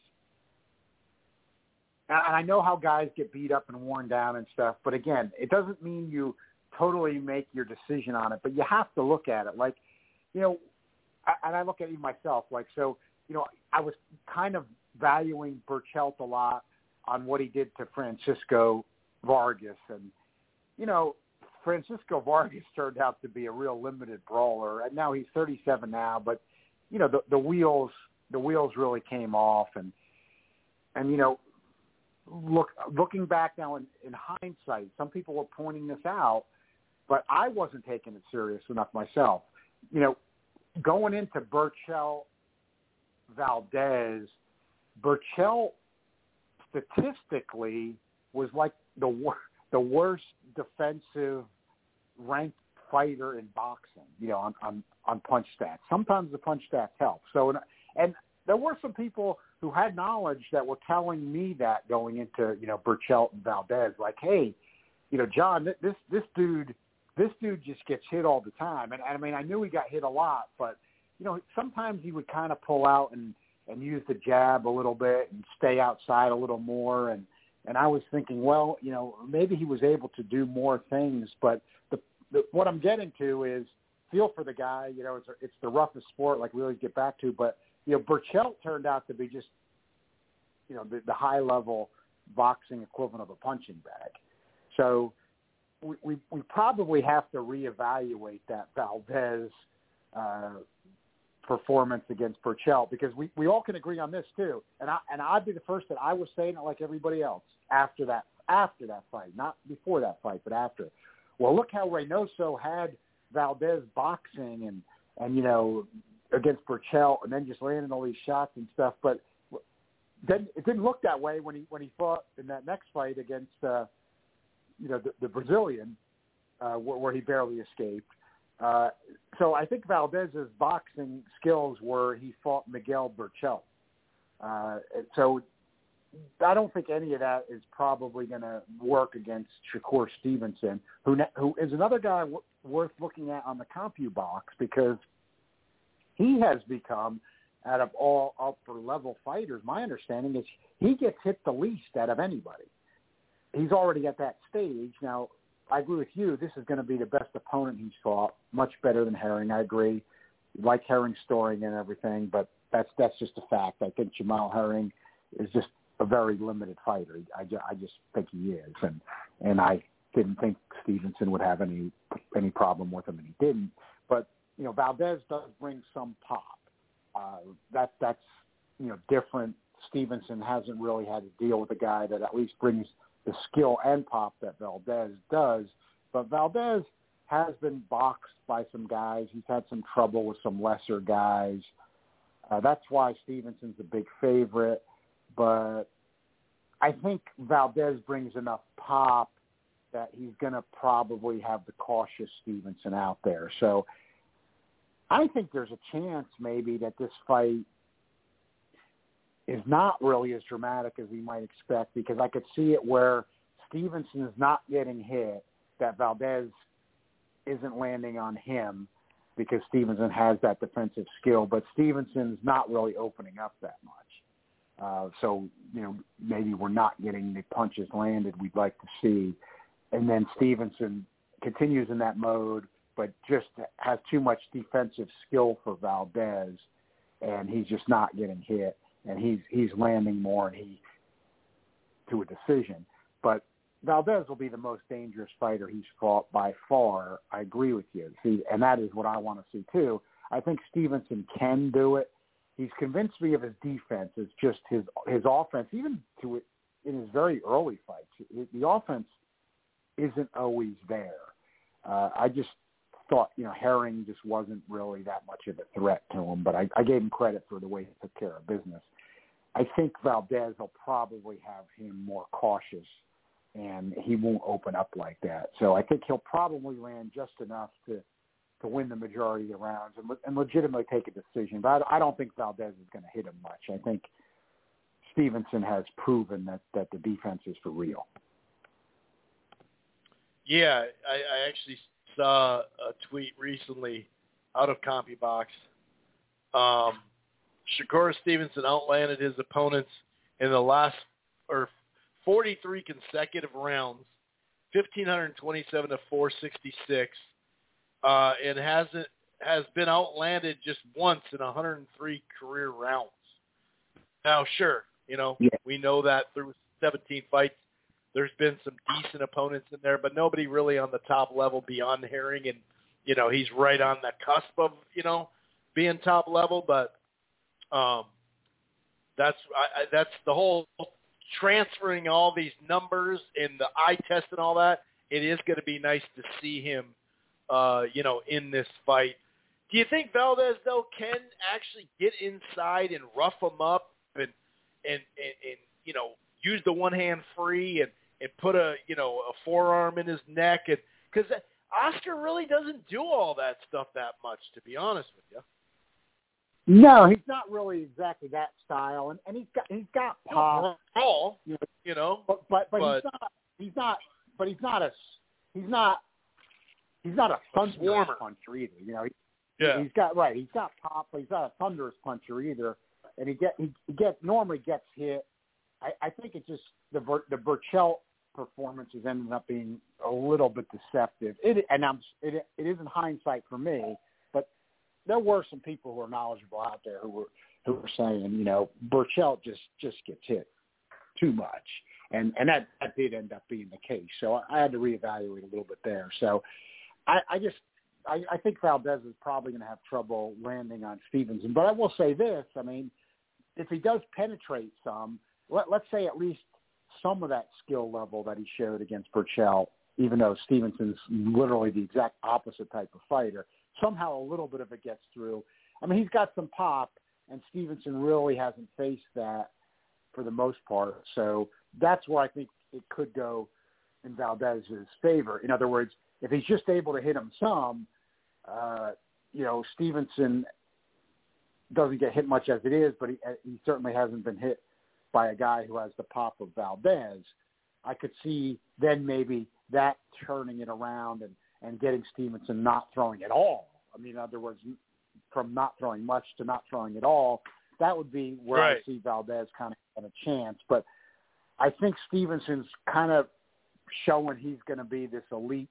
And I know how guys get beat up and worn down and stuff, but again, it doesn't mean you totally make your decision on it. But you have to look at it like, you know, and I look at it myself like so. You know, I was kind of valuing Berchelt a lot on what he did to Francisco Vargas, and you know, Francisco Vargas turned out to be a real limited brawler, and now he's 37 now, but you know, the the wheels the wheels really came off, and and you know, look looking back now in, in hindsight, some people were pointing this out, but I wasn't taking it serious enough myself. You know, going into Berchelt Valdez, Berchelt statistically was like the wor- the worst defensive ranked fighter in boxing. You know, on on on punch stats. Sometimes the punch stats help. So and, and there were some people who had knowledge that were telling me that going into you know Berchelt and Valdez, like, hey, you know, John, this this dude, this dude just gets hit all the time. And I mean, I knew he got hit a lot, but you know, sometimes he would kind of pull out and and use the jab a little bit and stay outside a little more and and I was thinking, well, you know, maybe he was able to do more things, but the, the what I'm getting to is feel for the guy. You know, it's it's the roughest sport, like we always get back to. But you know, Berchelt turned out to be just, you know, the, the high level boxing equivalent of a punching bag. So we we, we probably have to reevaluate that Valdez uh, performance against Berchelt because we, we all can agree on this too. And I and I'd be the first that I was saying it like everybody else after that after that fight, not before that fight, but after. Well, look how Reynoso had Valdez boxing and and you know against Berchelt and then just landing all these shots and stuff, but then it didn't look that way when he when he fought in that next fight against uh you know the, the Brazilian uh where, where he barely escaped. Uh, so I think Valdez's boxing skills were he fought Miguel Berchelt. Uh, so I don't think any of that is probably going to work against Shakur Stevenson, who who is another guy w- worth looking at on the CompuBox because he has become, out of all upper level fighters, my understanding is he gets hit the least out of anybody. He's already at that stage now. I agree with you. This is going to be the best opponent he's fought. Much better than Herring. I agree. Like Herring's story and everything, but that's that's just a fact. I think Jamel Herring is just a very limited fighter. I, I just think he is, and and I didn't think Stevenson would have any any problem with him, and he didn't. But you know, Valdez does bring some pop. Uh, that that's you know different. Stevenson hasn't really had to deal with a guy that at least brings the skill and pop that Valdez does. But Valdez has been boxed by some guys. He's had some trouble with some lesser guys. Uh, that's why Stevenson's a big favorite. But I think Valdez brings enough pop that he's going to probably have the cautious Stevenson out there. So I think there's a chance maybe that this fight is not really as dramatic as we might expect because I could see it where Stevenson is not getting hit, that Valdez isn't landing on him because Stevenson has that defensive skill, but Stevenson's not really opening up that much. Uh, so you know maybe we're not getting the punches landed we'd like to see, and then Stevenson continues in that mode, but just has too much defensive skill for Valdez, and he's just not getting hit, and he's he's landing more, and he to a decision. But Valdez will be the most dangerous fighter he's fought by far. I agree with you. See, and that is what I want to see too. I think Stevenson can do it. He's convinced me of his defense. It's just his his offense, even to it in his very early fights. The offense isn't always there. Uh, I just thought, you know, Herring just wasn't really that much of a threat to him, but I, I gave him credit for the way he took care of business. I think Valdez will probably have him more cautious, and he won't open up like that. So I think he'll probably land just enough to to win the majority of the rounds and, and legitimately take a decision. But I, I don't think Valdez is going to hit him much. I think Stevenson has proven that that the defense is for real. Yeah, I, I actually saw a tweet recently out of CompuBox. Um, Shakur Stevenson outlanded his opponents in the last or 43 consecutive rounds, 1527 to 466, uh, and hasn't has been outlanded just once in 103 career rounds. Now, sure, you know Yeah. we know that through 17 fights, there's been some decent opponents in there, but nobody really on the top level beyond Herring, and you know he's right on the cusp of you know being top level, but um, that's I, I, that's the whole transferring all these numbers and the eye test and all that. It is going to be nice to see him, uh, you know, in this fight. Do you think Valdez though can actually get inside and rough him up and and and, and you know use the one hand free and and put a you know a forearm in his neck and because Oscar really doesn't do all that stuff that much to be honest with you. No, he's not really exactly that style, and, and he's got he's got pop, Brawl, you know, you know. but but but, But- he's not he's not but he's not a he's not he's not a thunderous puncher either. You know, he, Yeah. he's got right. He's got pop, but he's not a thunderous puncher either. And he get he, he get normally gets hit. I, I think it's just the the Berchelt performance is ending up being a little bit deceptive. It and I'm it it is in hindsight for me, there were some people who are knowledgeable out there who were who were saying, you know, Berchelt just just gets hit too much, and and that that did end up being the case. So I, I had to reevaluate a little bit there. So I, I just I, I think Valdez is probably going to have trouble landing on Stevenson. But I will say this: I mean, if he does penetrate some, let, let's say at least some of that skill level that he showed against Berchelt, even though Stevenson's literally the exact opposite type of fighter, somehow a little bit of it gets through. I mean, he's got some pop, and Stevenson really hasn't faced that for the most part. So that's where I think it could go in Valdez's favor. In other words, if he's just able to hit him some, uh, you know, Stevenson doesn't get hit much as it is, but he, he certainly hasn't been hit by a guy who has the pop of Valdez. I could see then maybe that turning it around and, and getting Stevenson not throwing at all. I mean, in other words, from not throwing much to not throwing at all, that would be where Right. I see Valdez kind of having a chance. But I think Stevenson's kind of showing he's going to be this elite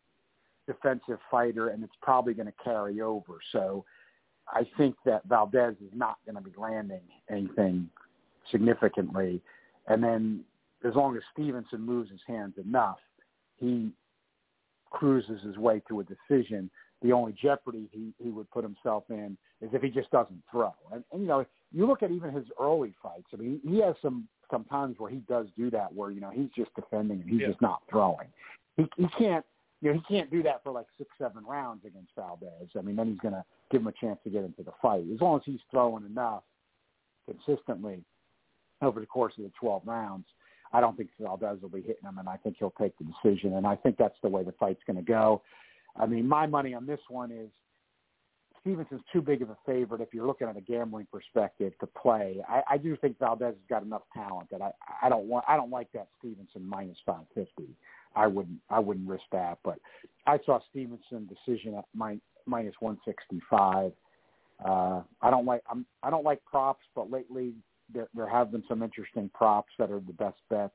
defensive fighter, and it's probably going to carry over. So I think that Valdez is not going to be landing anything significantly. And then as long as Stevenson moves his hands enough, he cruises his way to a decision. The only jeopardy he, he would put himself in is if he just doesn't throw. And, and you know, you look at even his early fights. I mean, he has some some times where he does do that, where you know he's just defending and he's Yeah. just not throwing. He he can't you know he can't do that for like six seven rounds against Valdez. I mean, then he's going to give him a chance to get into the fight. As long as he's throwing enough consistently over the course of the 12 rounds, I don't think Valdez will be hitting him, and I think he'll take the decision. And I think that's the way the fight's going to go. I mean, my money on this one is Stevenson's too big of a favorite if you're looking at a gambling perspective to play. I, I do think Valdez has got enough talent that I, I don't want I don't like that Stevenson minus five fifty. I wouldn't I wouldn't risk that. But I saw Stevenson decision at min, minus one sixty five. Uh, I don't like I'm I don't like props, but lately there, there have been some interesting props that are the best bets,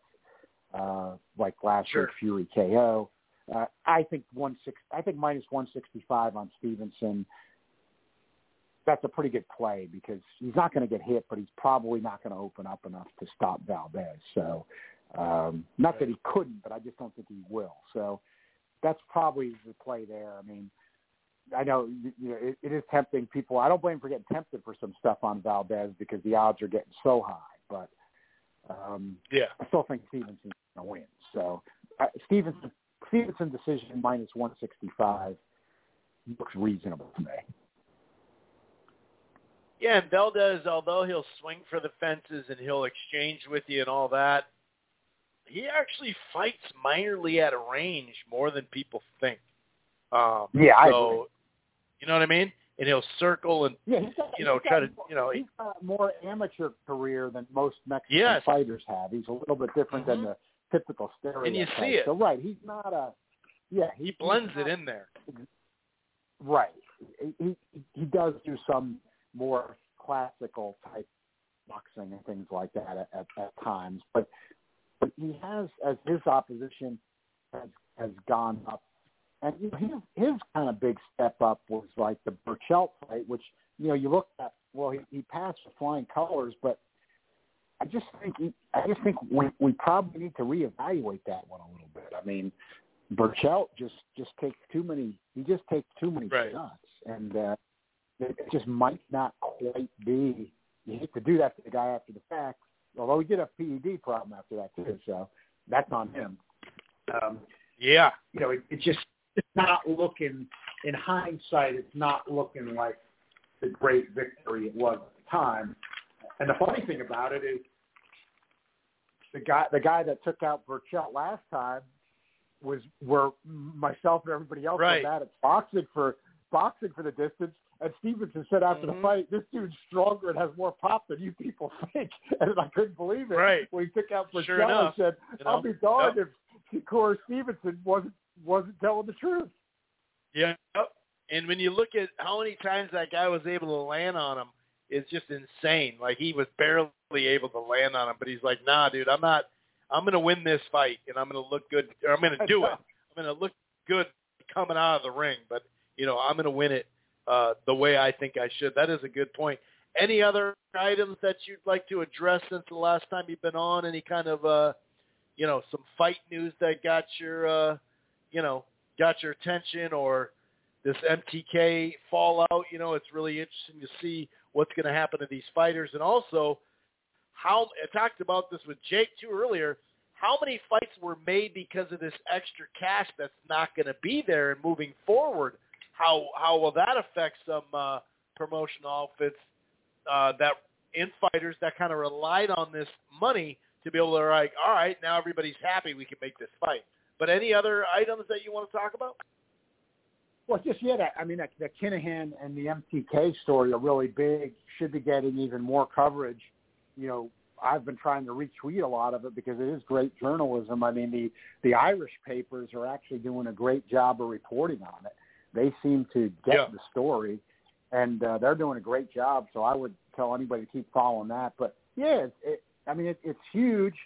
uh, like last Sure. year's Fury KO. Uh, I think one six. I think minus one sixty five on Stevenson. That's a pretty good play because he's not going to get hit, but he's probably not going to open up enough to stop Valdez. So, um, not that he couldn't, but I just don't think he will. So, that's probably the play there. I mean, I know you know it, it is tempting people. I don't blame for getting tempted for some stuff on Valdez because the odds are getting so high, but um, Yeah. I still think Stevenson's going to win. So uh, Stevenson Stevenson decision minus one sixty five looks reasonable to me. Yeah, and Valdez, although he'll swing for the fences and he'll exchange with you and all that, he actually fights minorly at a range more than people think. Um, Yeah, I so, agree. You know what I mean? And he'll circle and Yeah, got, you know try got to you know he's got more amateur career than most Mexican Yes. fighters have. He's a little bit different than Mhm. the typical stereotype. And you see it. So right, he's not a yeah. he blends he's it in there. Right. He, he he does do some more classical type boxing and things like that at, at, at times, but but he has as his opposition has has gone up, and you know, his his kind of big step up was like the Berchelt fight, which you know you look at. Well, he, he passed with flying colors, but I just think he, I just think we we probably need to reevaluate that one a little bit. I mean, Berchelt just just takes too many. He just takes too many Right. shots, and uh, it it just might not quite be. You hate to do that to the guy after the fact. Although he did have PED problem after that too, so that's on him. Um, Yeah. you know, it, it's just it's not looking. In hindsight, it's not looking like the great victory it was at the time. And the funny thing about it is, the guy the guy that took out Berchelt last time was where myself and everybody else Right. was at boxing for boxing for the distance. And Stevenson said after Mhm. the fight, "This dude's stronger and has more pop than you people think." And I couldn't believe it Right. when he took out Berchelt. Sure I said, you know? "I'll be darned if Corey Stevenson wasn't wasn't telling the truth." Yeah. And when you look at how many times that guy was able to land on him, it's just insane. Like he was barely able to land on him, but he's like, "Nah, dude, I'm not. I'm going to win this fight, and I'm going to look good. Or I'm going to do it. I'm going to look good coming out of the ring, but you know, I'm going to win it uh, the way I think I should." That is a good point. Any other items that you'd like to address since the last time you've been on? Any kind of, uh, you know, some fight news that got your, uh, you know, got your attention, or this MTK fallout. You know, it's really interesting to see what's going to happen to these fighters, and also how I talked about this with Jake too earlier. How many fights were made because of this extra cash that's not going to be there and moving forward? How how will that affect some uh, promotional outfits uh, that in fighters that kind of relied on this money to be able to like, all right, now everybody's happy, we can make this fight. But any other items that you want to talk about? Well, just yeah, that, I mean, that, the Kinahan and the MTK story are really big. Should be getting even more coverage. You know, I've been trying to retweet a lot of it because it is great journalism. I mean, the the Irish papers are actually doing a great job of reporting on it. They seem to get Yeah. the story, and uh, they're doing a great job. So I would tell anybody to keep following that. But yeah, it, it, I mean, it, it's huge.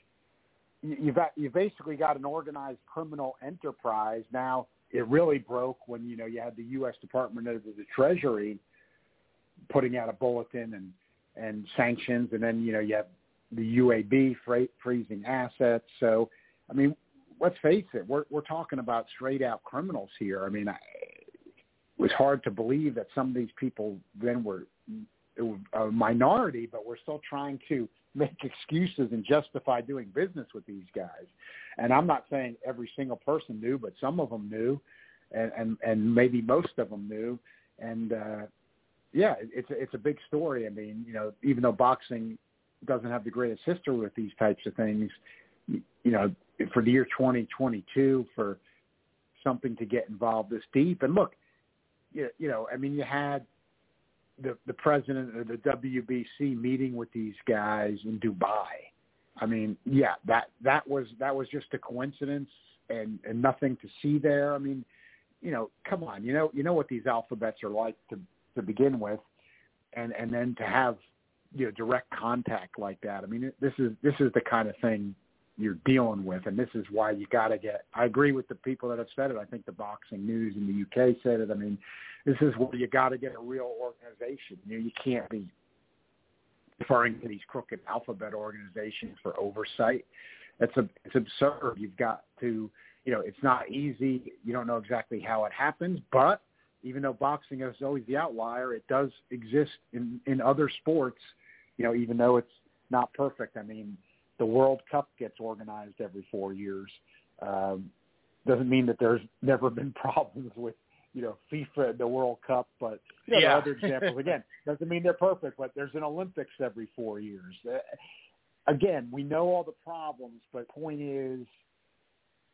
You- You've you've basically got an organized criminal enterprise now it really broke when you know you had the U.S. Department of the Treasury putting out a bulletin and and sanctions, and then you know you have the UAE freight, freezing assets. So, I mean, let's face it, we're we're talking about straight out criminals here. I mean, I, it was hard to believe that some of these people then were a minority, but we're still trying to make excuses and justify doing business with these guys. And I'm not saying every single person knew, but some of them knew, and and, and maybe most of them knew. And uh, yeah, it- it's it's a big story. I mean, you know, even though boxing doesn't have the greatest history with these types of things, you know, for the year 2022, for something to get involved this deep, and look, you, you know, I mean, you had the the president of the WBC meeting with these guys in Dubai. I mean, yeah, that that was that was just a coincidence and and nothing to see there. I mean, you know, come on, you know, you know what these alphabets are like to to begin with, and and then to have you know direct contact like that. I mean, this is this is the kind of thing you're dealing with, and this is why you got to get. I agree with the people that have said it. I think the Boxing News in the UK said it. I mean, this is where you got to get a real organization. You know, you can't be referring to these crooked alphabet organizations for oversight. That's a it's absurd. You've got to, you know, it's not easy. You don't know exactly how it happens, but even though boxing is always the outlier, it does exist in in other sports. You know, even though it's not perfect. I mean, the World Cup gets organized every four years. Um, doesn't mean that there's never been problems with you know FIFA the World Cup, but you know, Yeah. other examples. Again, doesn't mean they're perfect, but there's an Olympics every four years. Uh, again, we know all the problems, but point is,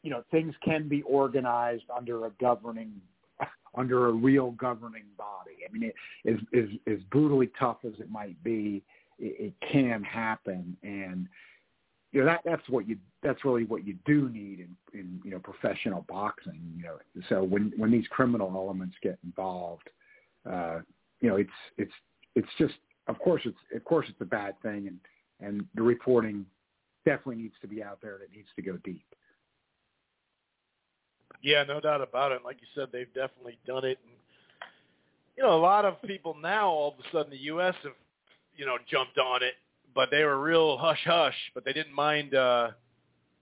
you know, things can be organized under a governing, under a real governing body. I mean, it, as as as brutally tough as it might be, it, it can happen, and you know that that's what you that's really what you do need in in you know professional boxing. You know, so when when these criminal elements get involved, uh, you know, it's it's it's just of course it's of course it's a bad thing, and and the reporting definitely needs to be out there. and It needs to go deep. Yeah, no doubt about it. Like you said, they've definitely done it. And, you know, a lot of people now, all of a sudden, the U.S. have, you know, jumped on it, but they were real hush hush. But they didn't mind, uh,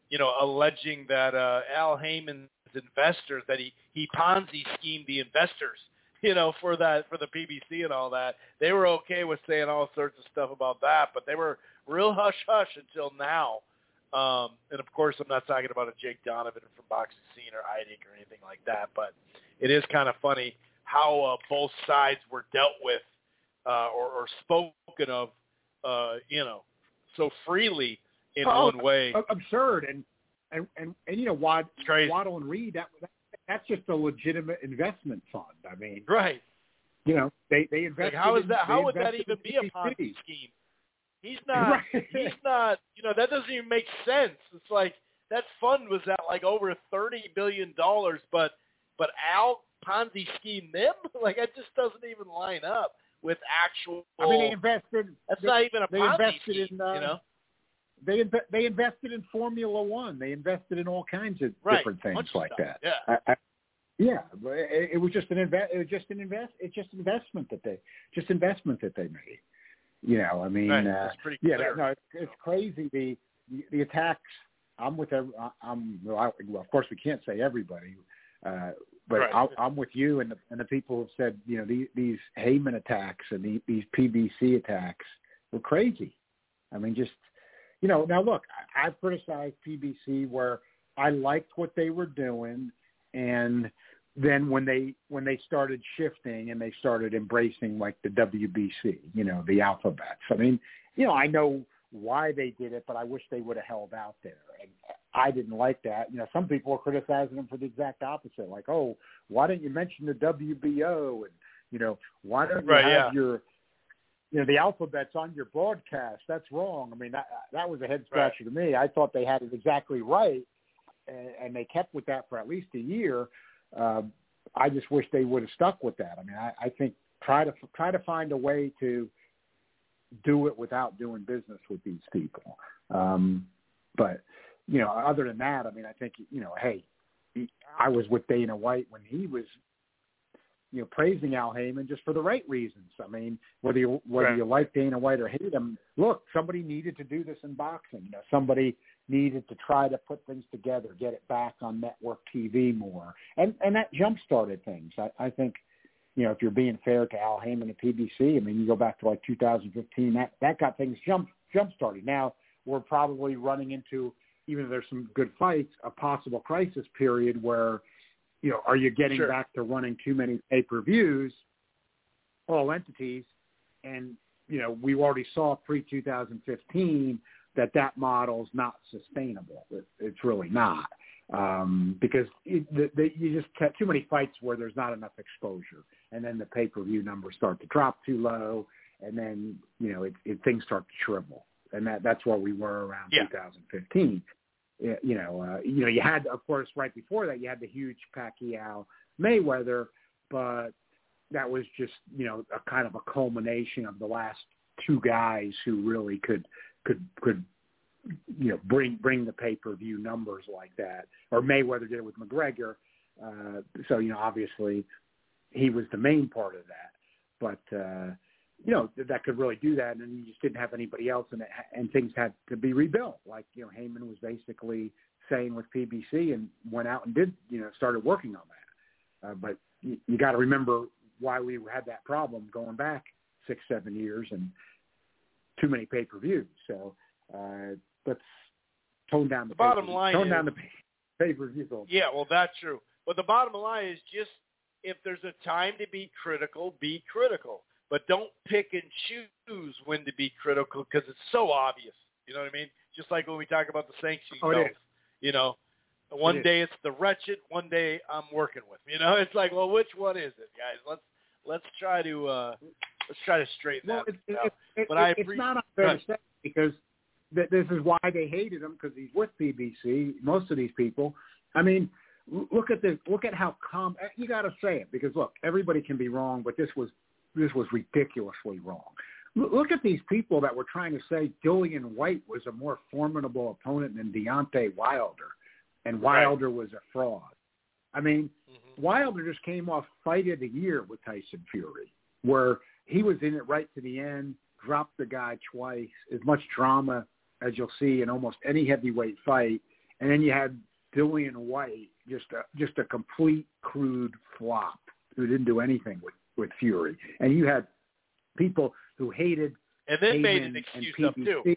you know, alleging that uh, Al Haymon's investors that he he Ponzi schemed the investors, you know, for that for the PBC and all that. They were okay with saying all sorts of stuff about that, but they were real hush hush until now. Um, and of course, I'm not talking about a Jake Donovan from Boxing Scene or Idec or anything like that, but it is kind of funny how uh, both sides were dealt with uh, or, or spoken of, uh, you know, so freely in Oh, one way. Absurd and and and, and you know Wad, Waddell and Reed that, that that's just a legitimate investment fund. I mean, Right. you know they they Like, invested. how is that? they How would that even be a Ponzi scheme? He's not. Right. He's not. You know, that doesn't even make sense. It's like that fund was at like over thirty billion dollars, but but Al Ponzi scheme them. Like that just doesn't even line up with actual. I mean, they invested. that's they, not even a they invested scheme. in, uh, you know, they inve- they invested in Formula One. They invested in all kinds of right? different things like stuff. that. Yeah. I, I, yeah, it, it was just an invest. It was just an invest. It's just investment that they just investment that they made. You know, I mean, Right. uh, yeah, that, no, it's, it's crazy. The the attacks. I'm with. Every, I'm well, I, well. Of course, we can't say everybody, uh, but Right. I, I'm with you and the and the people who've said, you know, these, these Haymon attacks and the, these PBC attacks were crazy. I mean, just you know. Now look, I, I've criticized PBC where I liked what they were doing, and then when they when they started shifting and they started embracing like the WBC, you know, the alphabets. I mean, you know, I know why they did it, but I wish they would have held out there. And I didn't like that. You know, some people are criticizing them for the exact opposite, like, oh, why didn't you mention the WBO? And you know, why don't you Right, have yeah. your you know the alphabets on your broadcast? That's wrong. I mean, that that was a head scratcher to me. I thought they had it exactly right, and, and they kept with that for at least a year. Uh, I just wish they would have stuck with that. I mean, I, I think try to try to find a way to do it without doing business with these people. Um, but you know, other than that, I mean, I think you know, hey, he- I was with Dana White when he was, you know, praising Al Haymon just for the right reasons. I mean, whether you whether Right. you like Dana White or hate him, look, somebody needed to do this in boxing. You know, somebody needed to try to put things together, get it back on network TV more, and and that jump started things. I, I think you know, if you're being fair to Al Haymon and PBC, I mean, you go back to like 2015, that that got things jump jump started. Now we're probably running into, even if there's some good fights, a possible crisis period where, you know, are you getting Sure. back to running too many pay per views, all entities, and you know, we already saw pre 2015 that that model's not sustainable. It, it's really not um, because it, the, the, you just have too many fights where there's not enough exposure, and then the pay per view numbers start to drop too low, and then you know it, it, things start to shrivel, and that that's where we were around Yeah. 2015. You know, uh, you know, you had of course right before that you had the huge Pacquiao Mayweather, but that was just you know a kind of a culmination of the last two guys who really could could could you know bring bring the pay per view numbers like that. Or Mayweather did it with McGregor, uh, so you know obviously he was the main part of that. But uh, you know that could really do that, and you just didn't have anybody else, and it, and things had to be rebuilt. Like you know Haymon was basically saying with PBC and went out and did you know started working on that. Uh, but you, you got to remember why we had that problem going back six seven years and too many pay per views. So uh, let's tone down the, The bottom line tone is- down the pay per view. Yeah, well, that's true. But the bottom line is just if there's a time to be critical, be critical. But don't pick and choose when to be critical because it's so obvious. You know what I mean? Just like when we talk about the sanctions, Oh, it You know, one is. day it's the wretched, one day I'm working with. You know, it's like, well, which one is it, guys? Let's let's try to uh let's try to straighten Well, that it, out. it, it, But it, I it's not unfair to say because th- this is why they hated him because he's with PBC. Most of these people. I mean, look at the look at how calm. eh, You got to say it because look, everybody can be wrong, but this was this was ridiculously wrong. L- Look at these people that were trying to say Dillian Whyte was a more formidable opponent than Deontay Wilder, and Right. Wilder was a fraud. I mean, Mhm. Wilder just came off fight of the year with Tyson Fury, where he was in it right to the end, dropped the guy twice, as much drama as you'll see in almost any heavyweight fight, and then you had Dillian Whyte, just a, just a complete crude flop who didn't do anything with with Fury, and you had people who hated And then made Haymon an and excuse up too.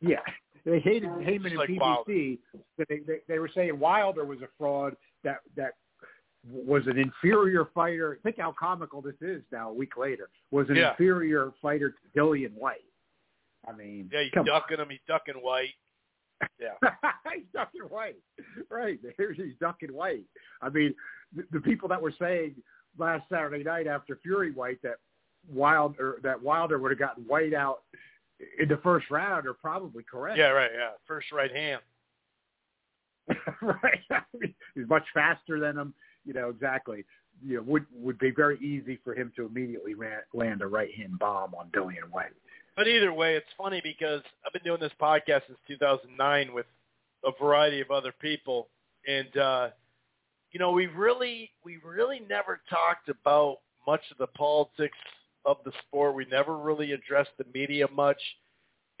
Yeah, they hated Haymon and like PBC. Wilder. They, they they were saying Wilder was a fraud that that was an inferior fighter. Think how comical this is now. A week later, was an Yeah. inferior fighter to Dillian Whyte. I mean, Yeah, he's ducking him. He's ducking Whyte. Yeah. he's ducking Whyte, right? He's ducking Whyte. I mean, the, the people that were saying last Saturday night after Fury Whyte that Wilder that Wilder would have gotten Whyte out in the first round are probably correct. Yeah, right. Yeah, first right hand. right. I mean, he's much faster than him. You know exactly. You know, would would be very easy for him to immediately ran, land a right hand bomb on Dillian Whyte. But either way, it's funny because I've been doing this podcast since 2009 with a variety of other people, and uh, you know, we really, we really never talked about much of the politics of the sport. We never really addressed the media much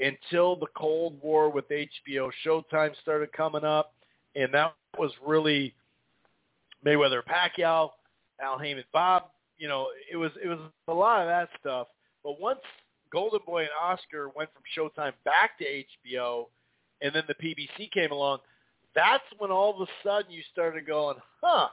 until the Cold War with HBO Showtime started coming up, and that was really Mayweather Pacquiao, Al Haymon Bob. You know, it was it was a lot of that stuff. But once Golden Boy and Oscar went from Showtime back to HBO, and then the PBC came along. That's when all of a sudden you started going, huh?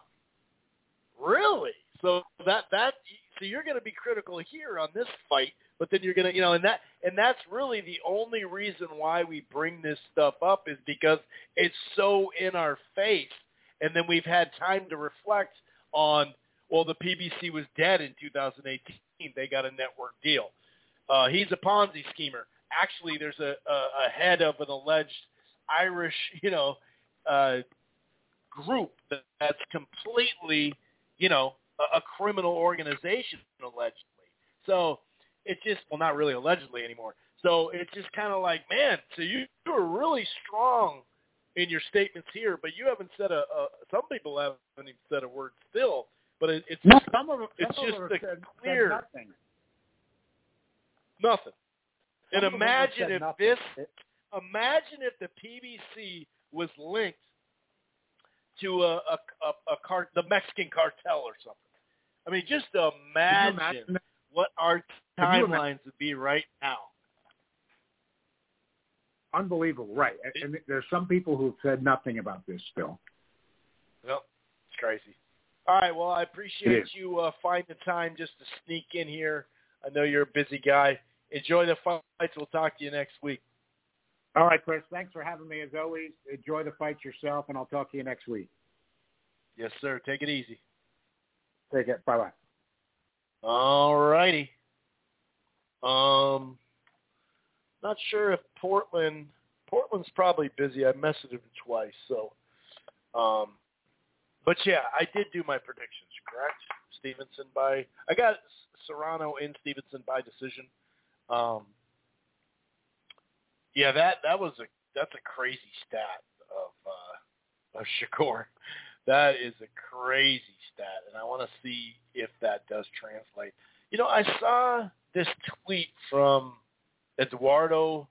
Really? So that that so you're going to be critical here on this fight, but then you're going to you know, and that and that's really the only reason why we bring this stuff up is because it's so in our face, and then we've had time to reflect on. Well, the PBC was dead in 2018. They got a network deal. Uh, he's a Ponzi schemer. Actually, there's a, a, a head of an alleged Irish, you know, uh, group that's completely, you know, a, a criminal organization allegedly. So it's just, well, not really allegedly anymore. So it's just kind of like, man, so you, you were really strong in your statements here, but you haven't said a, a some people haven't even said a word still. But it, it's No, some of It's some of just them the said, said clear- nothing. nothing. And Some of have imagine if nothing. this imagine if the PBC was linked to a a, a, a car, the Mexican cartel or something. I mean, just imagine, imagine what our timelines would be right now. Unbelievable, right? And- And there's some people who've said nothing about this still. Well, it's crazy. All right. Well, I appreciate you uh, finding the time just to sneak in here. I know you're a busy guy. Enjoy the fights. We'll talk to you next week. All right, Chris. Thanks for having me as always. Enjoy the fight yourself, and I'll talk to you next week. Yes, sir. Take it easy. Take care. Bye bye. All righty. Um, not sure if Portland. Portland's probably busy. I messaged him twice, so. Um, but yeah, I did do my predictions. Correct. Stevenson by I got Serrano in Stevenson by decision. Um, yeah, that that was a that's a crazy stat of uh, of Shakur. That is a crazy stat, and I want to see if that does translate. You know, I saw this tweet from Eduardo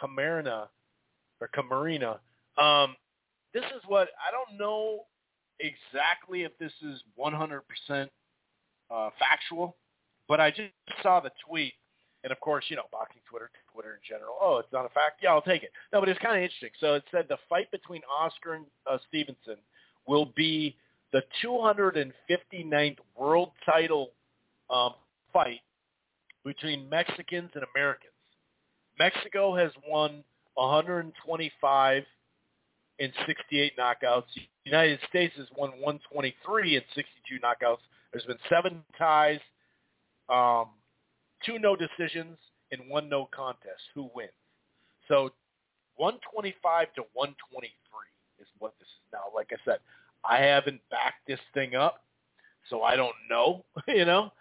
Camarena or Camarina. Um, this is what I don't know exactly if this is 100% uh, factual, but I just saw the tweet, and of course, you know, boxing Twitter, Twitter in general. Oh, it's not a fact. Yeah, I'll take it. No, but it's kind of interesting. So it said the fight between Oscar and uh, Stevenson will be the 259th world title um, fight between Mexicans and Americans. Mexico has won 125 in 68 knockouts. The United States has won 123 in 62 knockouts. There's been seven ties, um, two no decisions, and one no contest. Who wins? So 125 to 123 is what this is now. Like I said, I haven't backed this thing up, so I don't know, you know.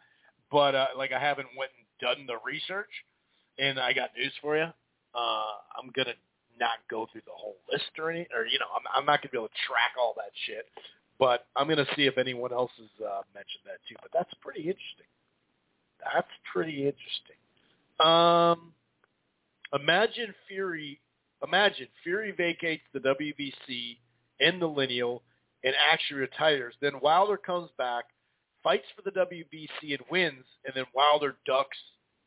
But uh, like I haven't went and done the research, and I got news for you. Uh, I'm gonna not go through the whole list or any, or you know, I'm, I'm not gonna be able to track all that shit. But I'm gonna see if anyone else has uh, mentioned that too. But that's pretty interesting. That's pretty interesting. Um, imagine Fury. Imagine Fury vacates the WBC and the lineal and actually retires. Then Wilder comes back, fights for the WBC and wins, and then Wilder ducks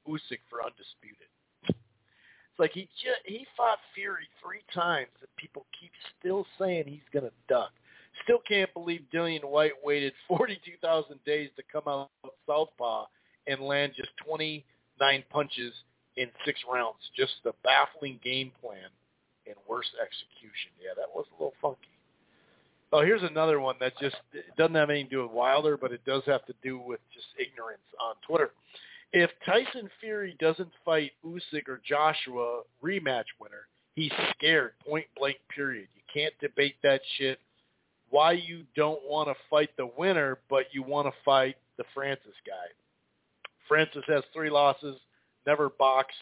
Usyk for undisputed. It's like he just, he fought Fury three times, and people keep still saying he's gonna duck. Still can't believe Dillian Whyte waited 42,000 days to come out of southpaw and land just 29 punches in six rounds. Just the baffling game plan and worse execution. Yeah, that was a little funky. Oh, here's another one that just doesn't have anything to do with Wilder, but it does have to do with just ignorance on Twitter. If Tyson Fury doesn't fight Usyk or Joshua rematch winner, he's scared. Point blank. Period. You can't debate that shit. Why you don't want to fight the winner, but you want to fight the Francis guy? Francis has three losses, never boxed.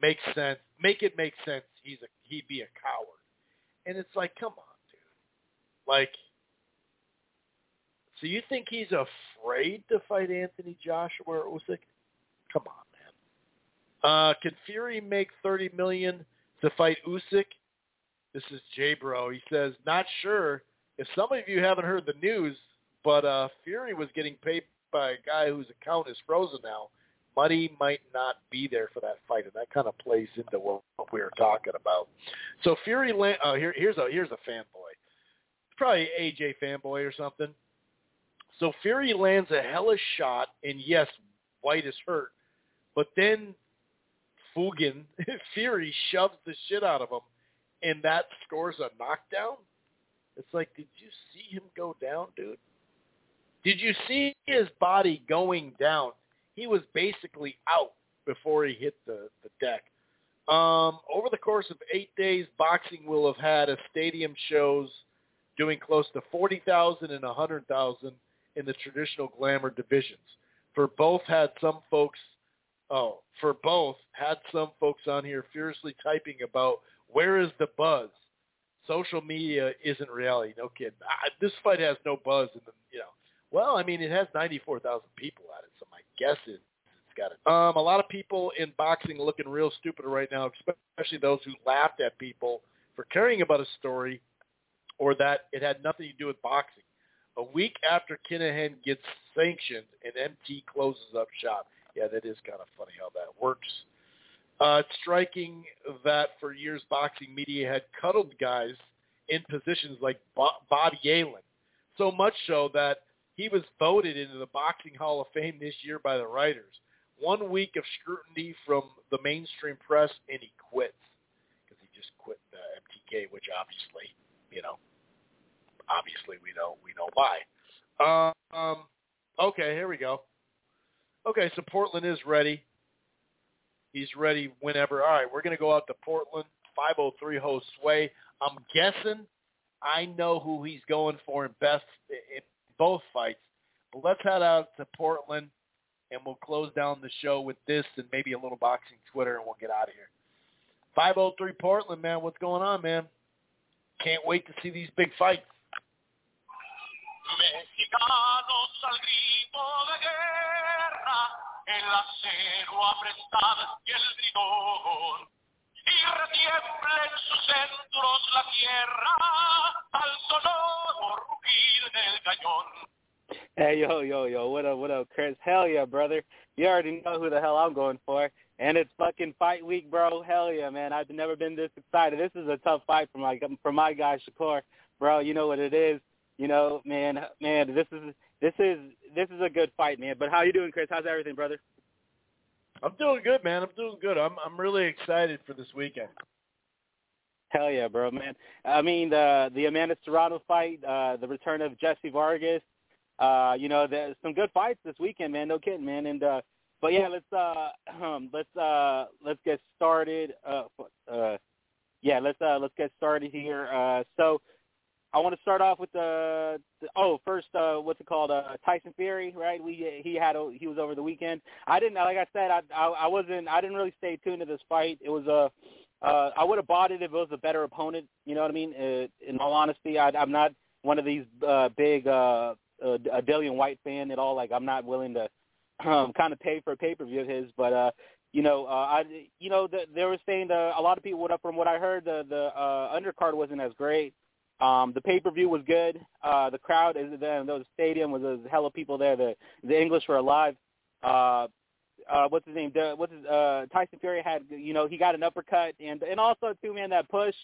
Makes sense. Make it make sense. He's a he'd be a coward. And it's like, come on. Dude. Like, so you think he's afraid to fight Anthony Joshua or Usyk? Come on, man. Uh, can Fury make thirty million to fight Usyk? This is J Bro. He says, not sure. If some of you haven't heard the news, but uh, Fury was getting paid by a guy whose account is frozen now. Money might not be there for that fight, and that kind of plays into what, what we were talking about. So Fury, uh, here, here's a here's a fanboy probably AJ fanboy or something. So Fury lands a hellish shot, and yes, Whyte is hurt, but then Fugan Fury shoves the shit out of him, and that scores a knockdown. It's like, did you see him go down, dude? Did you see his body going down? He was basically out before he hit the, the deck. Um, over the course of eight days, boxing will have had a stadium shows – doing close to 40,000 and 100,000 in the traditional glamour divisions. For both had some folks oh, for both had some folks on here furiously typing about where is the buzz? Social media isn't reality. No kidding. I, this fight has no buzz the, you know. Well, I mean, it has 94,000 people at it, so my guess is it's got it. Um, a lot of people in boxing looking real stupid right now, especially those who laughed at people for caring about a story or that it had nothing to do with boxing. A week after Kinahan gets sanctioned, and MTK closes up shop. Yeah, that is kind of funny how that works. Uh, it's striking that for years boxing media had cuddled guys in positions like Bob, Yalen, so much so that he was voted into the Boxing Hall of Fame this year by the writers. One week of scrutiny from the mainstream press, and he quits because he just quit the MTK, which obviously, you know, obviously we know we know why. Um, okay, here we go. Okay, so Portland is ready. He's ready whenever. All right, we're going to go out to Portland. 503 host Sway. I'm guessing I know who he's going for in best in both fights. But let's head out to Portland and we'll close down the show with this and maybe a little boxing Twitter, and we'll get out of here. 503 Portland, man, what's going on, man? Can't wait to see these big fights. Mexicanos al grito de guerra, el acero y el bridón, Hey, yo, yo, yo, what up, what up, Chris? Hell yeah, brother. You already know who the hell I'm going for. And it's fucking fight week, bro. Hell yeah, man. I've never been this excited. This is a tough fight for my for my guy Shakur, bro. You know what it is. You know, man, man. This is this is this is a good fight, man. But how you doing, Chris? How's everything, brother? I'm doing good, man. I'm doing good. I'm I'm really excited for this weekend. Hell yeah, bro, man. I mean, the the Amanda Serrano fight, uh, the return of Jessie Vargas. Uh, you know, there's some good fights this weekend, man. No kidding, man. And uh, but yeah, let's uh, um, let's uh, let's get started. Uh, uh, yeah, let's uh, let's get started here. Uh, so I want to start off with the, the oh first uh, what's it called uh, Tyson Fury, right? We he had a, he was over the weekend. I didn't like I said I, I I wasn't I didn't really stay tuned to this fight. It was a uh, I would have bought it if it was a better opponent. You know what I mean? Uh, in all honesty, I, I'm not one of these uh, big uh, uh, Dillian Whyte fan at all. Like I'm not willing to um, kind of pay for a pay per view of his, but uh, you know, uh, I you know the, they were saying the, a lot of people. What from what I heard, the the uh, undercard wasn't as great. Um, the pay per view was good. Uh, the crowd there. The stadium was a hell of people there. The the English were alive. Uh, uh, what's his name? The, what's his, uh, Tyson Fury had, you know, he got an uppercut and and also too, man, that push.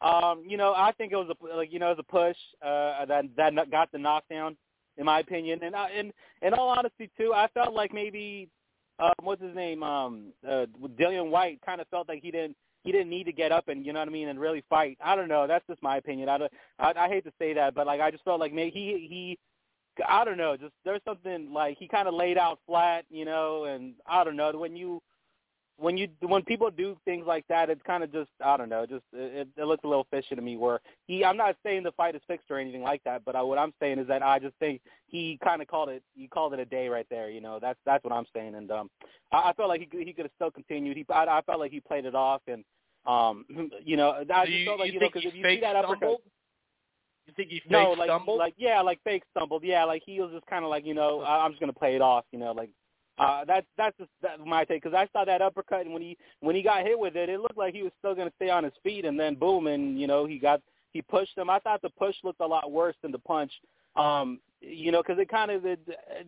Um, you know, I think it was a like you know it was a push uh, that that got the knockdown in my opinion. And I, and in all honesty too, I felt like maybe um, what's his name, um, uh, Dillian Whyte, kind of felt like he didn't he didn't need to get up and you know what I mean and really fight. I don't know. That's just my opinion. I don't, I, I hate to say that, but like I just felt like maybe he he. I don't know. Just there's something like he kind of laid out flat, you know, and I don't know when you when you when people do things like that, it's kind of just I don't know, just it, it looks a little fishy to me. Where he, I'm not saying the fight is fixed or anything like that, but I, what I'm saying is that I just think he kind of called it, he called it a day right there. You know, that's that's what I'm saying, and um, I, I felt like he he could have still continued. He, I, I felt like he played it off, and um, you know, I So just you, felt like you you know because if you see that uppercut, stumbled? You think he fake no, like stumbled? like yeah, like fake stumbled. Yeah, like he was just kind of like you know I, I'm just gonna play it off. You know, like uh, that's that's just that, my take because I saw that uppercut and when he when he got hit with it, it looked like he was still gonna stay on his feet and then boom and you know he got he pushed him. I thought the push looked a lot worse than the punch. Um, you know, because it kind of it,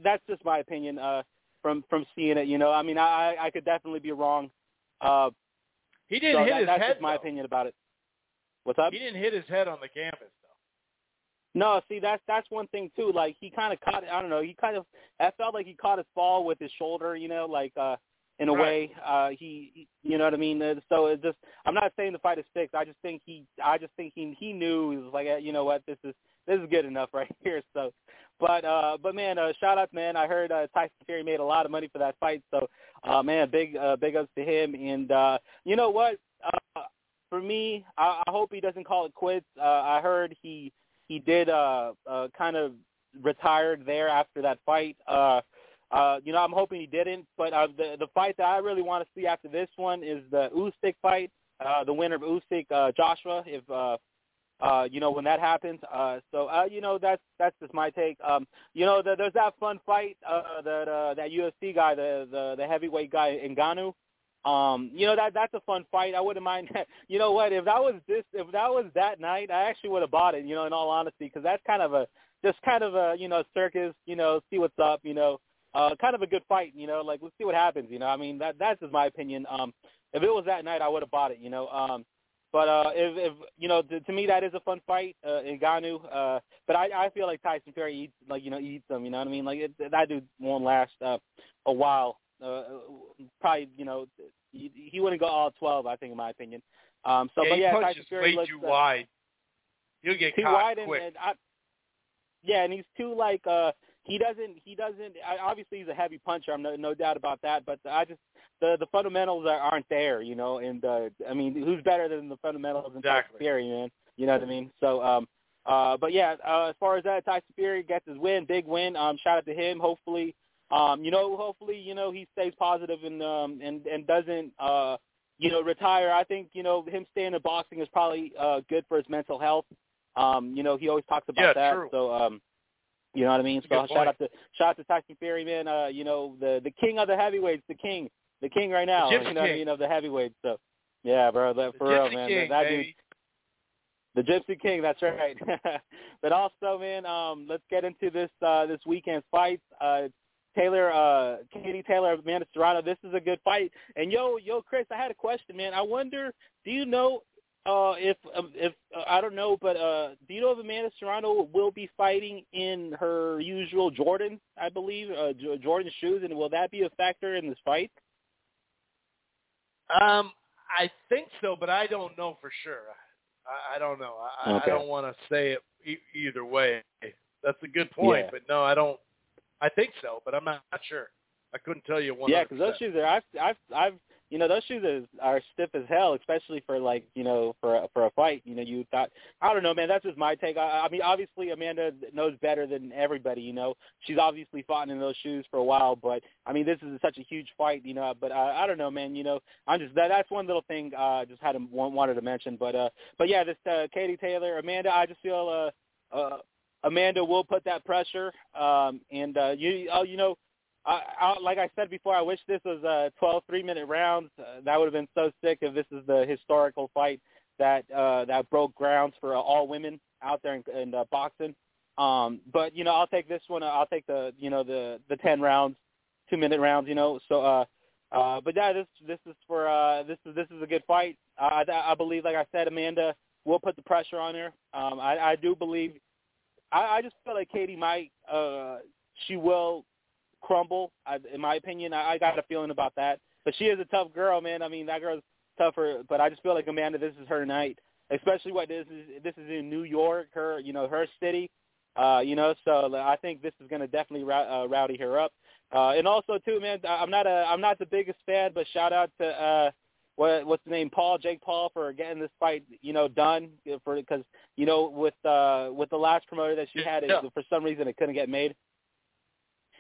that's just my opinion uh, from from seeing it. You know, I mean I I could definitely be wrong. Uh, he didn't so hit that, his that's head. just my though. opinion about it. What's up? He didn't hit his head on the canvas. No, see that's that's one thing too. Like he kind of caught. I don't know. He kind of. I felt like he caught his fall with his shoulder. You know, like uh in a Right. way. Uh he, he- you know what I mean. Uh, So it just. I'm not saying the fight is fixed. I just think he. I just think he he knew he was like, you know what, this is this is good enough right here. So, but uh but man, uh shout out man. I heard uh, Tyson Fury made a lot of money for that fight. So, uh man, big uh, big ups to him. And uh you know what? Uh for me, I, I hope he doesn't call it quits. Uh, I heard he he did uh, uh, kind of retired there after that fight. Uh, uh, you know, I'm hoping he didn't. But uh, the the fight that I really want to see after this one is the Usyk fight. Uh, the winner of Usyk, uh, Joshua. If uh, uh, you know when that happens. Uh, so uh, you know that's that's just my take. Um, you know, the, there's that fun fight uh, that uh, that UFC guy, the the the heavyweight guy Ngannou. Um, you know that that's a fun fight. I wouldn't mind. That. You know what? If that was this, if that was that night, I actually would have bought it. You know, in all honesty, because that's kind of a just kind of a you know circus. You know, see what's up. You know, uh, kind of a good fight. You know, like let's see what happens. You know, I mean that that's just my opinion. Um, if it was that night, I would have bought it. You know, um, but uh, if, if you know, to, to me that is a fun fight, uh, Ngannou. Uh, but I, I feel like Tyson Fury eats like you know eats them. You know what I mean? Like it, that dude won't last uh, a while. Uh, probably you know he, he wouldn't go all twelve. I think in my opinion. Um, so yeah, but he yeah, punches Tyson Fury way too uh, wide. He'll get too caught wide quick. and I, yeah, and he's too like uh he doesn't he doesn't I, obviously he's a heavy puncher. I'm no no doubt about that. But I just the the fundamentals are, aren't there, you know. And uh, I mean, who's better than the fundamentals than Tyson Exactly. Fury, man? You know what I mean? So um uh but yeah, uh, as far as that Tyson Fury gets his win, big win. Um shout out to him. Hopefully Um, you know, hopefully, you know, he stays positive and um and and doesn't uh you know retire. I think you know him staying in boxing is probably uh good for his mental health. Um, you know, he always talks about Yeah, that. true. So um, you know what I mean. So shout point. out to shout out to Tyson Fury, man. Uh, you know the the king of the heavyweights, the king, the king right now. You know what I King. mean of the heavyweights. So yeah, bro, that, for real, man. King, that dude, the Gypsy King, that's right. but also, man, um, let's get into this uh, this weekend's fights. Uh, Taylor, uh, Katie Taylor, Amanda Serrano. This is a good fight. And yo, yo, Chris, I had a question, man. I wonder, do you know uh, if um, if uh, I don't know, but uh, do you know if Amanda Serrano will be fighting in her usual Jordan, I believe, uh, J- Jordan shoes, and will that be a factor in this fight? Um, I think so, but I don't know for sure. I, I don't know. I, Okay. I don't want to say it e- either way. That's a good point, Yeah. but no, I don't. I think so, but I'm not, not sure. I couldn't tell you one. Yeah, because those shoes are I've I've I've you know those shoes is, are stiff as hell, especially for like you know for a, for a fight. You know, you thought I don't know, man. That's just my take. I, I mean, obviously Amanda knows better than everybody. You know, she's obviously fought in those shoes for a while, but I mean, this is such a huge fight. You know, but uh, I don't know, man. You know, I'm just that that's one little thing uh, I just had to, wanted to mention. But uh, but yeah, this uh, Katie Taylor, Amanda, I just feel uh, uh, Amanda will put that pressure, um, and uh, you oh, you know. I, I, like I said before, I wish this was uh, 12 three-minute rounds. Uh, that would have been so sick if this is the historical fight that uh, that broke grounds for uh, all women out there in, in uh, boxing. Um, but you know, I'll take this one. I'll take the you know the the 10 rounds, two-minute rounds. You know, so. uh uh, but yeah, this this is for uh, this is this is a good fight. Uh, I, I believe, like I said, Amanda will put the pressure on her. Um, I, I do believe. I, I just feel like Katie might. Uh, she will crumble. I, in my opinion, I, I got a feeling about that. But she is a tough girl, man. I mean, that girl's tougher. But I just feel like Amanda, this is her night. Especially what this is. This is in New York, her, you know, her city. Uh, you know, so I think this is going to definitely uh, rowdy her up. Uh, and also too, man, I'm not a, I'm not the biggest fan, but shout out to uh, what what's the name, Paul, Jake Paul, for getting this fight, you know, done for because you know with uh with the last promoter that she had, it, Yeah. for some reason it couldn't get made.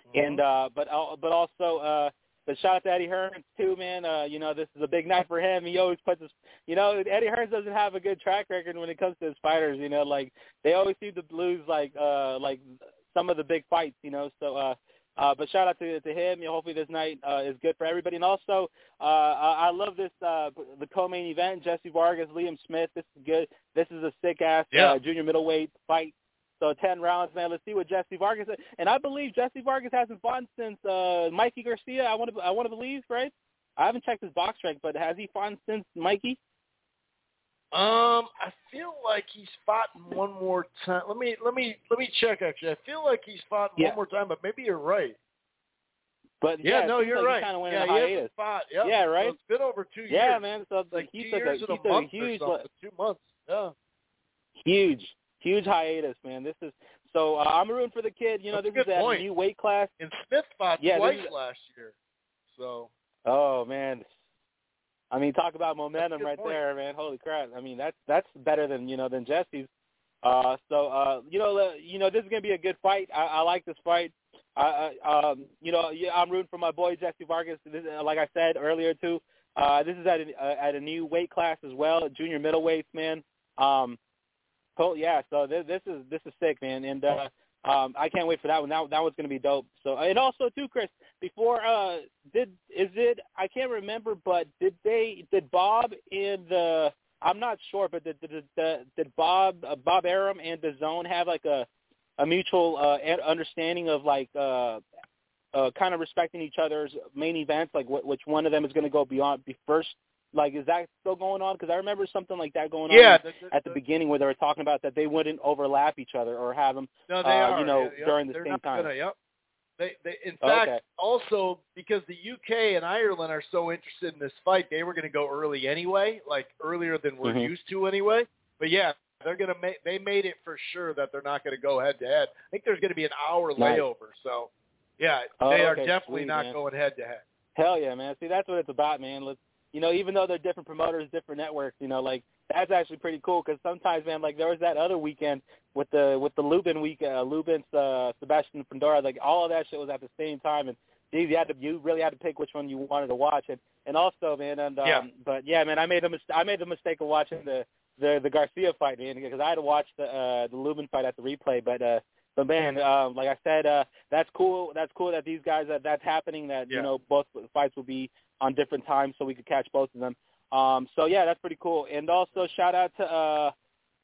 Mm-hmm. And uh, but but also uh, but shout out to Eddie Hearns too, man. Uh, you know, this is a big night for him. He always puts his, you know, Eddie Hearns doesn't have a good track record when it comes to his fighters. You know, like they always seem to lose like uh like some of the big fights. You know, so. uh uh, but shout out to to him. You know, hopefully this night uh, is good for everybody. And also, uh, I, I love this uh, the co-main event: Jessie Vargas, Liam Smith. This is good. This is a sick ass Yeah. uh, junior middleweight fight. So ten rounds, man. Let's see what Jessie Vargas. And I believe Jessie Vargas hasn't fought since uh, Mikey Garcia. I want to I want to believe, right? I haven't checked his box rank, but has he fought since Mikey? Um, I feel like he's fought one more time. Let me let me let me check. Actually, I feel like he's fought Yeah. one more time, but maybe you're right. But Yeah, yeah, no, you're like right. He kind of went yeah, he hasn't fought. Yep. Yeah, So right? it's been over two years. Yeah, man. So it's like he two took a, he took a huge. Two months. Yeah. huge, huge hiatus, man. This is so. Uh, I'm rooting for the kid. You know, That's this is point. a new weight class. And Smith fought Yeah, twice is- last year. So Oh man, I mean, talk about momentum right point. there, man. Holy crap! I mean, that's that's better than you know than Jessie's. Uh, so uh, you know, uh, you know, this is gonna be a good fight. I, I like this fight. I, I um, you know, yeah, I'm rooting for my boy Jessie Vargas. This, uh, like I said earlier too, uh, this is at a, uh, at a new weight class as well, junior middleweights, man. Um, yeah, so this, this is this is sick, man, and uh, um, I can't wait for that one. That that one's gonna be dope. So and also too, Chris, before uh, did is it? I can't remember, but did they did Bob and the I'm not sure, but did did, did, did Bob uh, Bob Arum and DAZN have like a a mutual uh, understanding of like uh, uh, kind of respecting each other's main events, like wh- which one of them is going to go beyond be first? Like, is that still going on? Because I remember something like that going yeah, on the, the, at the beginning where they were talking about that they wouldn't overlap each other or have them. No, they uh, are. you know, yeah, during the They're same not time. Gonna, yep. They, they, in Oh, fact, okay. also because the UK and Ireland are so interested in this fight, they were going to go early anyway, like earlier than we're Mhm. used to anyway. But yeah, they're going to make. They made it for sure that they're not going to go head to head. I think there's going to be an hour Nice. layover. So yeah, Oh, they are okay, definitely sweet, not man. going head to head. Hell yeah, man. See, that's what it's about, man. Let's, you know, even though they're different promoters, different networks, you know, like that's actually pretty cool because sometimes, man, like there was that other weekend with the with the Lubin week, uh, Lubin's uh, Sebastian Fundora, like all of that shit was at the same time, and geez, you had to you really had to pick which one you wanted to watch, and and also, man, and um, Yeah. but yeah, man, I made the mis- I made the mistake of watching the the the Garcia fight, man, because I had to watch the uh, the Lubin fight at the replay, but uh, but man, um, like I said, uh, that's cool. That's cool that these guys that that's happening. That Yeah. you know both fights will be on different times, so we could catch both of them. Um, so yeah, that's pretty cool. And also shout out to uh,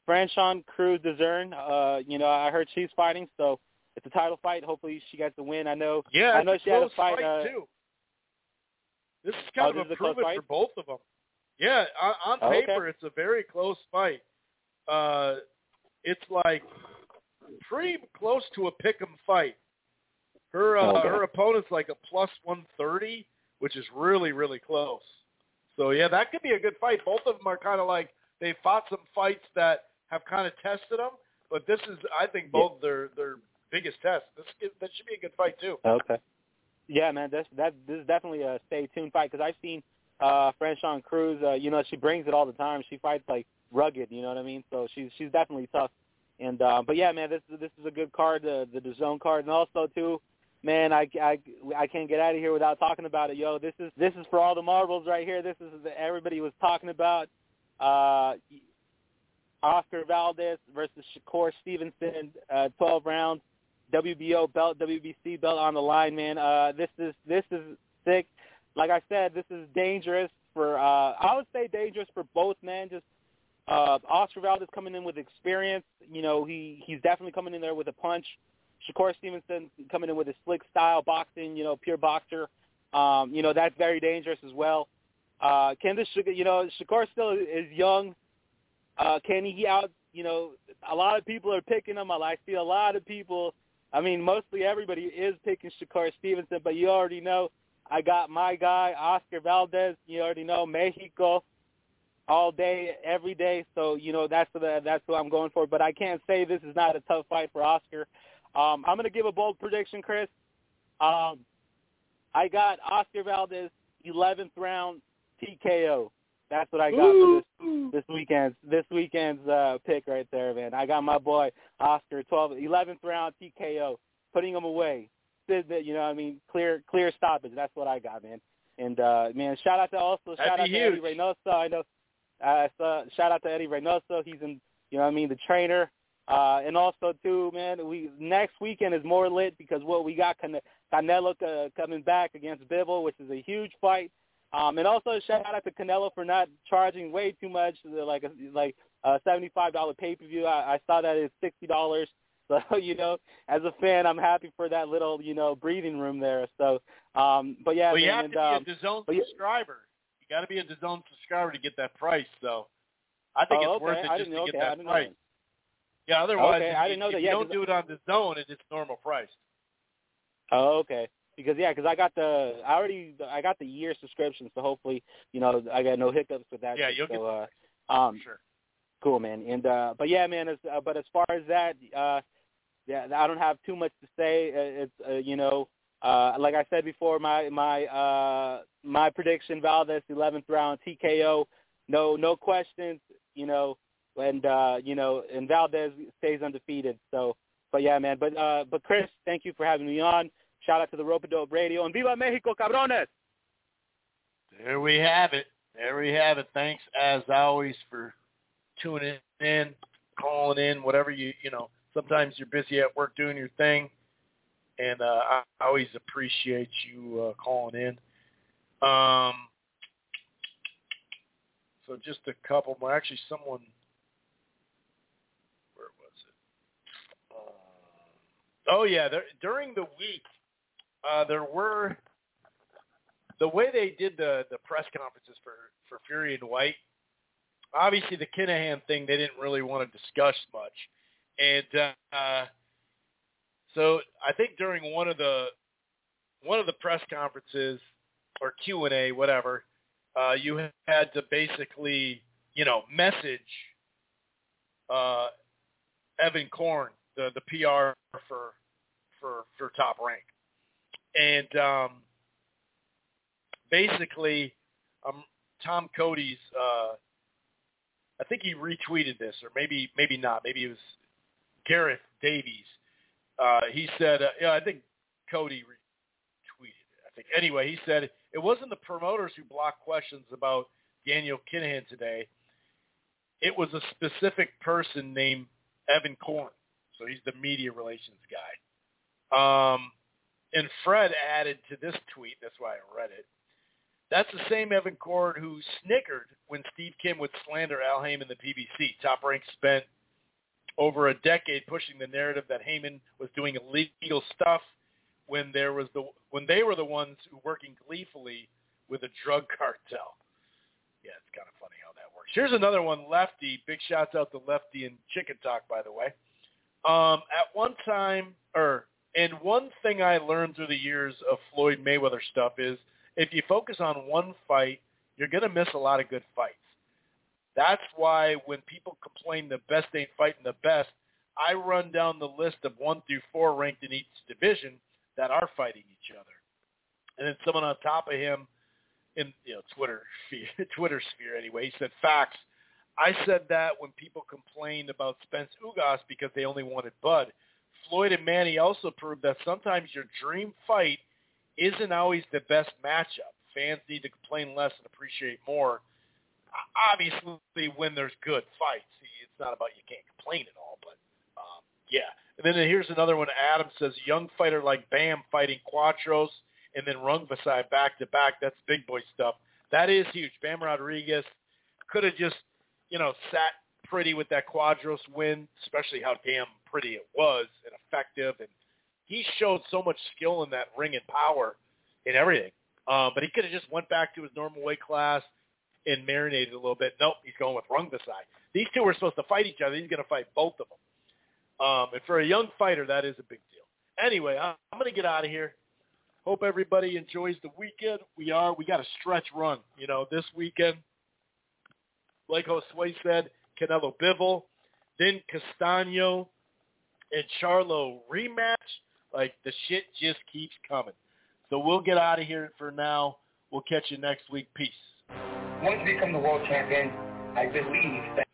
Franchon Crews-Dezurn. Uh, you know, I heard she's fighting, so it's a title fight. Hopefully, she gets the win. I know. Yeah, I know she a had a fight. fight uh, too. This is Oh, kind this of a fight? for both of them. Yeah, on, on Oh, okay. paper, it's a very close fight. Uh, it's like pretty close to a pick 'em fight. Her uh, Okay. her opponent's like a plus one thirty, which is really really close. So yeah, that could be a good fight. Both of them are kind of like they fought some fights that have kind of tested them, but this is I think both their their biggest test. This that should be a good fight too. Okay. Yeah, man, this that this is definitely a stay tuned fight because I've seen uh Franchon Crews. Uh, you know, she brings it all the time. She fights like rugged. You know what I mean? So she's she's definitely tough. And uh, but yeah, man, this this is a good card, the the DAZN card, and also too, man, I, I I can't get out of here without talking about it. Yo, this is this is for all the marbles right here. This is that everybody was talking about. Uh, Oscar Valdez versus Shakur Stevenson, uh, 12 rounds. WBO belt, WBC belt on the line, man. Uh, this is this is sick. Like I said, this is dangerous for. Uh, I would say dangerous for both men. Just uh, Oscar Valdez coming in with experience. You know, he he's definitely coming in there with a punch. Shakur Stevenson coming in with a slick style boxing. You know, pure boxer. Um, you know, that's very dangerous as well. Uh, can this, you know, Shakur still is young. Uh, can he out? You know, a lot of people are picking him. I see a lot of people. I mean, mostly everybody is picking Shakur Stevenson, but you already know I got my guy Oscar Valdez. You already know Mexico all day, every day. So you know that's the that's who I'm going for. But I can't say this is not a tough fight for Oscar. Um, I'm going to give a bold prediction, Chris. Um, I got Oscar Valdez 11th round TKO. That's what I got for this this weekend's this weekend's uh, pick right there, man. I got my boy Oscar 12 11th round TKO, putting him away. Did the- You know, what I mean, clear clear stoppage. That's what I got, man. And uh, man, shout out to also That'd shout out be to Eddie huge. Reynoso. I know. Uh, so shout out to Eddie Reynoso. He's in. You know, what I mean, the trainer. Uh, and also too, man, we next weekend is more lit because what we got Cane- Canelo uh, coming back against Bivol, which is a huge fight. Um, and also shout out to Canelo for not charging way too much, like a, like a seventy-five dollar pay-per-view. I, I saw that it's sixty dollars. So you know, as a fan, I'm happy for that little you know breathing room there. So, um, but yeah, well, you man, have and, to um, be a DAZN but yeah- subscriber. You got to be a DAZN subscriber to get that price. So I think Oh, it's worth okay. it I just to know- get okay, I that know price. that. Yeah, otherwise, Okay, if, I you- didn't know if that. you Yeah, don't do it on the zone, it's just normal price. Oh, okay. Because yeah, because I got the I already I got the year subscription, so hopefully you know I got no hiccups with that. Yeah, you'll so, get uh, um, sure. cool, man. And uh, but yeah, man. As, uh, but as far as that, uh, yeah, I don't have too much to say. Uh, It's uh, you know, uh, like I said before, my my uh, my prediction: Valdez 11th round TKO. No no questions. You know, and uh, you know, and Valdez stays undefeated. So, but yeah, man. But uh, but Chris, thank you for having me on. Shout out to the Rope-A-Dope Radio and Viva Mexico, cabrones! There we have it. There we have it. Thanks as always for tuning in, calling in, whatever you you know. Sometimes you're busy at work doing your thing, and uh, I I always appreciate you uh, calling in. Um, so just a couple more. Actually, someone. Where was it? Uh, oh yeah, there, during the week, uh, there were the way they did the the press conferences for for Fury and Whyte. Obviously, the Kinahan thing they didn't really want to discuss much, and uh, so I think during one of the one of the press conferences or Q and A, whatever, uh, you had to basically you know message uh, Evan Korn, the the PR for for for Top Rank, and um, basically, um, Tom Cody's uh, I think he retweeted this, or maybe maybe not. Maybe it was Gareth Davies. Uh, he said, uh, yeah, I think Cody retweeted it. I think anyway. He said it wasn't the promoters who blocked questions about Daniel Kinahan today. It was a specific person named Evan Korn. So he's the media relations guy. Um, and Fred added to this tweet. That's why I read it. That's the same Evan Korn who snickered when Steve Kim would slander Al Haymon in the PBC. Top Rank spent over a decade pushing the narrative that Haymon was doing illegal stuff when there was the when they were the ones working gleefully with a drug cartel. Yeah, it's kind of funny how that works. Here's another one, Lefty. Big shouts out to Lefty and Chicken Talk, by the way. Um, at one time, or and one thing I learned through the years of Floyd Mayweather stuff is if you focus on one fight, you're going to miss a lot of good fights. That's why when people complain the best ain't fighting the best, I run down the list of one through four ranked in each division that are fighting each other. And then someone on top of him in you know Twitter Twitter sphere anyway, he said facts. I said that when people complained about Spence Ugas because they only wanted Bud. Floyd and Manny also proved that sometimes your dream fight isn't always the best matchup. Fans need to complain less and appreciate more. Obviously, when there's good fights, it's not about you can't complain at all, but um, yeah. And then here's another one. Adam says, young fighter like Bam fighting Cuadras and then Rungvisai back to back. That's big boy stuff. That is huge. Bam Rodriguez could have just, you know, sat pretty with that Cuadras win, especially how damn pretty it was and effective. And he showed so much skill in that ring and power and everything. Um, but he could have just went back to his normal weight class and marinated a little bit. Nope, he's going with Rungvisai. These two were supposed to fight each other. He's going to fight both of them. Um, and for a young fighter, that is a big deal. Anyway, I'm going to get out of here. Hope everybody enjoys the weekend. We are. We got a stretch run. You know, this weekend, like Josue said, Canelo Bivol, then Castano and Charlo rematch. Like the shit just keeps coming. So we'll get out of here for now. We'll catch you next week. Peace. Once you become the world champion, I believe that